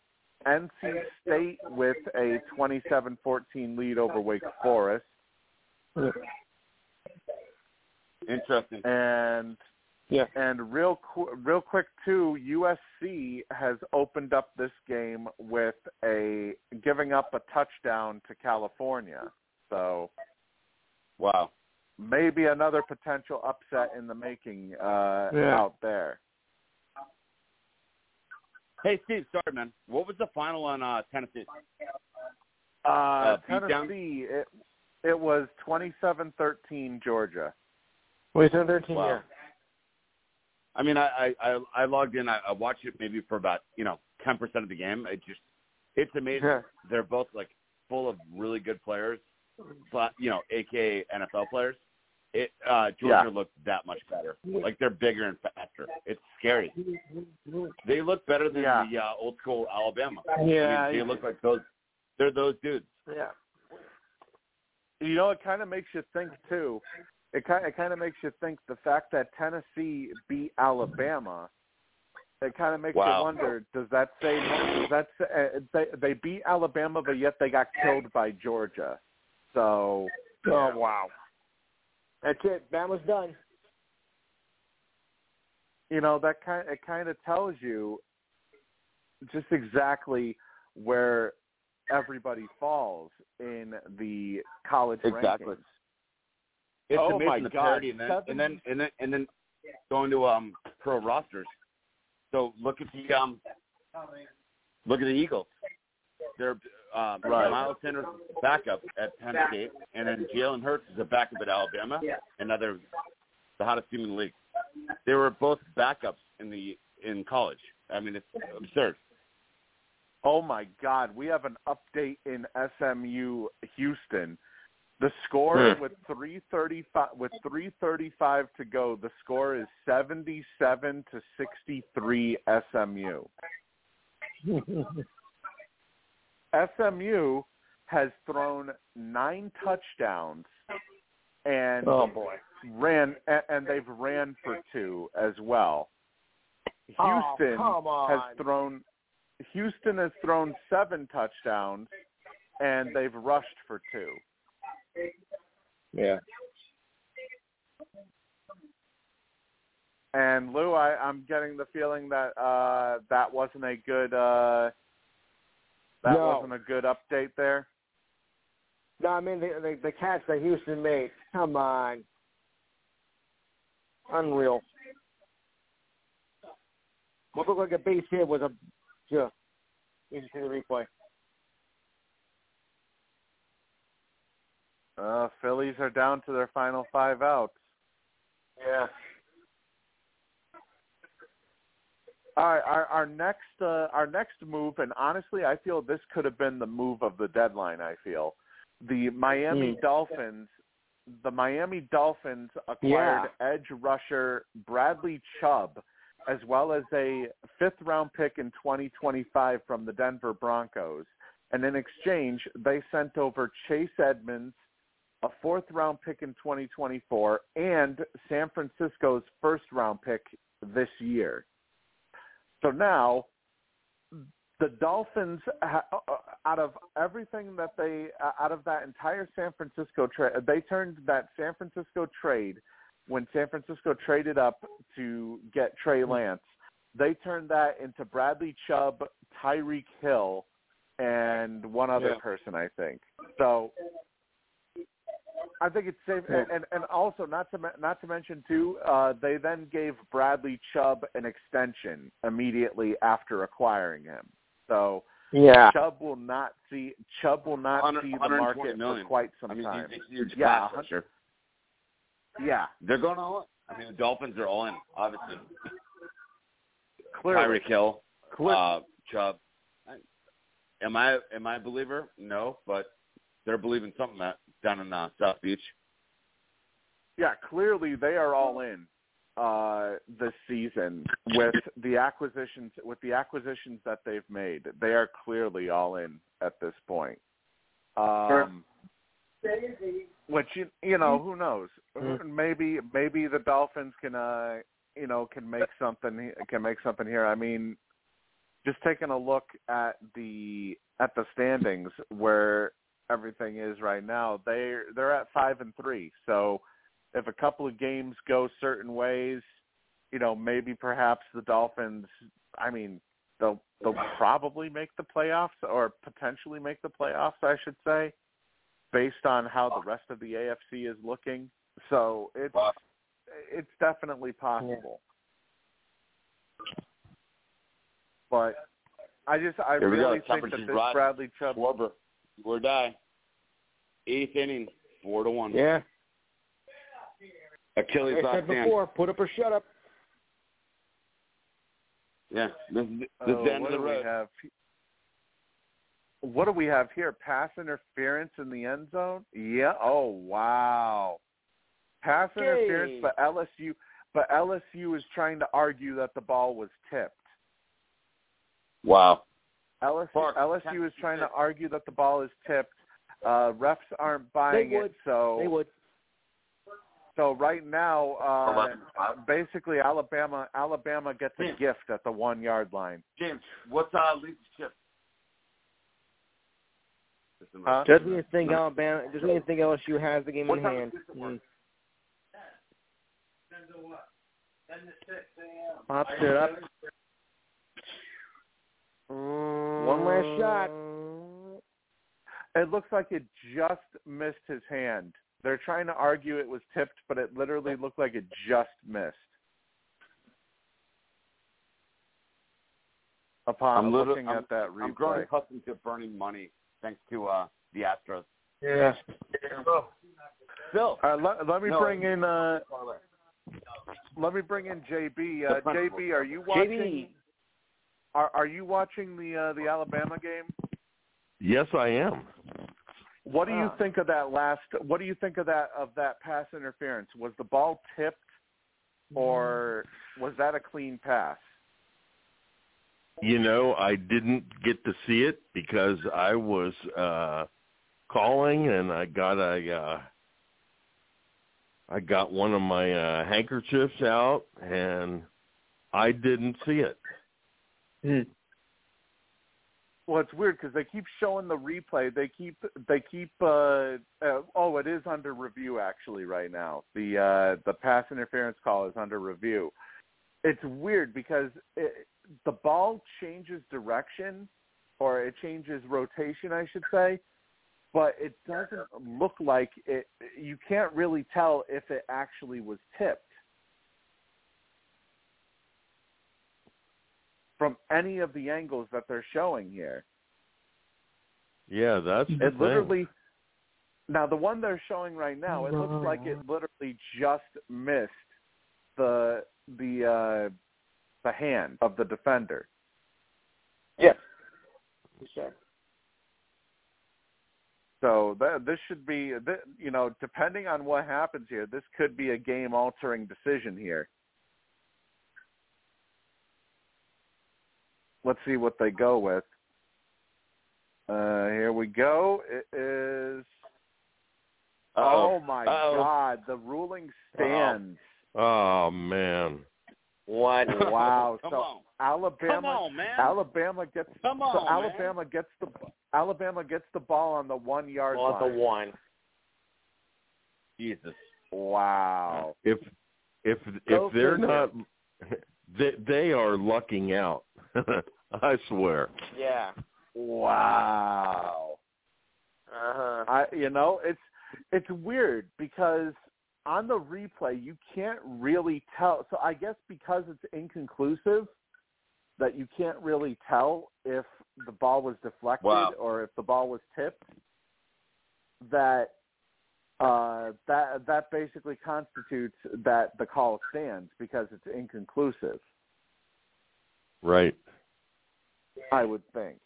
B: NC State with a 27-14 lead over Wake Forest,
D: Interesting.
B: and
C: Yeah.
B: and real qu- real quick too, USC has opened up this game with a giving up a touchdown to California. So
D: Wow.
B: maybe another potential upset in the making uh,
C: Yeah.
B: out there.
D: Hey, Steve. Sorry, man. What was the final on uh, Tennessee?
B: Uh,
D: Uh, beat down?
B: Tennessee, it, it was 27-13 Georgia.
C: Wait, so thirteen.
D: Wow.
C: Yeah.
D: I mean, I I I logged in. I, I watched it maybe for about you know ten percent of the game. It just it's amazing.
C: Yeah.
D: They're both like full of really good players, but you know, aka NFL players. It uh Georgia
B: Yeah.
D: looked that much better. Like they're bigger and faster. It's scary. They look better than
B: Yeah.
D: the uh, old school Alabama.
C: Yeah,
D: I mean, they look like those. They're those dudes.
C: Yeah.
B: You know, it kind of makes you think too. It kind it kind of makes you think the fact that Tennessee beat Alabama. It kind of makes
D: Wow.
B: you wonder: Does that say does that say, uh, they they beat Alabama, but yet they got killed by Georgia? So
C: Oh wow. That's it. Bama's done.
B: you know that kind it kind of tells you just exactly where everybody falls in the college
D: Exactly.
B: rankings.
D: It's
B: Oh,
D: amazing
B: my
D: the
B: God.
D: parity, and then, and then and then and then going to um pro rosters. So look at the um look at the Eagles. They're um,
B: Right.
D: Miles Sanders a backup at Penn State, and then Jalen Hurts is a backup at Alabama, and now they're the hottest team in the league. They were both backups in the in college. I mean, it's absurd.
B: Oh my God, we have an update in SMU Houston. The score
D: Hmm.
B: with three thirty five with three thirty five to go, the score is seventy seven to sixty three SMU. SMU has thrown nine touchdowns and
C: Oh boy.
B: ran and they've ran for two as well.
C: Oh,
B: Houston
C: on.
B: has thrown Houston has thrown seven touchdowns and they've rushed for two.
C: Yeah.
B: And Lou, I, I'm getting the feeling that uh that wasn't a good uh that
C: No.
B: wasn't a good update there.
C: No, I mean the, the the catch that Houston made. Come on. Unreal. What looked like a base hit was a just into the replay.
B: Uh Phillies are down to their final five outs.
C: Yeah.
B: All right, our, our next uh, our next move, and honestly, I feel this could have been the move of the deadline. I feel the Miami
C: Mm.
B: Dolphins, the Miami Dolphins acquired edge rusher Bradley Chubb, as well as a fifth round pick in 2025 from the Denver Broncos, and in exchange, they sent over Chase Edmonds, a fourth round pick in 2024, and San Francisco's first round pick this year. So now, the Dolphins, uh, out of everything that they, uh, out of that entire San Francisco trade, they turned that San Francisco trade when San Francisco traded up to get Trey Lance. They turned that into Bradley Chubb, Tyreek Hill, and one other
C: Yeah.
B: person, I think. So I think it's safe,
C: Yeah.
B: and and also not to not to mention too, uh, they then gave Bradley Chubb an extension immediately after acquiring him. So
C: Yeah.
B: Chubb will not see Chubb will not see the market
D: million.
B: for quite some
D: I mean,
B: time.
D: it's huge
B: Yeah. Yeah,
D: They're going all in. I mean, the Dolphins are all in, obviously.
B: clearly.
D: Tyreek Hill,
B: Cle-
D: uh, Chubb. Am I am I a believer? No, but they're believing something that down in uh, South Beach.
B: yeah, clearly they are all in uh, this season with the acquisitions with the acquisitions that they've made. They are clearly all in at this point. Um, which you, you know, who knows?
C: Mm.
B: Maybe maybe the Dolphins can uh, you know can make something can make something here. I mean, just taking a look at the at the standings where everything is right now, they they're at five and three. So if a couple of games go certain ways, you know, maybe perhaps the Dolphins. I mean, they'll they'll probably make the playoffs or potentially make the playoffs. I should say, based on how the rest of the AFC is looking. So it's it's definitely possible. But I just I
D: Here
B: really think that this
D: rising.
B: Bradley Chubb
D: Schwarber, or die. Eighth inning, four to one.
C: Yeah.
D: Achilles
C: Like I said
D: man.
C: before, put up or shut up.
D: Yeah, this is, this
B: Oh,
D: the end
B: what
D: of the
B: do we
D: road.
B: Have? What do we have here? Pass interference in the end zone? Yeah. Oh wow. Pass
C: Okay.
B: interference, but LSU, but LSU is trying to argue that the ball was tipped.
D: Wow.
B: LSU,
D: Clark,
B: LSU is
D: Texas
B: trying to argue that the ball is tipped. Uh, refs aren't buying
C: would.
B: it, so
C: They would.
B: so right now, uh, basically Alabama Alabama gets a
D: Yeah.
B: gift at the one yard line.
D: James, what's our Lee's chip?
B: Huh?
C: Just when you think Alabama, just when you think LSU has the game
D: What
C: in hand,
D: is it work?
C: mm,
A: Ten to what? Ten to six a.m.
C: pops it up. One last shot.
B: It looks like it just missed his hand. They're trying to argue it was tipped, but it literally looked like it just missed. Upon
D: I'm literally-
B: looking
D: I'm-
B: at that
D: I'm growing
B: replay.
D: accustomed to burning money thanks to uh the Astros.
C: Yeah.
D: Phil,
B: Uh, let, let me
D: No.
B: bring in uh, let me bring in JB. Uh, JB, are you watching?
C: JB.
B: Are are you watching the uh, the Alabama game?
E: Yes, I am.
B: What do you
C: Ah.
B: think of that last? What do you think of that of that pass interference? Was the ball tipped, or was that a clean pass?
E: You know, I didn't get to see it because I was uh calling and I got a uh I got one of my uh handkerchiefs out and I didn't see it.
B: Well, it's weird because they keep showing the replay. They keep they keep. Uh, uh, oh, it is under review actually right now. The uh, the pass interference call is under review. It's weird because it, the ball changes direction, or it changes rotation, I should say, but it doesn't look like it. You can't really tell if it actually was tipped. From any of the angles that they're showing here.
E: Yeah, that's the
B: It
E: thing.
B: literally now the one they're showing right now, it looks like it literally just missed the the uh the hand of the defender.
C: Yes. Sure.
B: So that, this should be, you know, depending on what happens here, this could be a game-altering decision here. Let's see what they go with. Uh, here we go. It is.
D: Uh-oh.
B: Oh my
D: Uh-oh.
B: God! The ruling stands.
E: Oh man.
C: What? [laughs]
B: Wow!
D: Come
B: so
D: on.
B: Alabama,
D: Come on, man.
B: Alabama gets.
D: Come
B: so
D: on, man.
B: Alabama gets the Alabama gets the ball on the one yard
C: Well, at the one.
D: Jesus.
B: Wow!
E: If if
B: Go
E: if they're
B: figure.
E: not they they are lucking out. [laughs] I swear.
C: Yeah.
B: Wow!
C: Uh huh.
B: I you know it's it's weird because on the replay you can't really tell. So I guess because it's inconclusive, that you can't really tell if the ball was deflected
D: Wow.
B: or if the ball was tipped. That uh, that that basically constitutes that the call stands because it's inconclusive.
E: Right.
B: I would think.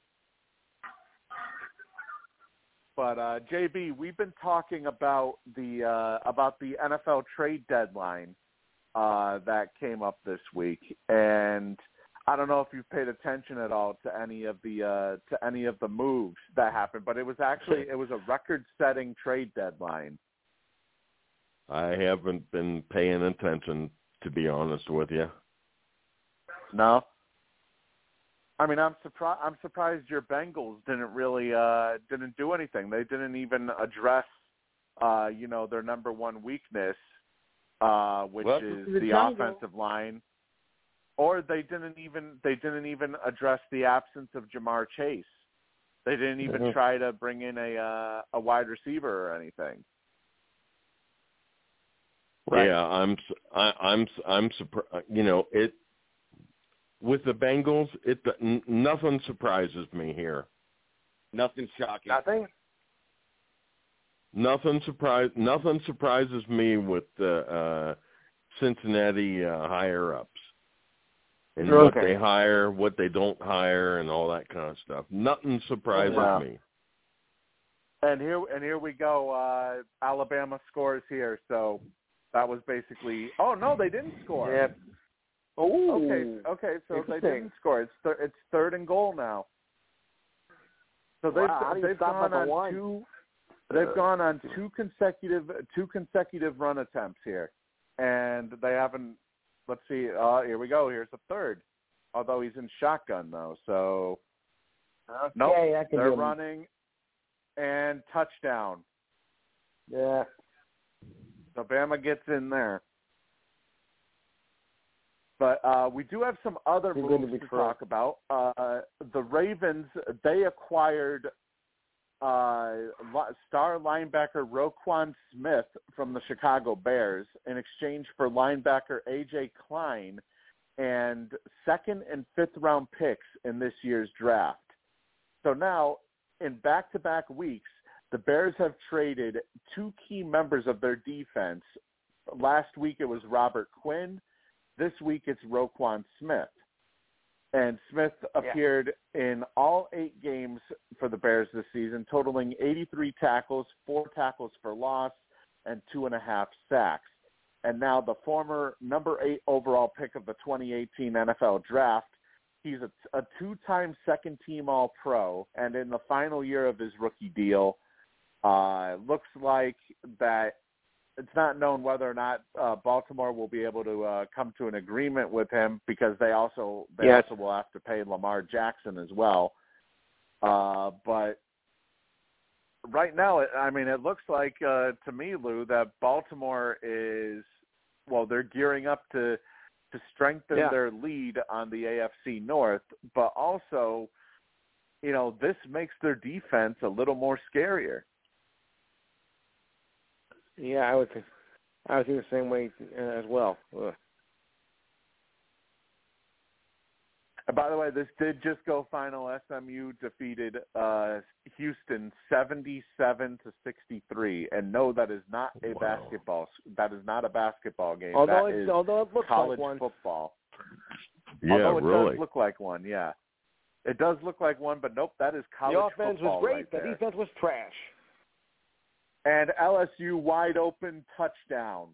B: But uh, JB, we've been talking about the uh, about the NFL trade deadline uh, that came up this week, and I don't know if you've paid attention at all to any of the uh, to any of the moves that happened, but it was actually it was a record-setting trade deadline.
E: I haven't been paying attention to be honest with you.
B: No. I mean, I'm surprised. I'm surprised your Bengals didn't really uh, didn't do anything. They didn't even address, uh, you know, their number one weakness, uh, which
D: Well,
B: is
C: the
B: the offensive line, or they didn't even they didn't even address the absence of Ja'Marr Chase. They didn't even
C: Mhm.
B: try to bring in a uh, a wide receiver or anything. Right.
E: Yeah, I'm s- I, I'm s- I'm surprised. You know, it with the Bengals, it n- nothing surprises me here.
D: Nothing shocking.
C: Nothing.
E: Nothing surprise nothing surprises me with the uh, Cincinnati uh, higher ups. and
C: Okay.
E: what they hire, what they don't hire, and all that kind of stuff. Nothing surprises
B: Yeah.
E: me.
B: And here and here we go. Uh, Alabama scores here, so that was basically. Oh no, they didn't score.
C: Yep. Oh.
B: Okay, okay, so they didn't score. It's thir- it's third and goal now. So they've
C: Wow, how do you
B: they've gone on
C: one?
B: two they've gone on two consecutive two consecutive run attempts here, and they haven't. Let's see. Uh, here we go. Here's the third. Although he's in shotgun though, so
C: Okay,
B: nope. They're running and touchdown.
C: Yeah.
B: So Bama gets in there. But uh, we do have some other
C: to
B: moves to
C: true.
B: talk about. Uh, the Ravens they acquired uh, star linebacker Roquan Smith from the Chicago Bears in exchange for linebacker AJ Klein and second and fifth round picks in this year's draft. So now, in back-to-back weeks, the Bears have traded two key members of their defense. Last week it was Robert Quinn. This week it's Roquan Smith. And Smith appeared in all eight games for the Bears this season, totaling 83 tackles, four tackles for loss, and two and a half sacks. And now the former number eight overall pick of the 2018 NFL Draft, he's a, a two-time second-team All-Pro, and in the final year of his rookie deal, uh, looks like that it's not known whether or not uh, Baltimore will be able to uh, come to an agreement with him because they also they
C: Yes.
B: also will have to pay Lamar Jackson as well. Uh, but right now, it, I mean, it looks like uh, to me, Lou, that Baltimore is well, they're gearing up to to strengthen
C: Yeah.
B: their lead on the AFC North, but also, you know, this makes their defense a little more scarier.
C: Yeah, I would think. I would think the same way uh, as well. Ugh.
B: By the way, this did just go final. SMU defeated uh, Houston seventy-seven to sixty-three, and no, that is not a
E: Wow.
B: basketball. That is not a basketball game.
C: Although
B: That
C: it's although it looks
B: college
C: like one.
B: football.
E: Yeah,
B: Although it
E: really.
B: does look like one, yeah. It does look like one, but nope, that is college
C: The offense
B: football
C: was great.
B: right
C: the defense was trash.
B: And LSU wide open touchdown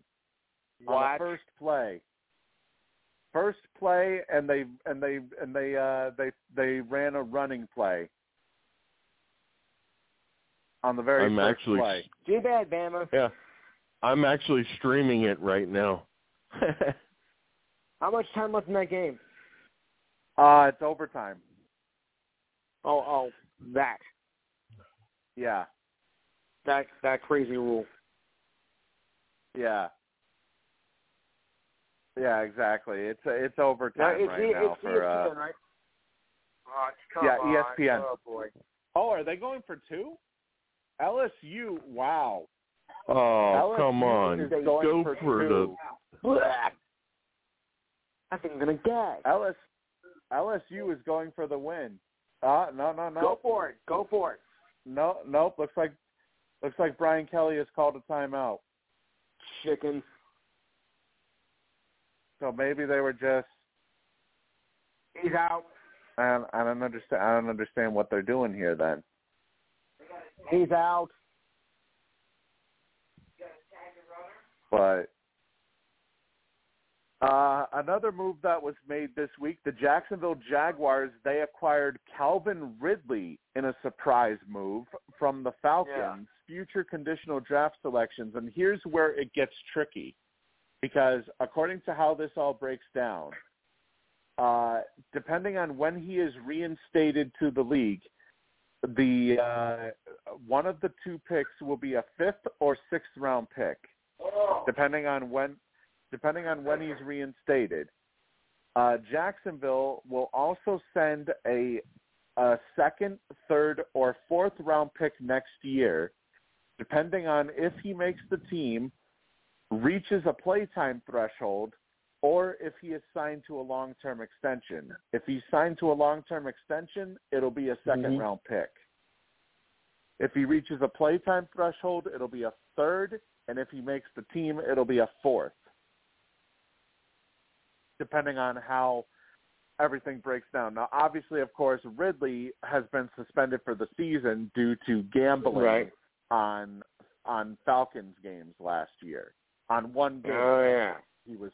B: on the first play. First play, and they and they and they uh, they they ran a running play on the very
E: I'm
B: first
E: actually
B: play.
C: Too bad, Bama.
E: yeah. I'm actually streaming it right now. [laughs]
C: How much time left in that game?
B: uh, it's overtime.
C: Oh, oh, that
B: Yeah,
C: that that crazy rule.
B: yeah, yeah. Exactly. It's it's
C: Now,
B: overtime
C: it's,
B: right now
C: it's
B: for
C: ESPN,
B: uh,
C: right? Oh,
B: yeah,
C: on.
B: ESPN.
C: Oh boy.
B: Oh, are they going for two? LSU. Wow.
E: Oh,
B: LSU
E: come on. Go
B: for
E: for the
C: Blah. I think I'm gonna gag.
B: LS, LSU is going for the win. Uh, no, no, no.
C: Go for it. Go for it.
B: No, nope. Looks like looks like Brian Kelly has called a timeout.
C: Chicken.
B: So maybe they were just.
C: He's out.
B: I don't, I don't understand. I don't understand what they're doing here. Then
C: He's out.
B: but uh, another move that was made this week, the Jacksonville Jaguars they acquired Calvin Ridley in a surprise move from the Falcons, future conditional draft selections, and here's where it gets tricky, because according to how this all breaks down, uh, depending on when he is reinstated to the league, the uh, one of the two picks will be a fifth or sixth round pick depending on when depending on when he's reinstated. Uh, Jacksonville will also send a a second, third, or fourth round pick next year, depending on if he makes the team, reaches a playtime threshold, or if he is signed to a long term extension. If he's signed to a long term extension, it'll be a 2nd
C: Mhm.
B: round pick. If he reaches a playtime threshold, it'll be a third, and if he makes the team, it'll be a fourth, depending on how everything breaks down. Now, obviously, of course, Ridley has been suspended for the season due to gambling
C: Right.
B: on on Falcons games last year. On one game,
C: Oh yeah.
B: he was.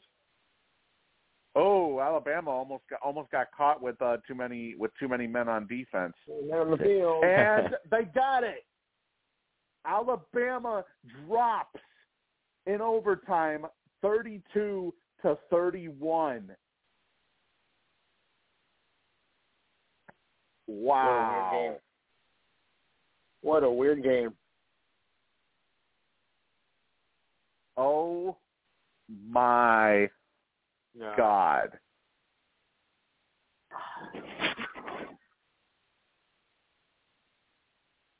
B: Oh, Alabama almost got almost got caught with uh, too many with too many men on defense,
C: on the field.
B: and [laughs] they got it. Alabama drops in overtime, thirty-two to thirty-one. Wow.
C: What a weird game.
B: Oh my
C: Yeah.
B: God.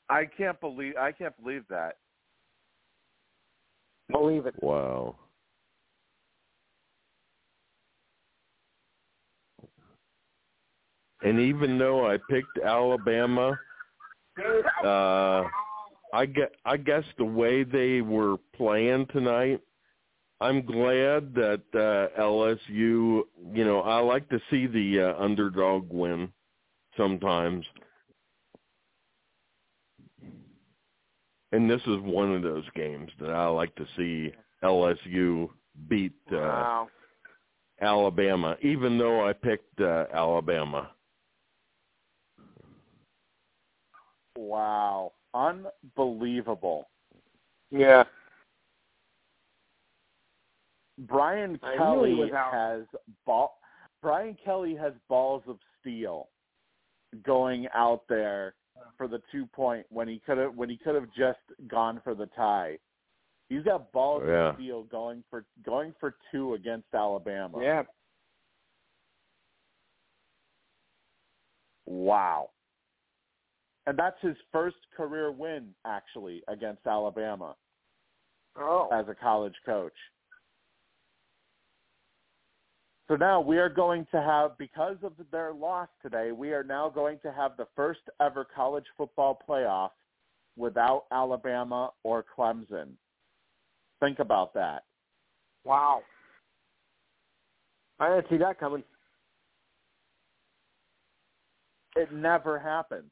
B: I can't believe I can't believe that.
C: Believe it.
E: Wow. And even though I picked Alabama, uh, I get I guess the way they were playing tonight, I'm glad that uh, LSU. You know, I like to see the uh, underdog win sometimes, and this is one of those games that I like to see LSU beat uh,
C: Wow.
E: Alabama, even though I picked uh, Alabama.
B: Wow. Unbelievable.
C: Yeah.
B: Brian
C: I
B: Kelly has ball Brian Kelly has balls of steel going out there for the two point when he could have when he could have just gone for the tie. He's got balls
E: Yeah.
B: of steel going for going for two against Alabama.
C: Yeah.
B: Wow. And that's his first career win actually against Alabama
C: Oh.
B: as a college coach. So now we are going to have, because of their loss today, we are now going to have the first ever college football playoff without Alabama or Clemson. Think about that.
C: Wow. I didn't see that coming.
B: It never happens.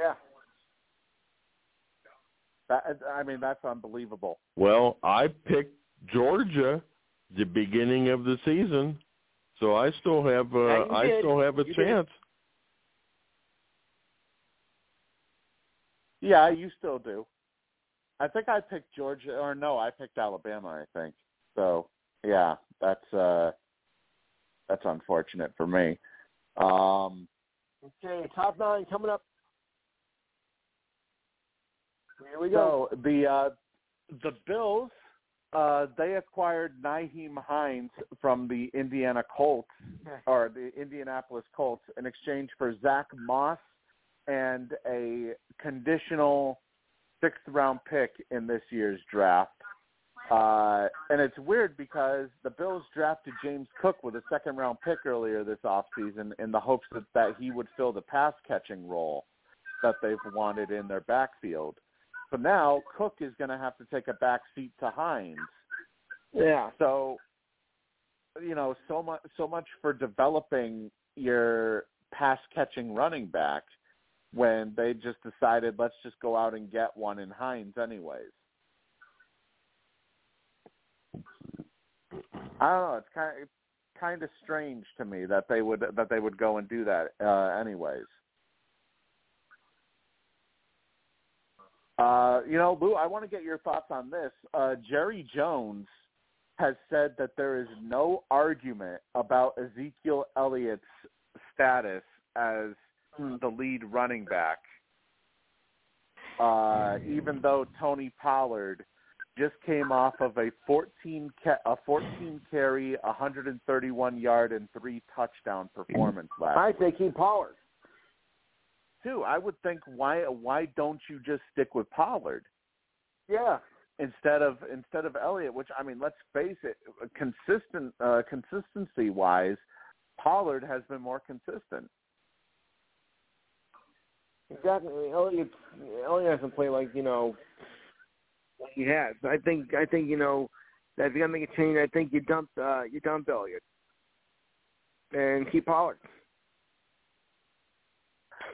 C: Yeah.
B: That, I mean, that's unbelievable.
E: Well, I picked Georgia the beginning of the season, so I still have uh,
C: Yeah,
E: I
C: did.
E: still have a
C: You did.
E: chance.
B: Yeah, you still do. I think I picked Georgia, or no, I picked Alabama. I think so. Yeah, that's uh, that's unfortunate for me. Um,
C: Okay, top nine coming up. Here we go.
B: so the uh, the Bills, uh, they acquired Nyheim Hines from the Indiana Colts [laughs] or the Indianapolis Colts in exchange for Zack Moss and a conditional sixth round pick in this year's draft. Uh, and it's weird because the Bills drafted James Cook with a second round pick earlier this offseason in the hopes that, that he would fill the pass catching role that they've wanted in their backfield. So now Cook is going to have to take a back seat to Hines.
C: Yeah.
B: So, you know, so much so much for developing your pass catching running back when they just decided let's just go out and get one in Hines anyways. I don't know. It's kind of, kind of strange to me that they would that they would go and do that uh, anyways. Uh, you know, Lou, I want to get your thoughts on this. Uh, Jerry Jones has said that there is no argument about Ezekiel Elliott's status as the lead running back, uh, even though Tony Pollard just came off of a 14 ca- a 14 carry, 131 yard and three touchdown performance last
C: I think he Pollard.
B: Too. I would think why why don't you just stick with Pollard
C: Yeah.
B: instead of instead of Elliott? Which I mean, let's face it, consistent uh, consistency wise, Pollard has been more consistent.
C: Exactly. I mean, Elliott Elliott hasn't played like, you know like he has. I think I think, you know, that if you're gonna make a change, I think you dumped uh you dumped Elliott. and keep Pollard.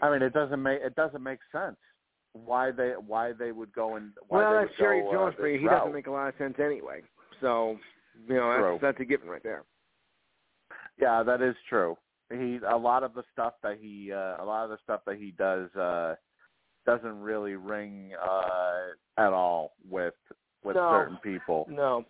B: I mean, it doesn't make it doesn't make sense why they why they would go and why
C: well, that's Jerry
B: go,
C: Jones
B: uh,
C: for you. He
B: route.
C: doesn't make a lot of sense anyway. So, you know,
B: True.
C: that's, that's a given right there.
B: Yeah, that is true. He a lot of the stuff that he uh, a lot of the stuff that he does uh doesn't really ring uh at all with with
C: No.
B: certain people.
C: No.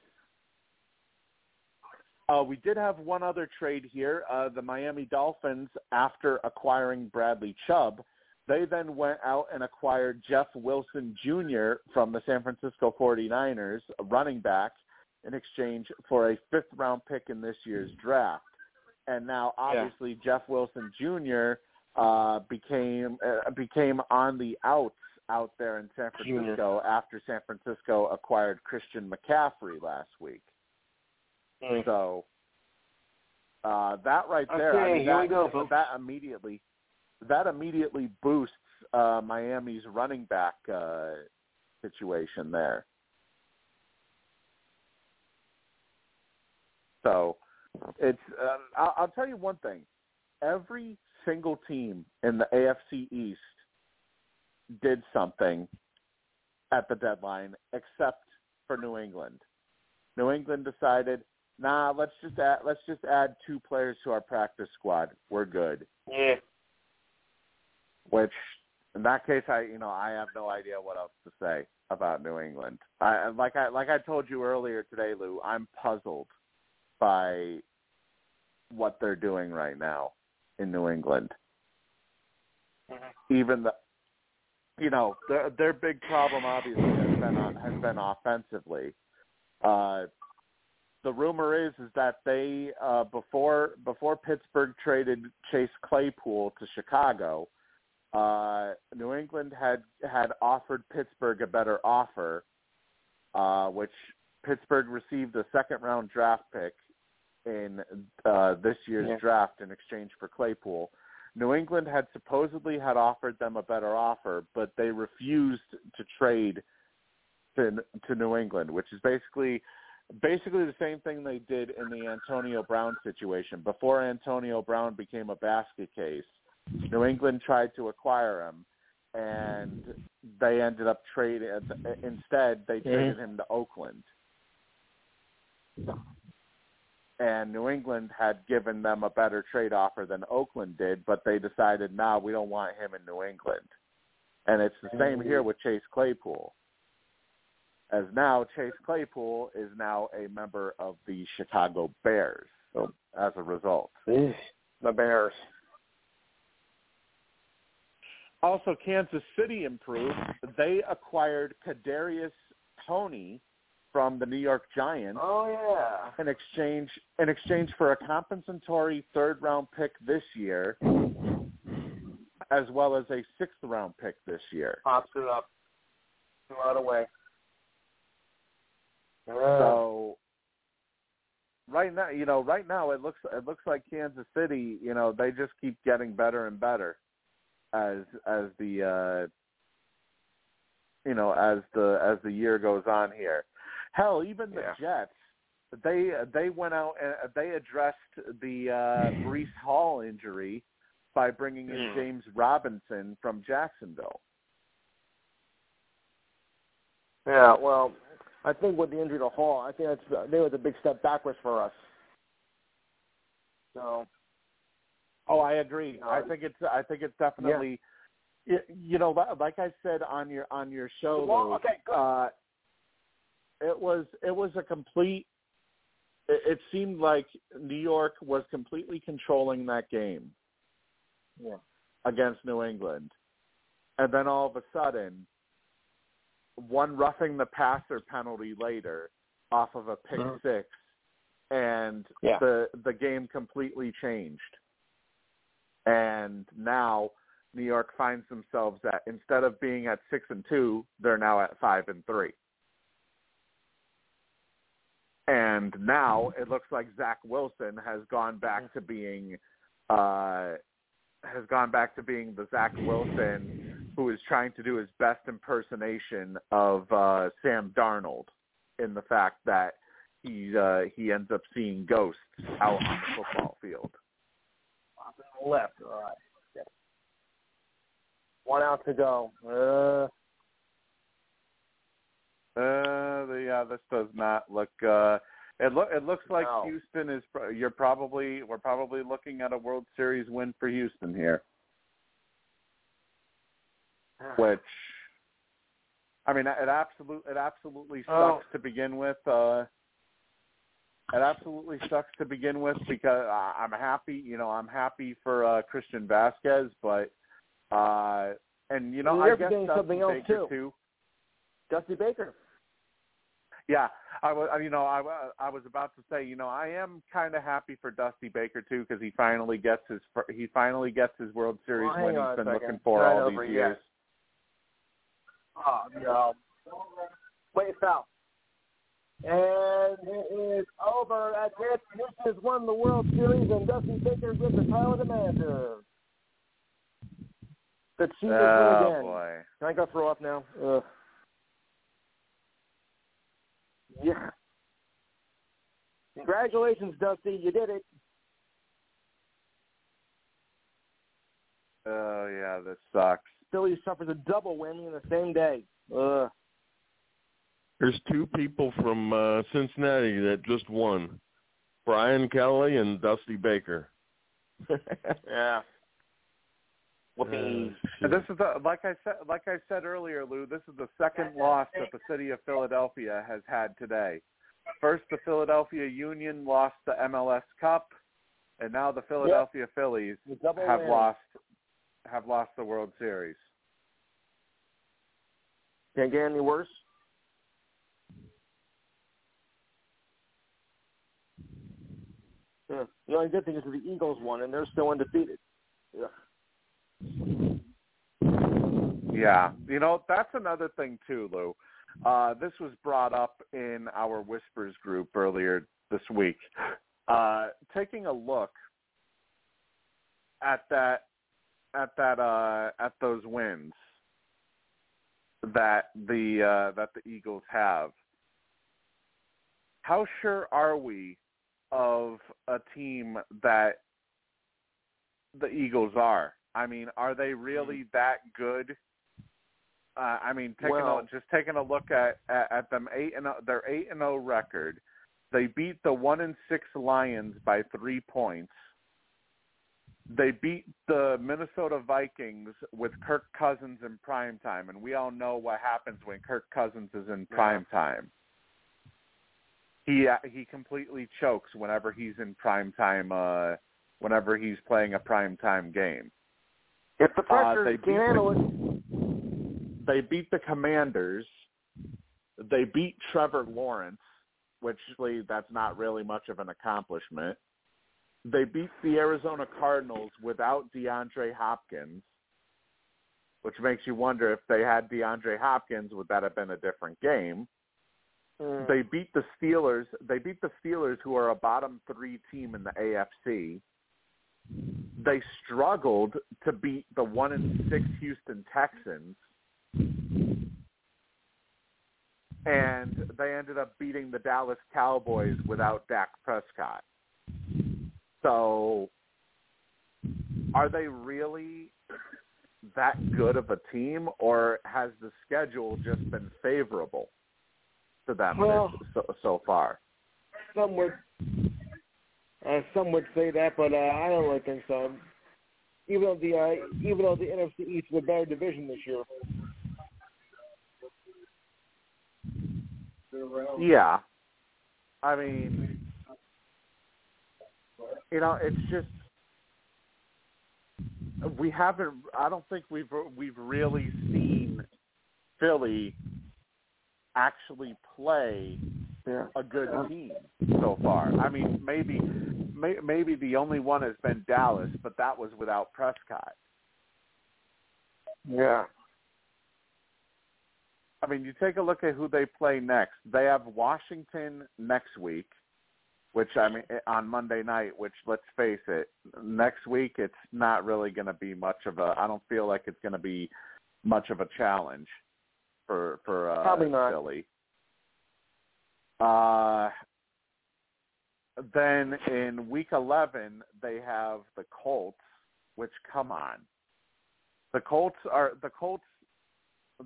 B: Uh, we did have one other trade here. Uh, the Miami Dolphins, after acquiring Bradley Chubb, they then went out and acquired Jeff Wilson Jr. from the San Francisco 49ers, a running back, in exchange for a fifth-round pick in this year's draft. And now, obviously, Jeff Wilson Jr. Uh, became uh, became on the outs out there in San
C: Junior.
B: Francisco after San Francisco acquired Christian McCaffrey last week. So uh, that right there, I mean,
C: here
B: that,
C: we go, folks.
B: that immediately that immediately boosts uh, Miami's running back uh, situation there. So it's uh, I'll, I'll tell you one thing: every single team in the AFC East did something at the deadline, except for New England. New England decided, nah, let's just add let's just add two players to our practice squad. We're good.
C: Yeah.
B: Which, in that case, I you know I have no idea what else to say about New England. I like I like I told you earlier today, Lou. I'm puzzled by what they're doing right now in New England. Even the, you know, their their big problem obviously has been on- has been offensively. Uh, the rumor is is that they uh, before before Pittsburgh traded Chase Claypool to Chicago, uh, New England had had offered Pittsburgh a better offer, uh, which Pittsburgh received a second round draft pick in uh, this year's
C: Yeah.
B: draft in exchange for Claypool. New England had supposedly had offered them a better offer, but they refused to trade to to New England, which is basically basically the same thing they did in the Antonio Brown situation. Before Antonio Brown became a basket case, New England tried to acquire him, and they ended up trading. Instead, they traded him to Oakland, and New England had given them a better trade offer than Oakland did, but they decided, "Nah, we don't want him in New England." And it's the same here mm-hmm. with Chase Claypool as now Chase Claypool is now a member of the Chicago Bears. So as a result,
C: The Bears.
B: also Kansas City improved. They acquired Kadarius Toney from the New York Giants
C: Oh yeah.
B: in exchange in exchange for a compensatory third round pick this year, as well as a sixth round pick this year.
C: Pops it up. Throw it away.
B: So right now, you know, right now it looks it looks like Kansas City, you know, they just keep getting better and better as as the uh you know, as the as the year goes on here. Hell, even the
C: Yeah.
B: Jets, they they went out and they addressed the uh Breece Hall injury by bringing in
C: Mm.
B: James Robinson from Jacksonville.
C: Yeah, well, I think with the injury to Hall, I think that's I think it was a big step backwards for us. So
B: Oh, I agree.
C: No,
B: I think it's I think it's definitely y you know like I said on your on your show
C: Well,
B: Lou,
C: okay, good.
B: uh it was it was a complete it, it seemed like New York was completely controlling that game
C: yeah.
B: against New England. And then all of a sudden one roughing the passer penalty later off of a pick
C: Mhm.
B: six and
C: Yeah.
B: the the game completely changed. And now New York finds themselves at instead of being at six and two, they're now at five and three. And now it looks like Zach Wilson has gone back to being uh has gone back to being the Zach Wilson who is trying to do his best impersonation of uh Sam Darnold in the fact that he uh he ends up seeing ghosts out on the football field.
C: left. All right. One out to go. Uh,
B: Uh, the, yeah, this does not look. Uh, it look. It looks like
C: No.
B: Houston is. pro- You're probably. We're probably looking at a World Series win for Houston here. Which, I mean, it absolute. It absolutely sucks
C: Oh.
B: to begin with. Uh, it absolutely sucks to begin with because I- I'm happy. You know, I'm happy for uh, Christian Vasquez, but uh, and you know,
C: Well,
B: I guess Dusty
C: something else,
B: Baker
C: too.
B: too.
C: Dusty Baker.
B: Yeah, I was. You know, I I was about to say. You know, I am kind of happy for Dusty Baker too because he finally gets his he finally gets his World Series
C: Well,
B: win he's been
C: second.
B: looking for
C: Not
B: all these
C: yet.
B: years.
C: Oh, no. Wait, foul. And it is over at this. Houston has won the World Series, and Dusty Baker gives the title to the manager. The Chiefs win
B: Oh
C: again.
B: boy.
C: Can I go throw up now? Ugh. Yeah. Congratulations, Dusty. You did it.
B: Oh yeah, this sucks.
C: Philly suffers a double whammy in the same day. Ugh.
E: There's two people from uh, Cincinnati that just won, Brian Kelly and Dusty Baker. [laughs]
C: yeah. Whoopee.
B: And this is the like I said like I said earlier, Lou. This is the second loss that the city of Philadelphia has had today. First, the Philadelphia Union lost the MLS Cup, and now the Philadelphia Phillies
C: The
B: have
C: win.
B: lost have lost the World Series.
C: Can't get any worse. Yeah. The only good thing is that the Eagles won, and they're still undefeated. Yeah.
B: Yeah, you know that's another thing too, Lou. Uh, this was brought up in our Whispers group earlier this week. Uh, taking a look at that, at that, uh, at those wins that the uh, that the Eagles have. How sure are we of a team that the Eagles are? I mean, are they really that good? Uh, I mean, taking
C: Well-
B: a, just taking a look at, at at them eight and their eight and zero record, they beat the one and six Lions by three points. They beat the Minnesota Vikings with Kirk Cousins in prime time, and we all know what happens when Kirk Cousins is in prime time. He uh, he completely chokes whenever he's in prime time. Uh, whenever he's playing a prime time game.
C: If the
B: Uh,
C: pressure
B: they
C: can
B: beat
C: handle
B: the-
C: it,
B: they beat the Commanders. They beat Trevor Lawrence, which that's not really much of an accomplishment. They beat the Arizona Cardinals without DeAndre Hopkins, which makes you wonder if they had DeAndre Hopkins, would that have been a different game?
C: mm,
B: They beat the Steelers. They beat the Steelers, who are a bottom three team in the AFC. They struggled to beat the one and six Houston Texans, and they ended up beating the Dallas Cowboys without Dak Prescott. So, are they really that good of a team, or has the schedule just been favorable to them
C: Well-
B: so, so far?
C: some would uh, some would say that, but uh, I don't really think so. Even though the uh, even though the NFC East is a better division this year.
B: Yeah. I mean, you know, it's just we haven't. I don't think we've we've really seen Philly actually play
C: Yeah.
B: a good team so far. I mean, maybe may, maybe the only one has been Dallas, but that was without Prescott.
C: Yeah.
B: I mean, you take a look at who they play next. They have Washington next week, which I mean on Monday night. Which let's face it, next week it's not really going to be much of a. I don't feel like it's going to be much of a challenge for for uh,
C: Probably not.
B: Philly. Uh, then in week eleven they have the Colts, which come on. The Colts are the Colts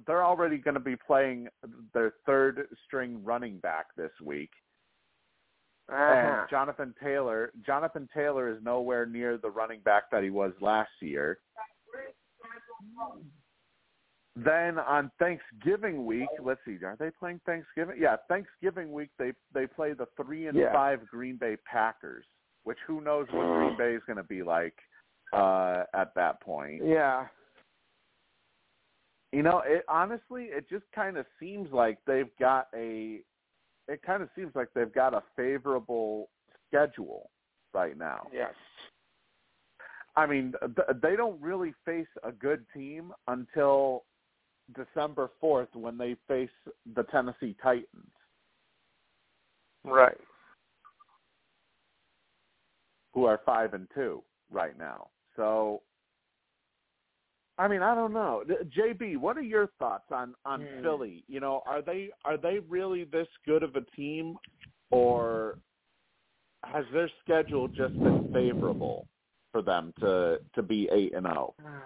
B: they're already going to be playing their third string running back this week.
C: Uh-huh.
B: And Jonathan Taylor, Jonathan Taylor is nowhere near the running back that he was last year. Then on Thanksgiving week, let's see, are they playing Thanksgiving? Yeah, Thanksgiving week they they play the three and
C: Yeah.
B: five Green Bay Packers, which who knows what Green [sighs] Bay is going to be like uh at that point.
C: Yeah.
B: You know, it honestly, it just kind of seems like they've got a. It kind of seems like they've got a favorable schedule right now.
C: Yes.
B: I mean, th- they don't really face a good team until December fourth when they face the Tennessee Titans.
C: Right.
B: who are five and two right now. So, I mean, I don't know. JB, what are your thoughts on on
C: Hmm.
B: Philly? You know, are they are they really this good of a team, or has their schedule just been favorable for them to to be eight and oh? zero? [sighs]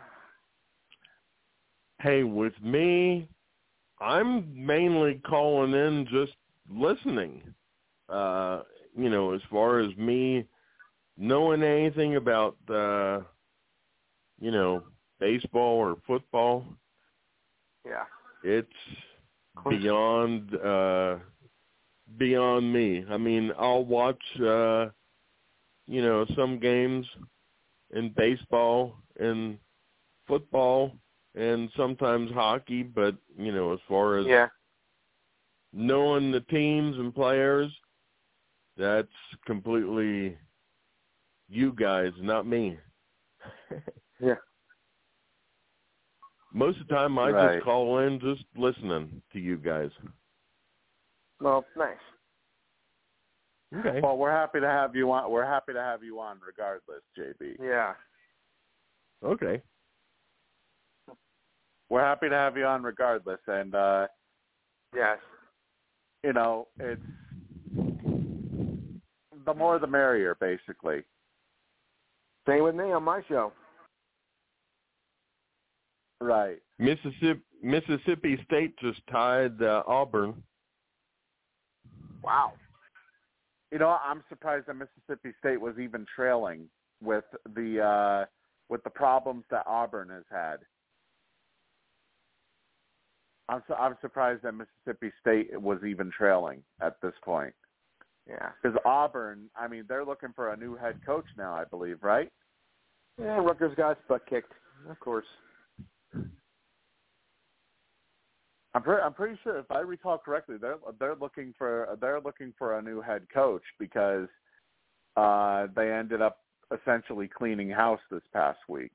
E: Hey, with me, I'm mainly calling in just listening. Uh, you know, as far as me knowing anything about uh you know, baseball or football,
C: Yeah.
E: it's beyond uh beyond me. I mean, I'll watch uh you know, some games in baseball and football and sometimes hockey, but you know, as far as
C: Yeah.
E: knowing the teams and players, that's completely you guys, not me. [laughs]
C: Yeah.
E: Most of the time I
B: Right.
E: just call in just listening to you guys.
C: Well, nice.
E: Okay.
B: Well, we're happy to have you on. We're happy to have you on, regardless, JB.
C: Yeah.
E: Okay.
B: We're happy to have you on, regardless, and uh
C: Yes.
B: you know, it's the more the merrier, basically.
C: Same with me on my show.
B: Right.
E: Mississippi Mississippi State just tied uh, Auburn.
C: Wow.
B: You know, I'm surprised that Mississippi State was even trailing with the uh with the problems that Auburn has had. I'm su- I'm surprised that Mississippi State was even trailing at this point.
C: Yeah.
B: Because Auburn, I mean, they're looking for a new head coach now, I believe, right?
C: Yeah, Rutgers got his butt kicked. Of course.
B: I'm pretty I'm pretty sure if I recall correctly, they're they're looking for they're looking for a new head coach because uh they ended up essentially cleaning house this past week.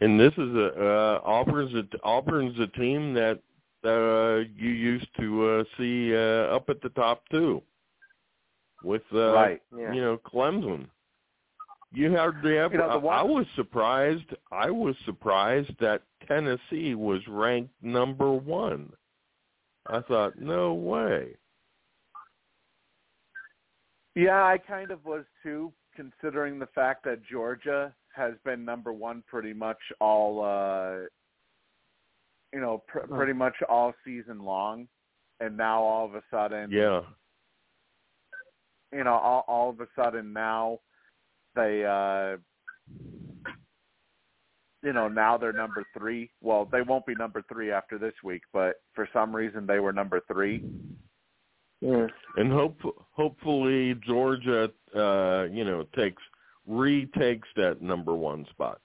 E: And this is a uh, Auburn's a Auburn's a team that uh, you used to uh, see uh, up at the top too, with uh,
B: right.
C: Yeah.
E: you know Clemson. You hardly ever.
B: You know, the
E: I was surprised. I was surprised that Tennessee was ranked number one. I thought, no way.
B: Yeah, I kind of was too, considering the fact that Georgia has been number one pretty much all, uh, you know, pr- pretty much all season long, and now all of a sudden,
E: Yeah,
B: you know, all, all of a sudden now they, uh, you know, now they're number three. Well, they won't be number three after this week, but for some reason they were number three.
C: Yeah.
E: and hope hopefully Georgia, uh, you know, takes retakes that number one spot.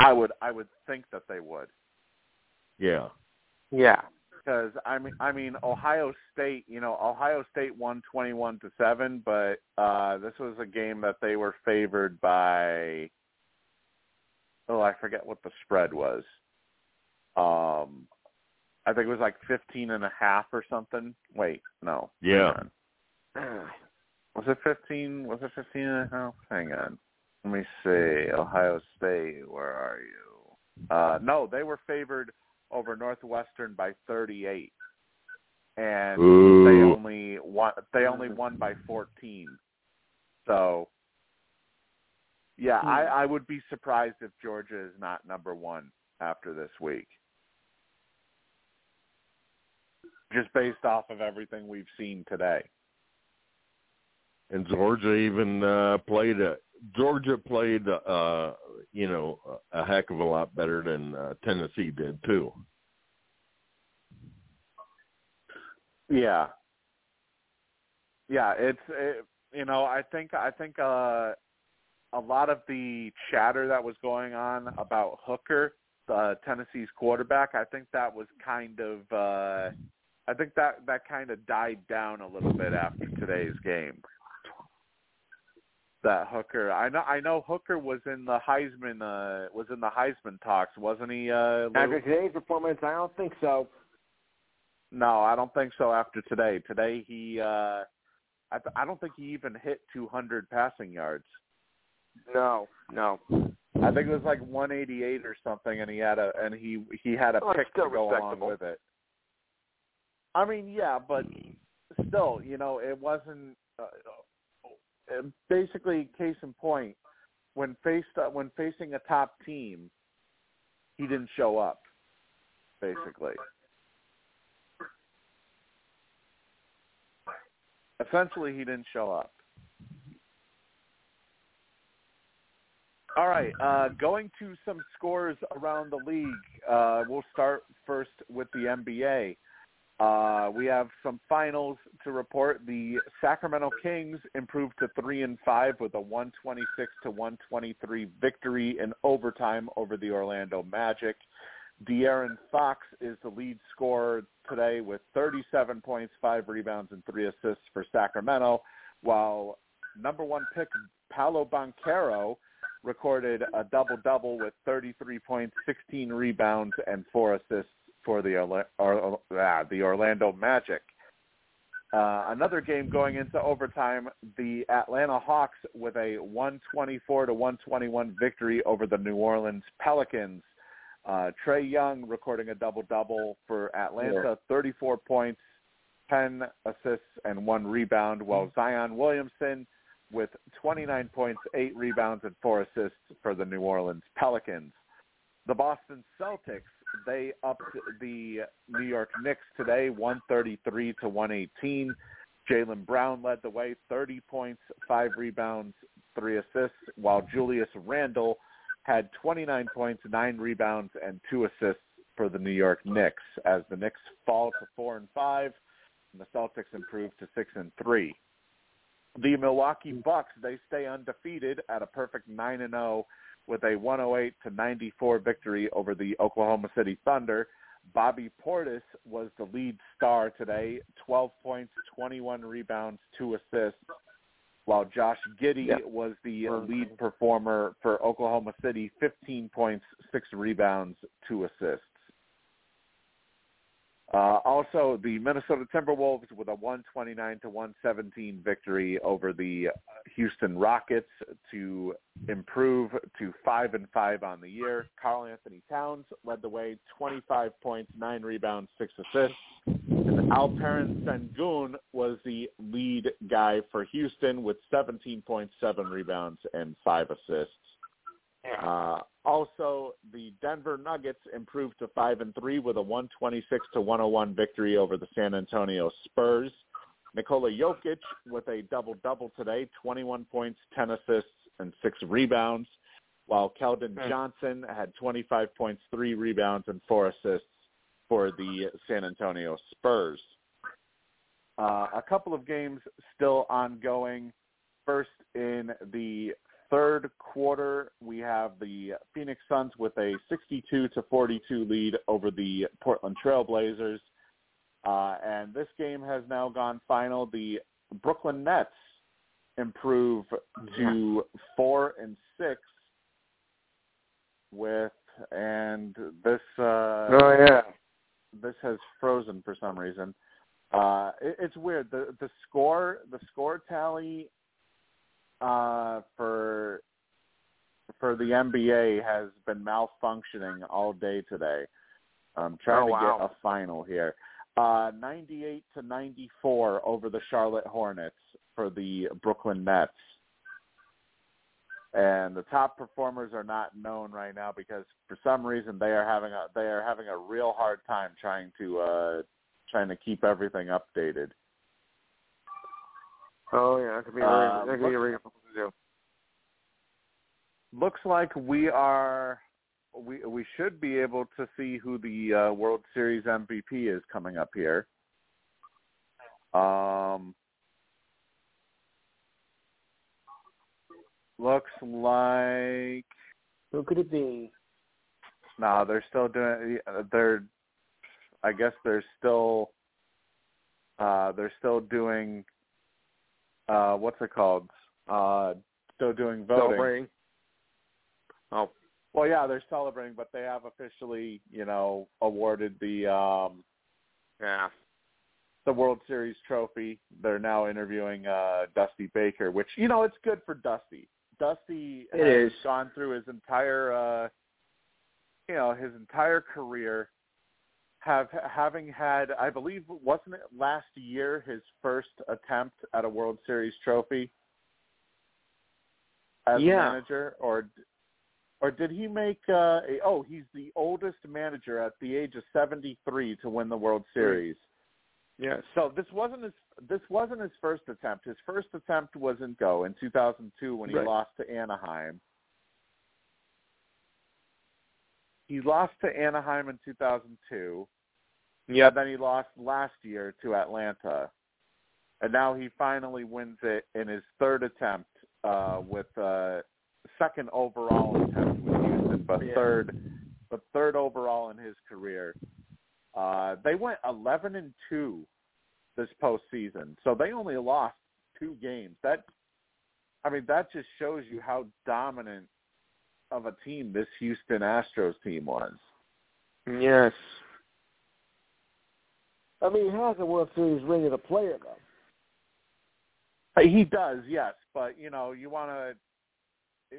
B: I would, I would think that they would.
E: Yeah.
C: Yeah.
B: Because I mean, I mean, Ohio State. You know, Ohio State won twenty-one to seven, but uh, this was a game that they were favored by. Oh, I forget what the spread was. Um, I think it was like fifteen and a half or something. Wait, no.
E: Yeah. [sighs]
B: Was it fifteen? Was it fifteen and a half? Hang on. Let me see. Ohio State, where are you? Uh, no, they were favored over Northwestern by 38, and
E: Ooh.
B: they only won. They only won by 14. So, yeah,
C: Hmm.
B: I, I would be surprised if Georgia is not number one after this week. Just based off of everything we've seen today.
E: And Georgia even uh, played a Georgia played uh, you know a heck of a lot better than uh, Tennessee did too.
B: Yeah. Yeah, it's it, you know, I think I think uh a lot of the chatter that was going on about Hooker, uh Tennessee's quarterback, I think that was kind of uh I think that that kind of died down a little bit after today's game. That Hooker, I know I know Hooker was in the Heisman uh was in the Heisman talks, wasn't he uh?
C: After today's performance, I don't think so.
B: No, I don't think so. After today, today he, uh I, th- I don't think he even hit 200 passing yards.
C: No, no.
B: I think it was like 188 or something, and he had a and he he had a
C: Oh,
B: pick to go along with it. I mean, yeah, but still, you know, it wasn't. Uh, basically, case in point, when faced uh, when facing a top team, he didn't show up. Basically. Essentially, he didn't show up. All right, uh, going to some scores around the league. Uh, we'll start first with the NBA. Uh, we have some finals to report. The Sacramento Kings improved to three and five with a 126 to 123 victory in overtime over the Orlando Magic. De'Aaron Fox is the lead scorer today with 37 points, five rebounds, and three assists for Sacramento, while number one pick Paolo Banchero recorded a double-double with 33 points, 16 rebounds, and four assists for the Orla- or, ah, the Orlando Magic. Uh, another game going into overtime, the Atlanta Hawks with a 124 to 121 victory over the New Orleans Pelicans. Uh, Trae Young recording a double double for Atlanta, 34 points, 10 assists, and one rebound, while Zion Williamson with 29 points, eight rebounds, and four assists for the New Orleans Pelicans. The Boston Celtics they upped the New York Knicks today, 133 to 118. Jaylen Brown led the way, 30 points, five rebounds, three assists, while Julius Randle had 29 points, nine rebounds, and two assists for the New York Knicks as the Knicks fall to four and five, and the Celtics improve to six and three. The Milwaukee Bucks they stay undefeated at a perfect nine and zero with a 108 to 94 victory over the Oklahoma City Thunder. Bobby Portis was the lead star today, 12 points, 21 rebounds, two assists, while Josh Giddey
C: Yeah.
B: was the lead performer for Oklahoma City, 15 points, six rebounds, two assists. Uh, also, the Minnesota Timberwolves with a 129 to 117 victory over the Houston Rockets to improve to five and five on the year. Karl Anthony Towns led the way, 25 points, nine rebounds, six assists. And Alperen Sengun was the lead guy for Houston with 17 points, seven rebounds, and five assists. Uh, also, the Denver Nuggets improved to five and three with a 126 to 101 victory over the San Antonio Spurs. Nikola Jokic with a double double today, 21 points, 10 assists, and six rebounds, while Keldon
C: Hmm.
B: Johnson had 25 points, three rebounds, and four assists for the San Antonio Spurs. Uh, a couple of games still ongoing. First, in the third quarter, we have the Phoenix Suns with a 62 to 42 lead over the Portland Trailblazers. Uh, and this game has now gone final. The Brooklyn Nets improve to four and six with, and this uh,
C: Oh yeah.
B: this has frozen for some reason. Uh, it, it's weird. The the score the score tally uh, for for the NBA has been malfunctioning all day today. I'm trying
C: Oh,
B: to
C: wow.
B: get a final here. Uh, 98 to 94 over the Charlotte Hornets for the Brooklyn Nets. and the top performers are not known right now because for some reason they are having a they are having a real hard time trying to uh trying to keep everything updated.
C: Oh yeah, that could be
B: Uh,
C: that could be really difficult to do.
B: Looks like we are we we should be able to see who the uh, World Series MVP is coming up here. Um, looks like
C: Who could it be?
B: no, they're still doing. They're, I guess they're still, uh, they're still doing. Uh, what's it called? Uh, still doing voting.
C: Celebrating. Oh,
B: Well, yeah, they're celebrating, but they have officially, you know, awarded the um
C: yeah.
B: the World Series trophy. They're now interviewing uh Dusty Baker, which you know, it's good for Dusty. Dusty
C: It
B: has
C: is.
B: gone through his entire uh you know, his entire career have having had I believe wasn't it last year his first attempt at a World Series trophy as
C: Yeah.
B: a manager or or did he make uh a, oh he's the oldest manager at the age of 73 to win the World Series.
C: Yeah.
B: So this wasn't his this wasn't his first attempt. His first attempt was in go in 2002 when he
C: Right.
B: lost to Anaheim. He lost to Anaheim in 2002.
C: Yep.
B: And then he lost last year to Atlanta. And now he finally wins it in his third attempt uh with uh second overall attempt with Houston, but
C: Yeah.
B: third but third overall in his career. Uh they went 11 and 2 this postseason. So they only lost two games. That I mean that just shows you how dominant of a team this Houston Astros team was.
C: Yes. I mean, he has a World Series ring as a player, though.
B: Uh, He does, yes, but you know, you want to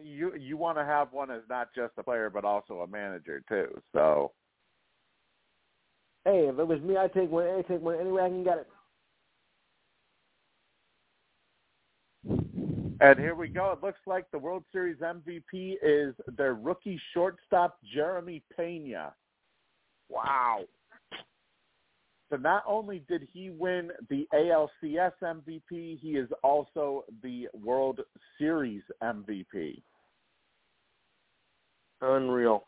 B: you you want to have one as not just a player but also a manager too. So
C: Hey, if it was me, I'd take one. I'd take one any way I can get it.
B: And here we go. It looks like the World Series MVP is their rookie shortstop Jeremy Pena.
C: Wow.
B: So not only did he win the ALCS MVP, he is also the World Series MVP.
C: Unreal.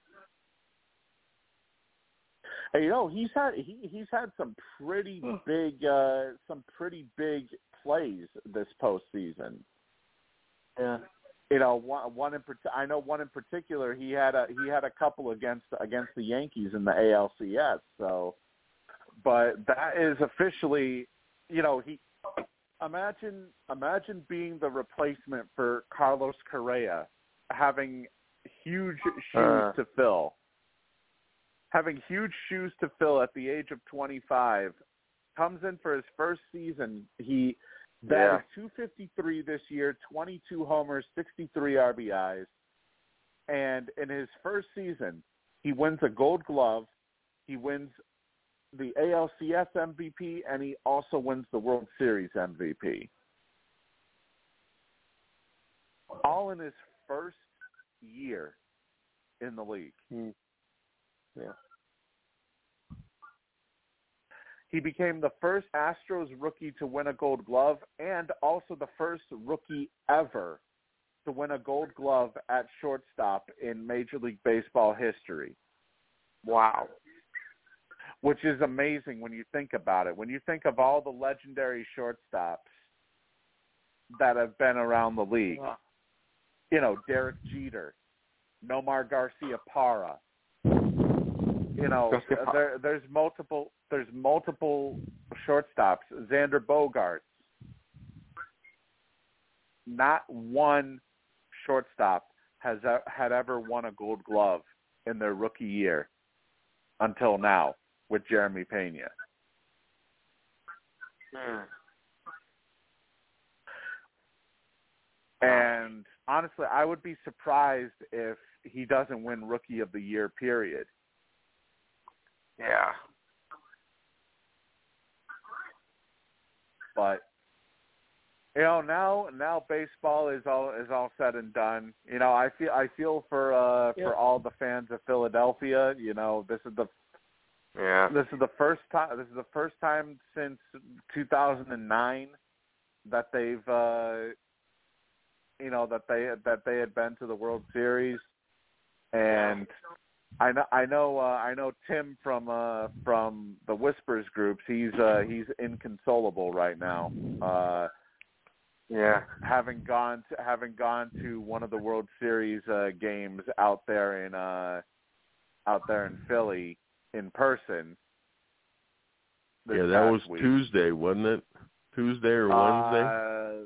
B: Hey, you know, he's had he he's had some pretty big uh some pretty big plays this postseason.
C: Yeah.
B: You know, one one in I know one in particular. He had a he had a couple against against the Yankees in the ALCS. So, but that is officially, you know, he imagine imagine being the replacement for Carlos Correa, having huge shoes
C: Uh.
B: to fill, having huge shoes to fill at the age of 25. Comes in for his first season. He that
C: Yeah.
B: is 253 this year, 22 homers, 63 RBIs. And in his first season, he wins a gold glove. He wins the ALCS MVP, and he also wins the World Series MVP. All in his first year in the league.
C: Mm. Yeah.
B: He became the first Astros rookie to win a gold glove and also the first rookie ever to win a gold glove at shortstop in Major League Baseball history,
C: Wow.
B: which is amazing when you think about it. When you think of all the legendary shortstops that have been around the league, you know, Derek Jeter, Nomar Garcia Parra, you know, there, there's multiple there's multiple shortstops. Xander Bogaerts. Not one shortstop has had ever won a Gold Glove in their rookie year until now with Jeremy Pena.
C: Mm.
B: And honestly, I would be surprised if he doesn't win Rookie of the Year. Period.
C: Yeah.
B: But you know now now baseball is all is all said and done. You know I feel I feel for uh
C: Yeah.
B: for all the fans of Philadelphia. You know this is the
C: Yeah.
B: this is the first time this is the first time since 2009 that they've uh you know that they that they had been to the World Series and I know I know uh, I know Tim from uh from the Whispers groups he's uh he's inconsolable right now uh
C: Yeah.
B: having gone to having gone to one of the World Series uh games out there in uh out there in Philly in person
E: yeah, that was
B: week.
E: Tuesday, wasn't it? Tuesday or Wednesday?
B: Uh,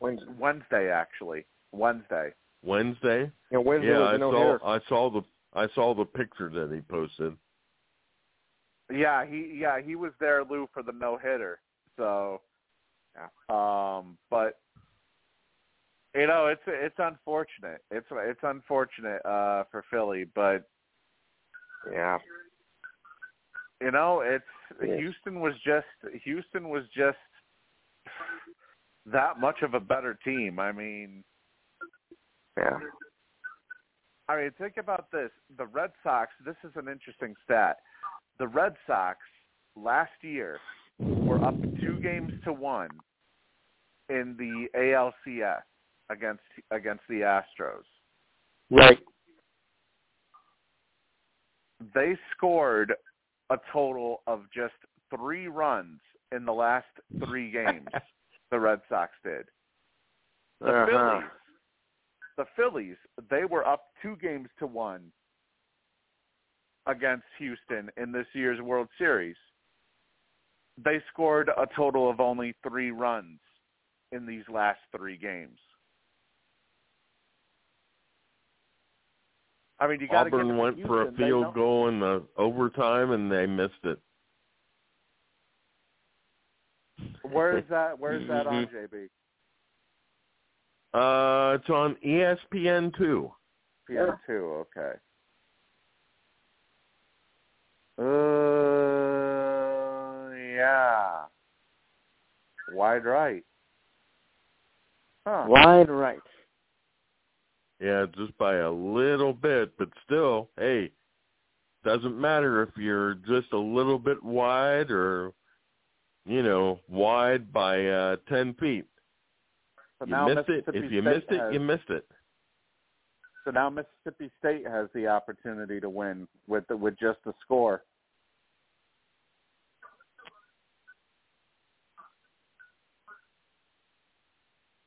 C: Wednesday.
B: Wednesday actually. Wednesday.
E: Wednesday.
C: Yeah, Wednesday
E: yeah,
C: was
E: I
C: no
E: saw.
C: hitter.
E: I saw the. I saw the picture that he posted.
B: Yeah, he yeah he was there, Lou, for the no hitter. So, um, but you know it's it's unfortunate. It's it's unfortunate uh, for Philly, but
C: Yeah.
B: you know it's
C: Yeah.
B: Houston was just Houston was just that much of a better team. I mean,
C: Yeah.
B: I mean, think about this. The Red Sox, this is an interesting stat. The Red Sox last year were up two games to one in the ALCS against against the Astros.
C: Right.
B: They scored a total of just three runs in the last three games. [laughs] the Red Sox did. The
C: Uh-huh.
B: Phillies, the Phillies, they were up two games to one against Houston in this year's World Series. They scored a total of only three runs in these last three games. I mean, you got to
E: Auburn went for a field goal in the overtime and they missed it.
B: Where is that? Where is that on, [laughs]
E: Mhm.
B: JB?
E: Uh, it's on ESPN two.
B: PM two. Okay. Uh, yeah. Wide right. Huh.
C: Wide right.
E: Yeah, just by a little bit, but still, hey, doesn't matter if you're just a little bit wide or, you know, wide by uh, ten feet.
B: So
E: you
B: now
E: missed it. If you
B: State
E: missed it,
B: has,
E: you missed it.
B: So now Mississippi State has the opportunity to win with the, with just the score.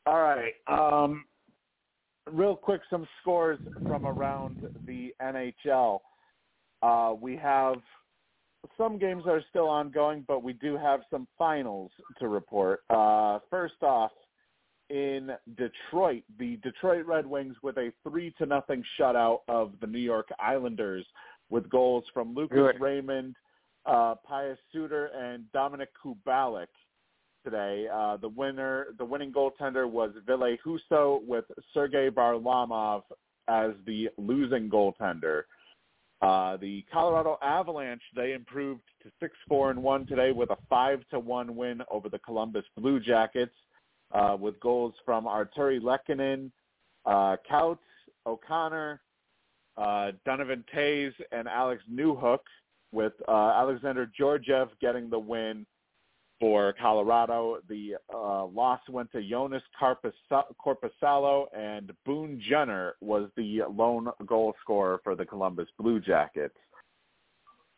B: All right. Um, real quick, some scores from around the NHL. Uh, we have some games that are still ongoing, but we do have some finals to report. Uh, first off, in Detroit, the Detroit Red Wings with a three to nothing shutout of the New York Islanders, with goals from Lucas
C: Good.
B: Raymond, uh, Pius Suter, and Dominik Kubalik. Today, uh, the winner, the winning goaltender was Ville Husso, with Sergei Varlamov as the losing goaltender. Uh, the Colorado Avalanche they improved to six four and one today with a five to one win over the Columbus Blue Jackets, uh, with goals from Artturi Lehkonen, uh, Couts, O'Connor, uh, Donovan Tays, and Alex Newhook, with uh, Alexander Georgiev getting the win for Colorado. The uh, loss went to Joonas Korpisalo, and Boone Jenner was the lone goal scorer for the Columbus Blue Jackets.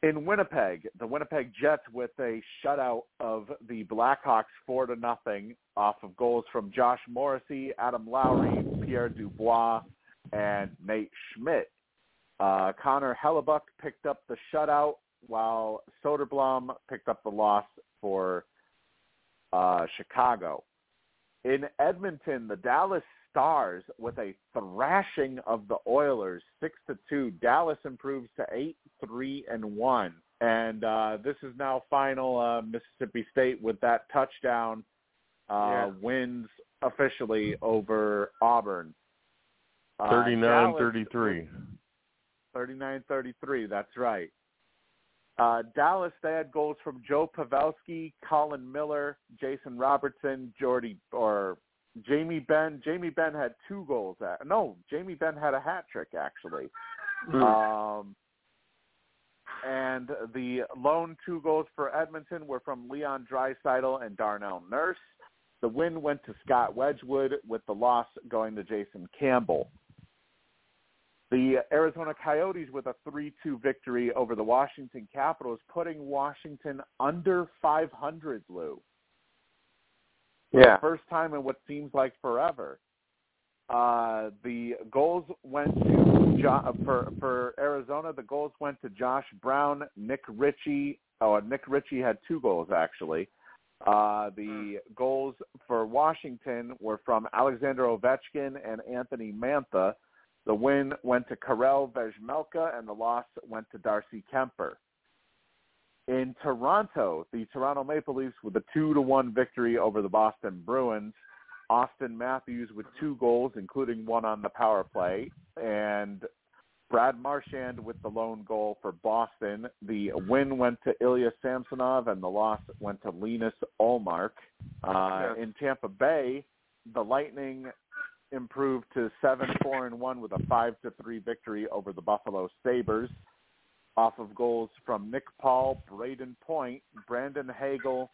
B: In Winnipeg, the Winnipeg Jets with a shutout of the Blackhawks four to nothing off of goals from Josh Morrissey, Adam Lowry, Pierre Dubois, and Nate Schmidt. Uh, Connor Hellebuyck picked up the shutout while Soderblom picked up the loss for uh, Chicago. In Edmonton, the Dallas Stars with a thrashing of the Oilers, six to two. Dallas improves to eight, three, and one. And uh, this is now final. Uh, Mississippi State with that touchdown uh,
C: Yeah.
B: wins officially over Auburn. Uh,
E: 39-33.
B: 39-33, that's right. Uh, Dallas, they had goals from Joe Pavelski, Colin Miller, Jason Robertson, Jordy or Jamie Benn. Jamie Benn had two goals. At, no, Jamie Benn had a hat trick actually.
C: Mm.
B: Um, and the lone two goals for Edmonton were from Leon Draisaitl and Darnell Nurse. The win went to Scott Wedgewood, with the loss going to Jason Campbell. The Arizona Coyotes with a 3-2 victory over the Washington Capitals, putting Washington under 500, Lou.
C: Yeah.
B: First time in what seems like forever. Uh, the goals went to jo- for for Arizona. The goals went to Josh Brown, Nick Ritchie. Oh, Nick Ritchie had two goals actually. Uh, the goals for Washington were from Alexander Ovechkin and Anthony Mantha. The win went to Karel Vejmelka, and the loss went to Darcy Kuemper. In Toronto, the Toronto Maple Leafs with a two to one victory over the Boston Bruins. Auston Matthews with two goals, including one on the power play, and Brad Marchand with the lone goal for Boston. The win went to Ilya Samsonov, and the loss went to Linus Ullmark. Uh. In Tampa Bay, the Lightning improved to seven four and one with a five to three victory over the Buffalo Sabres, off of goals from Nick Paul, Brayden Point, Brandon Hagel,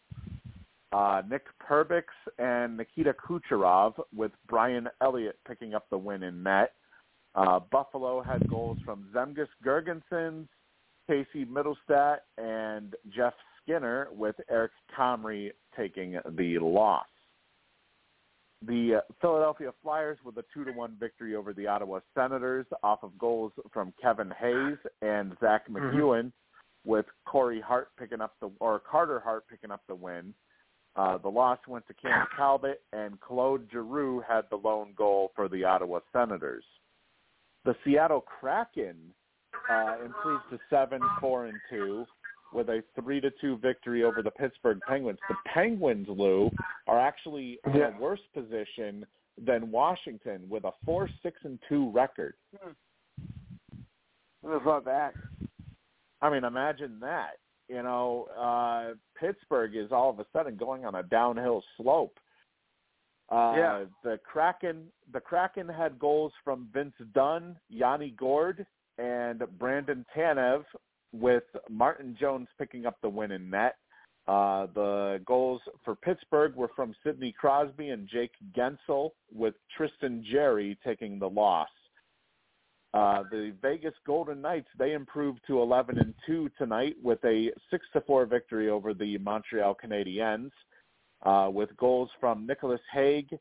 B: uh, Nick Perbix, and Nikita Kucherov, with Brian Elliott picking up the win in net. Uh, Buffalo had goals from Zemgus Girgensons, Casey Mittelstadt, and Jeff Skinner, with Eric Comrie taking the loss. The uh, Philadelphia Flyers with a two to one victory over the Ottawa Senators off of goals from Kevin Hayes and Zack MacEwen, with Corey Hart picking up the or Carter Hart picking up the win. Uh, the loss went to Cam [coughs] Talbot, and Claude Giroux had the lone goal for the Ottawa Senators. The Seattle Kraken uh, improved to seven four and two with a three to two victory over the Pittsburgh Penguins. The Penguins, Lou, are actually in
C: Yeah.
B: a worse position than Washington with a four six and two record.
C: It's not that.
B: I mean, imagine that. You know, uh, Pittsburgh is all of a sudden going on a downhill slope. Uh,
C: Yeah.
B: The Kraken, the Kraken had goals from Vince Dunn, Yanni Gourde, and Brandon Tanev, with Martin Jones picking up the win in net. Uh, the goals for Pittsburgh were from Sidney Crosby and Jake Guentzel, with Tristan Jarry taking the loss. Uh, the Vegas Golden Knights they improved to 11 and 2 tonight with a 6 to 4 victory over the Montreal Canadiens, uh, with goals from Nicolas Hague,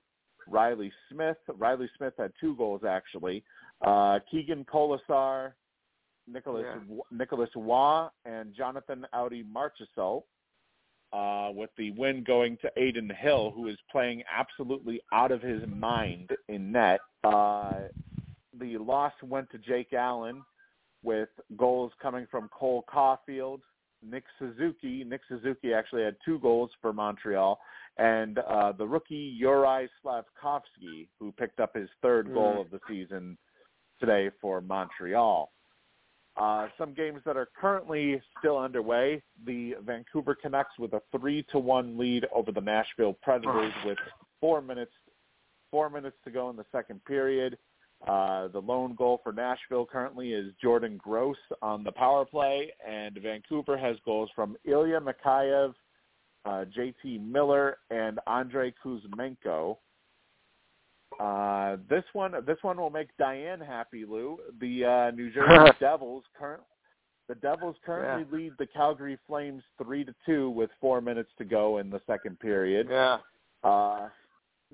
B: Riley Smith. Riley Smith had two goals actually. Uh, Keegan Kolesar, Nicholas
C: Yeah.
B: Nicholas Waugh, and Jonathan Audi Marchessault. Uh, with the win going to Adin Hill, who is playing absolutely out of his mind in net. Uh, the loss went to Jake Allen with goals coming from Cole Caufield, Nick Suzuki. Nick Suzuki actually had two goals for Montreal, and uh, the rookie Yuri Slafkovsky, who picked up his third goal
C: Mhm.
B: of the season today for Montreal. Uh, some games that are currently still underway. The Vancouver Canucks with a three to one lead over the Nashville Predators with four minutes four minutes to go in the second period. Uh, the lone goal for Nashville currently is Jordan Gross on the power play, and Vancouver has goals from Ilya Mikheyev, uh, JT Miller, and Andrei Kuzmenko. Uh, this one, this one will make Diane happy, Lou. The uh, New [laughs] Jersey Devils current, the Devils currently lead the Calgary Flames three to two with four minutes to go in the second period.
C: Yeah.
B: Uh,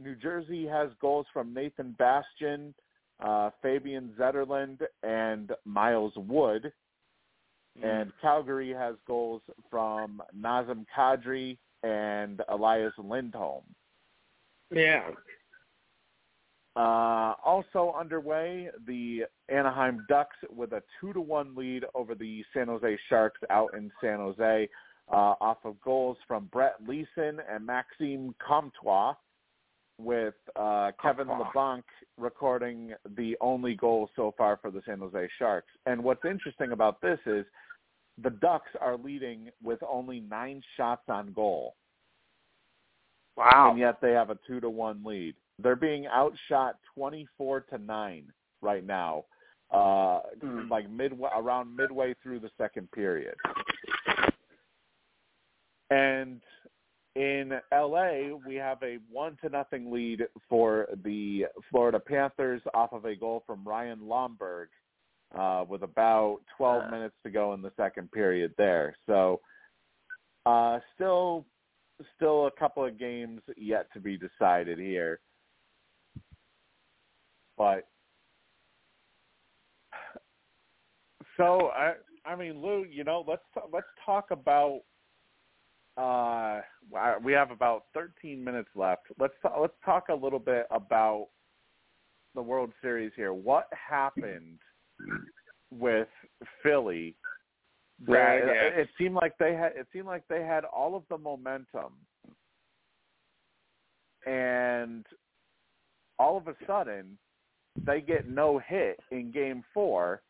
B: New Jersey has goals from Nathan Bastian, uh, Fabian Zetterlund, and Miles Wood. And Calgary has goals from Nazem Kadri and Elias Lindholm.
C: Yeah.
B: Uh, also underway, the Anaheim Ducks with a two to one lead over the San Jose Sharks out in San Jose, uh, off of goals from Brett Leason and Maxime Comtois, with uh, Kevin
C: Comtois.
B: Labanc recording the only goal so far for the San Jose Sharks. And what's interesting about this is the Ducks are leading with only nine shots on goal,
C: Wow.
B: and yet they have a two to one lead. They're being outshot twenty four to nine right now, uh,
C: Hmm.
B: like midway around midway through the second period. And in LA, we have a one to nothing lead for the Florida Panthers off of a goal from Ryan Lomberg uh, with about 12
C: Uh.
B: minutes to go in the second period there. So uh, still, still a couple of games yet to be decided here. But so I, I mean, Lou, you know, let's let's talk about uh, we have about 13 minutes left. Let's let's talk a little bit about the World Series here. What happened with Philly? That
C: Right,
B: it, it seemed like they had it seemed like they had all of the momentum, and all of a sudden they get no hit in Game Four,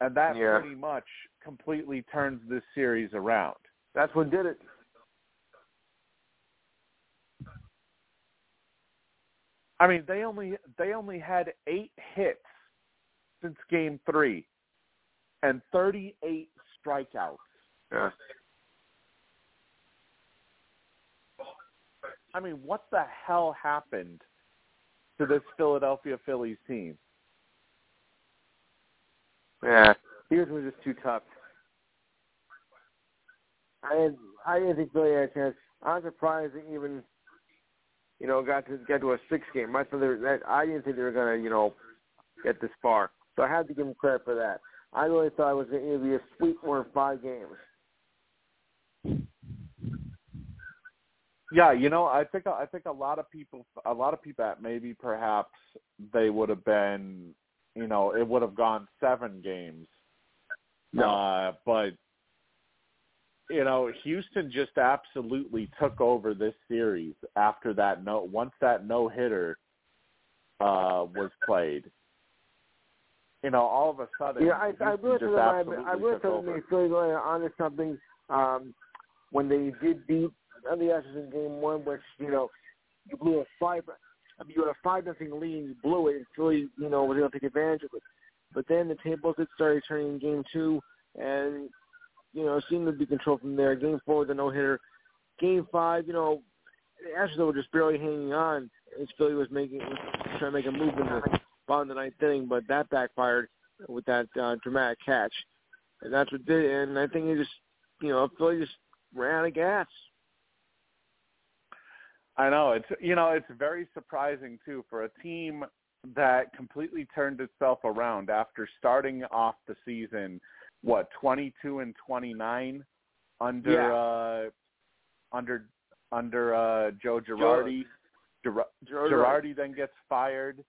B: and that
C: Yeah.
B: pretty much completely turns this series around.
C: That's what did it.
B: I mean, they only they only had eight hits since Game Three, and thirty-eight strikeouts.
C: Yeah.
B: I mean, what the hell happened to this Philadelphia Phillies team?
C: Yeah. Here's was just too tough. I I didn't think Philly had a chance. I'm surprised they even, you know, got to get to a six game. I thought they were, that, I didn't think they were gonna, you know, get this far. So I had to give them credit for that. I really thought it was going to be a sweep more than five games.
B: Yeah, you know, I think I think a lot of people, a lot of people that maybe perhaps they would have been, you know, it would have gone seven games. Uh, but you know, Houston just absolutely took over this series after that no once that no hitter uh was played. You know, all of a sudden,
C: Yeah, I, I
B: Houston
C: really
B: just absolutely
C: I really
B: took over.
C: they Philly going on to something um, when they did beat the Astros in Game One, which you know you blew a five. I mean, you had a five nothing lead, you blew it, and Philly, you know, was able to take advantage of it. But then the tables had started turning in Game Two, and you know, seemed to be controlled from there. Game Four, the no hitter. Game Five, you know, the Astros were just barely hanging on. As Philly was making was trying to make a move in the bottom of the ninth inning, but that backfired with that uh, dramatic catch, and that's what did. it. And I think it just, you know, Philly just ran out of gas.
B: I know. It's you know it's very surprising too for a team that completely turned itself around after starting off the season what 22 and 29 under
C: Yeah.
B: uh under under uh Joe Girardi. Gir- Girardi then gets fired.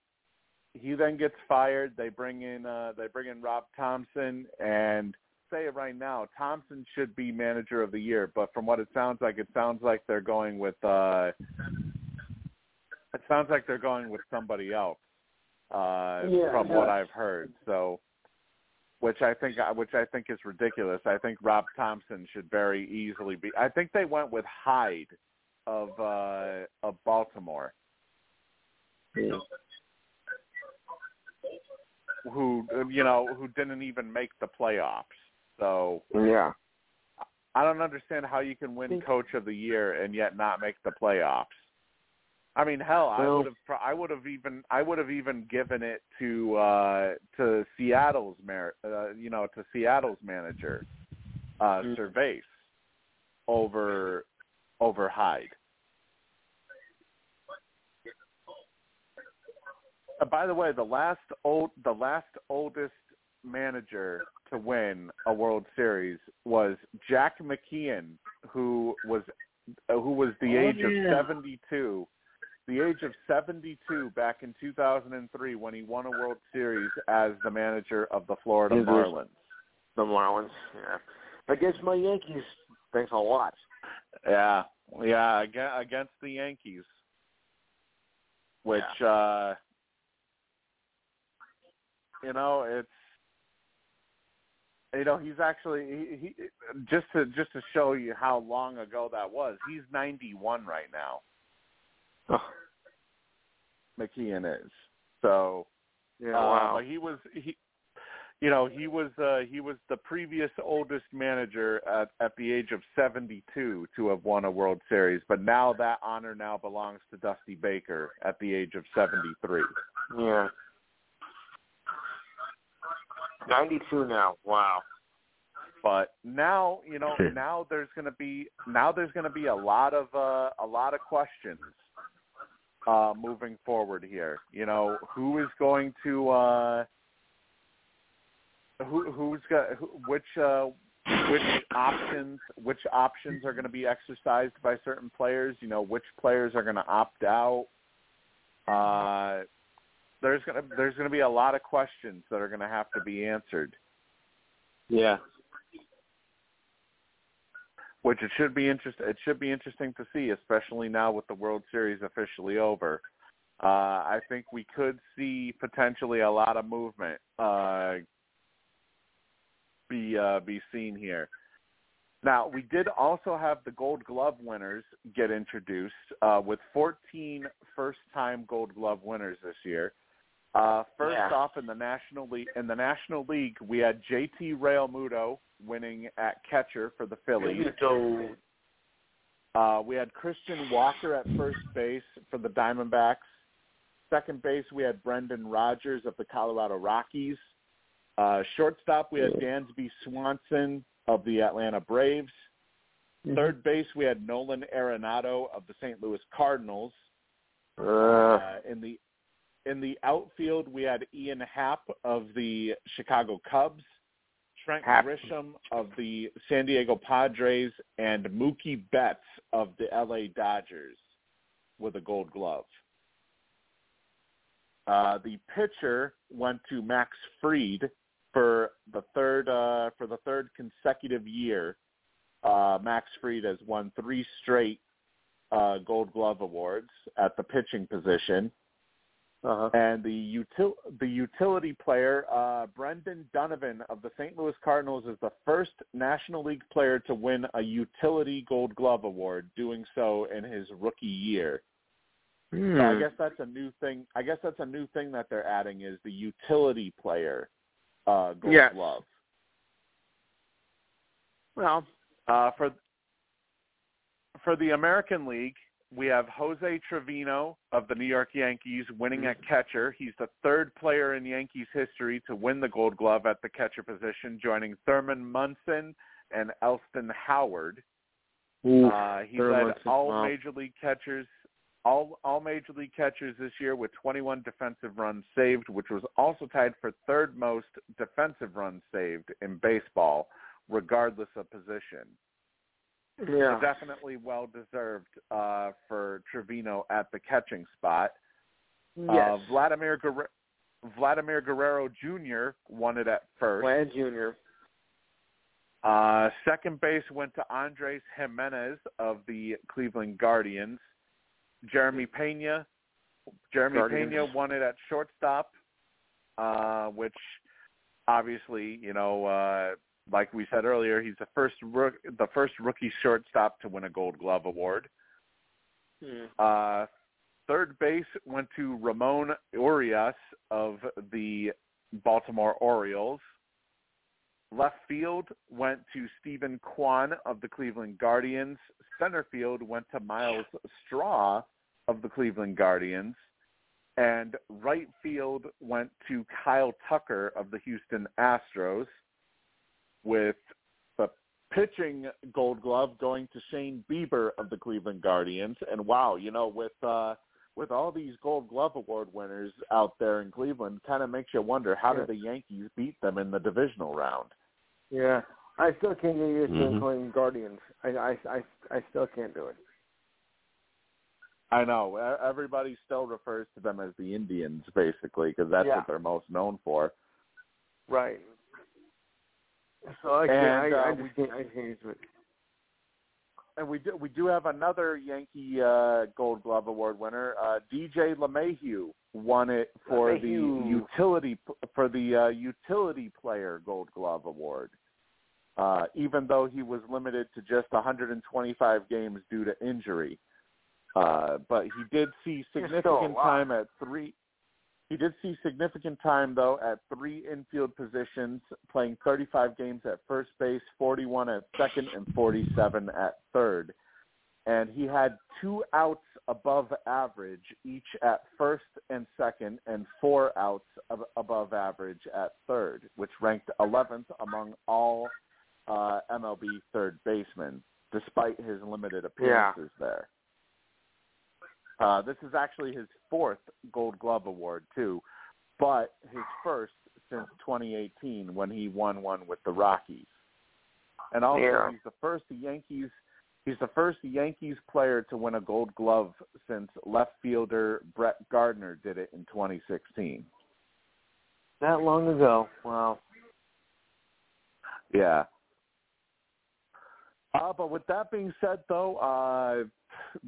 B: He then gets fired. They bring in uh they bring in Rob Thomson and say it right now Thomson should be manager of the year but from what it sounds like it sounds like they're going with uh it sounds like they're going with somebody else uh
C: Yeah,
B: from
C: yeah.
B: what I've heard so which I think which I think is ridiculous. I think Rob Thomson should very easily be. I think they went with Hyde of uh of Baltimore, who you know who didn't even make the playoffs. So
C: Yeah.
B: I don't understand how you can win Coach of the Year and yet not make the playoffs. I mean, hell, I would have, I would have even, I would have even given it to uh to Seattle's mar, uh, you know, to Seattle's manager, uh,
C: Mm.
B: Servais, over over Hyde. Uh, by the way, the last old, the last oldest manager to win a World Series was Jack McKeon, who was uh, who was the
C: Oh,
B: age
C: yeah.
B: of 72, the age of 72 back in 2003 when he won a World Series as the manager of the Florida
C: Mhm.
B: Marlins.
C: The Marlins. Yeah. Against my Yankees, thanks a lot.
B: Yeah, yeah, against the Yankees, which uh you know it's You know, he's actually he, he just to just to show you how long ago that was. He's 91 right now.
C: Oh,
B: McKeon is. So
C: yeah,
B: uh,
C: wow.
B: he was he you know, he was uh he was the previous oldest manager at at the age of 72 to have won a World Series, but now that honor now belongs to Dusty Baker at the age of 73.
C: Yeah. 92 now. Wow.
B: But now, you know, [laughs] now there's going to be now there's going to be a lot of uh, a lot of questions uh, moving forward here. You know, who is going to uh, who who's got who, which uh, which options which options are going to be exercised by certain players? You know, which players are going to opt out? Uh, there's going to there's going to be a lot of questions that are going to have to be answered.
C: Yeah.
B: which it should be interest it should be interesting to see, especially now with the World Series officially over. Uh, I think we could see potentially a lot of movement uh, be uh, be seen here. Now we did also have the Gold Glove winners get introduced uh, with 14 first-time Gold Glove winners this year. Uh, first
C: Yeah.
B: off, in the National League, in the National League, we had JT Realmuto winning at catcher for the Phillies. Uh, we had Christian Walker at first base for the Diamondbacks. Second base, we had Brendan Rodgers of the Colorado Rockies. Uh, shortstop, we had Dansby Swanson of the Atlanta Braves. Third base, we had Nolan Arenado of the St. Louis Cardinals.
C: Uh,
B: in the in the outfield, we had Ian Happ of the Chicago Cubs, Trent
C: Happ.
B: Grisham of the San Diego Padres, and Mookie Betts of the LA Dodgers with a Gold Glove. Uh, the pitcher went to Max Fried for the third uh, for the third consecutive year. Uh, Max Fried has won three straight uh, Gold Glove awards at the pitching position.
C: Uh-huh.
B: And the util- the utility player, uh, Brendan Donovan of the St. Louis Cardinals, is the first National League player to win a utility Gold Glove award, doing so in his rookie year.
C: Hmm.
B: So I guess that's a new thing. I guess that's a new thing that they're adding is the utility player uh, Gold
C: Yes.
B: Glove.
C: Well,
B: Uh, for for the American League, we have Jose Trevino of the New York Yankees winning at catcher. He's the third player in Yankees history to win the Gold Glove at the catcher position, joining Thurman Munson and Elston Howard.
C: oof,
B: Uh, he led
C: Munson,
B: all
C: wow.
B: major league catchers, all all major league catchers this year with 21 defensive runs saved, which was also tied for third most defensive runs saved in baseball, regardless of position.
C: Yeah.
B: Definitely well deserved uh, for Trevino at the catching spot. Uh,
C: Yes.
B: Vladimir Guerrero, Vladimir Guerrero Jr. won it at first.
C: Vlad Jr.
B: Uh, second base went to Andres Gimenez of the Cleveland Guardians. Jeremy Pena, Jeremy
C: Guardians.
B: Pena won it at shortstop, uh, which obviously, you know, uh, like we said earlier, he's the first rook, the first rookie shortstop to win a Gold Glove award.
C: Hmm.
B: Uh, third base went to Ramon Urias of the Baltimore Orioles. Left field went to Steven Kwan of the Cleveland Guardians. Center field went to Myles Straw of the Cleveland Guardians. And right field went to Kyle Tucker of the Houston Astros with the pitching gold glove going to Shane Bieber of the Cleveland Guardians. And wow, you know, with uh with all these gold glove award winners out there in Cleveland, kind of makes you wonder how did the Yankees beat them in the divisional round?
C: Yeah. I still can't get used to
E: Mhm.
C: them calling Guardians. I, I, I, I still can't do it.
B: I know e- everybody still refers to them as the Indians, basically, because that's
C: Yeah.
B: what they're most known for.
C: Right. So I can't.
B: And,
C: I, I
B: uh,
C: just can't. I can't use it.
B: And we do we do have another Yankee uh, Gold Glove Award winner, uh, DJ LeMahieu, won it for
C: LeMahieu.
B: the utility for the uh, utility player Gold Glove Award. uh, even though he was limited to just 125 games due to injury. Uh, but he did see significant time at three. He did see significant time though at three infield positions, playing 35 games at first base, 41 at second, and 47 at third. And he had two outs above average each at first and second, and four outs above average at third, which ranked 11th among all uh, MLB third basemen, despite his limited appearances
C: yeah.
B: there. Uh, this is actually his fourth Gold Glove award too, but his first since 2018 when he won one with the Rockies. And also,
C: yeah.
B: he's the first Yankees. He's the first Yankees player to win a Gold Glove since left fielder Brett Gardner did it in 2016.
C: That long ago. Wow.
B: Yeah. Uh, but with that being said, though, uh,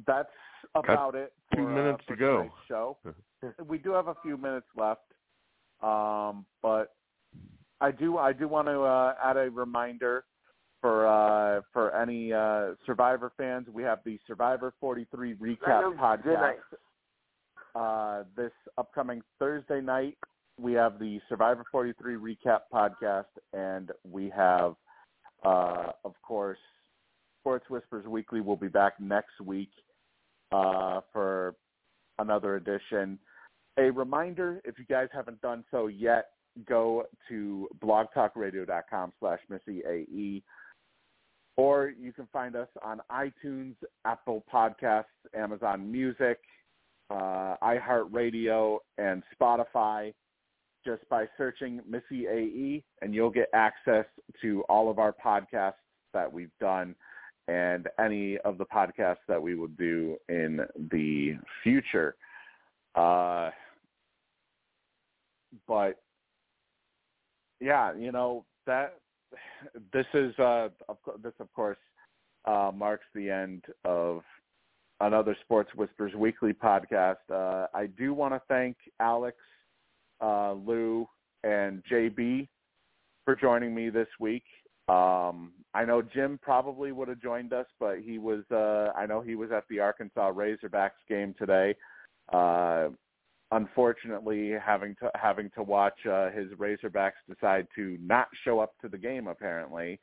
B: that's about
E: Got
B: it.
E: Two
B: for,
E: minutes
B: uh, for
E: to go.
B: Show. [laughs] we do have a few minutes left, um, but I do I do want to uh, add a reminder for uh, for any uh, Survivor fans. We have the Survivor 43 recap podcast. Uh, this upcoming Thursday night, we have the Survivor 43 recap podcast, and we have, uh, of course, Sports Whispers Weekly We'll be back next week uh, for another edition. A reminder, if you guys haven't done so yet, go to blogtalkradio.com slash MissyAE, or you can find us on iTunes, Apple Podcasts, Amazon Music, uh, iHeartRadio, and Spotify. Just by searching Missy AE, and you'll get access to all of our podcasts that we've done and any of the podcasts that we will do in the future. Uh, but yeah, you know that this is uh, this of course uh, marks the end of another Sports Whispers weekly podcast. Uh, I do want to thank Alex, uh, Lou, and JB for joining me this week. Um, I know Jim probably would have joined us, but he was. Uh, I know he was at the Arkansas Razorbacks game today. Uh, unfortunately, having to having to watch uh, his Razorbacks decide to not show up to the game, apparently,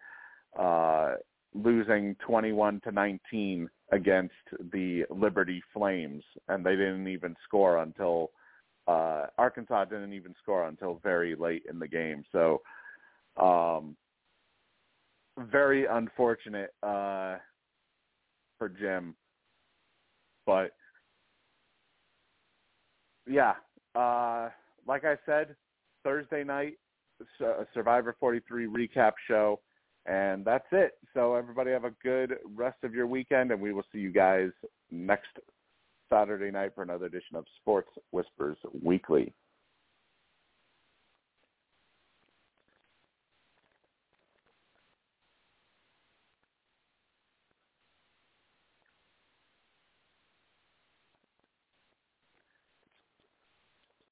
B: uh, losing twenty-one to nineteen against the Liberty Flames, and they didn't even score until uh, Arkansas didn't even score until very late in the game. So. Um, very unfortunate uh, for Jim, but yeah, uh, like I said, Thursday night, Survivor 43 recap show, and that's it. So everybody have a good rest of your weekend, and we will see you guys next Saturday night for another edition of Sports Whispers Weekly.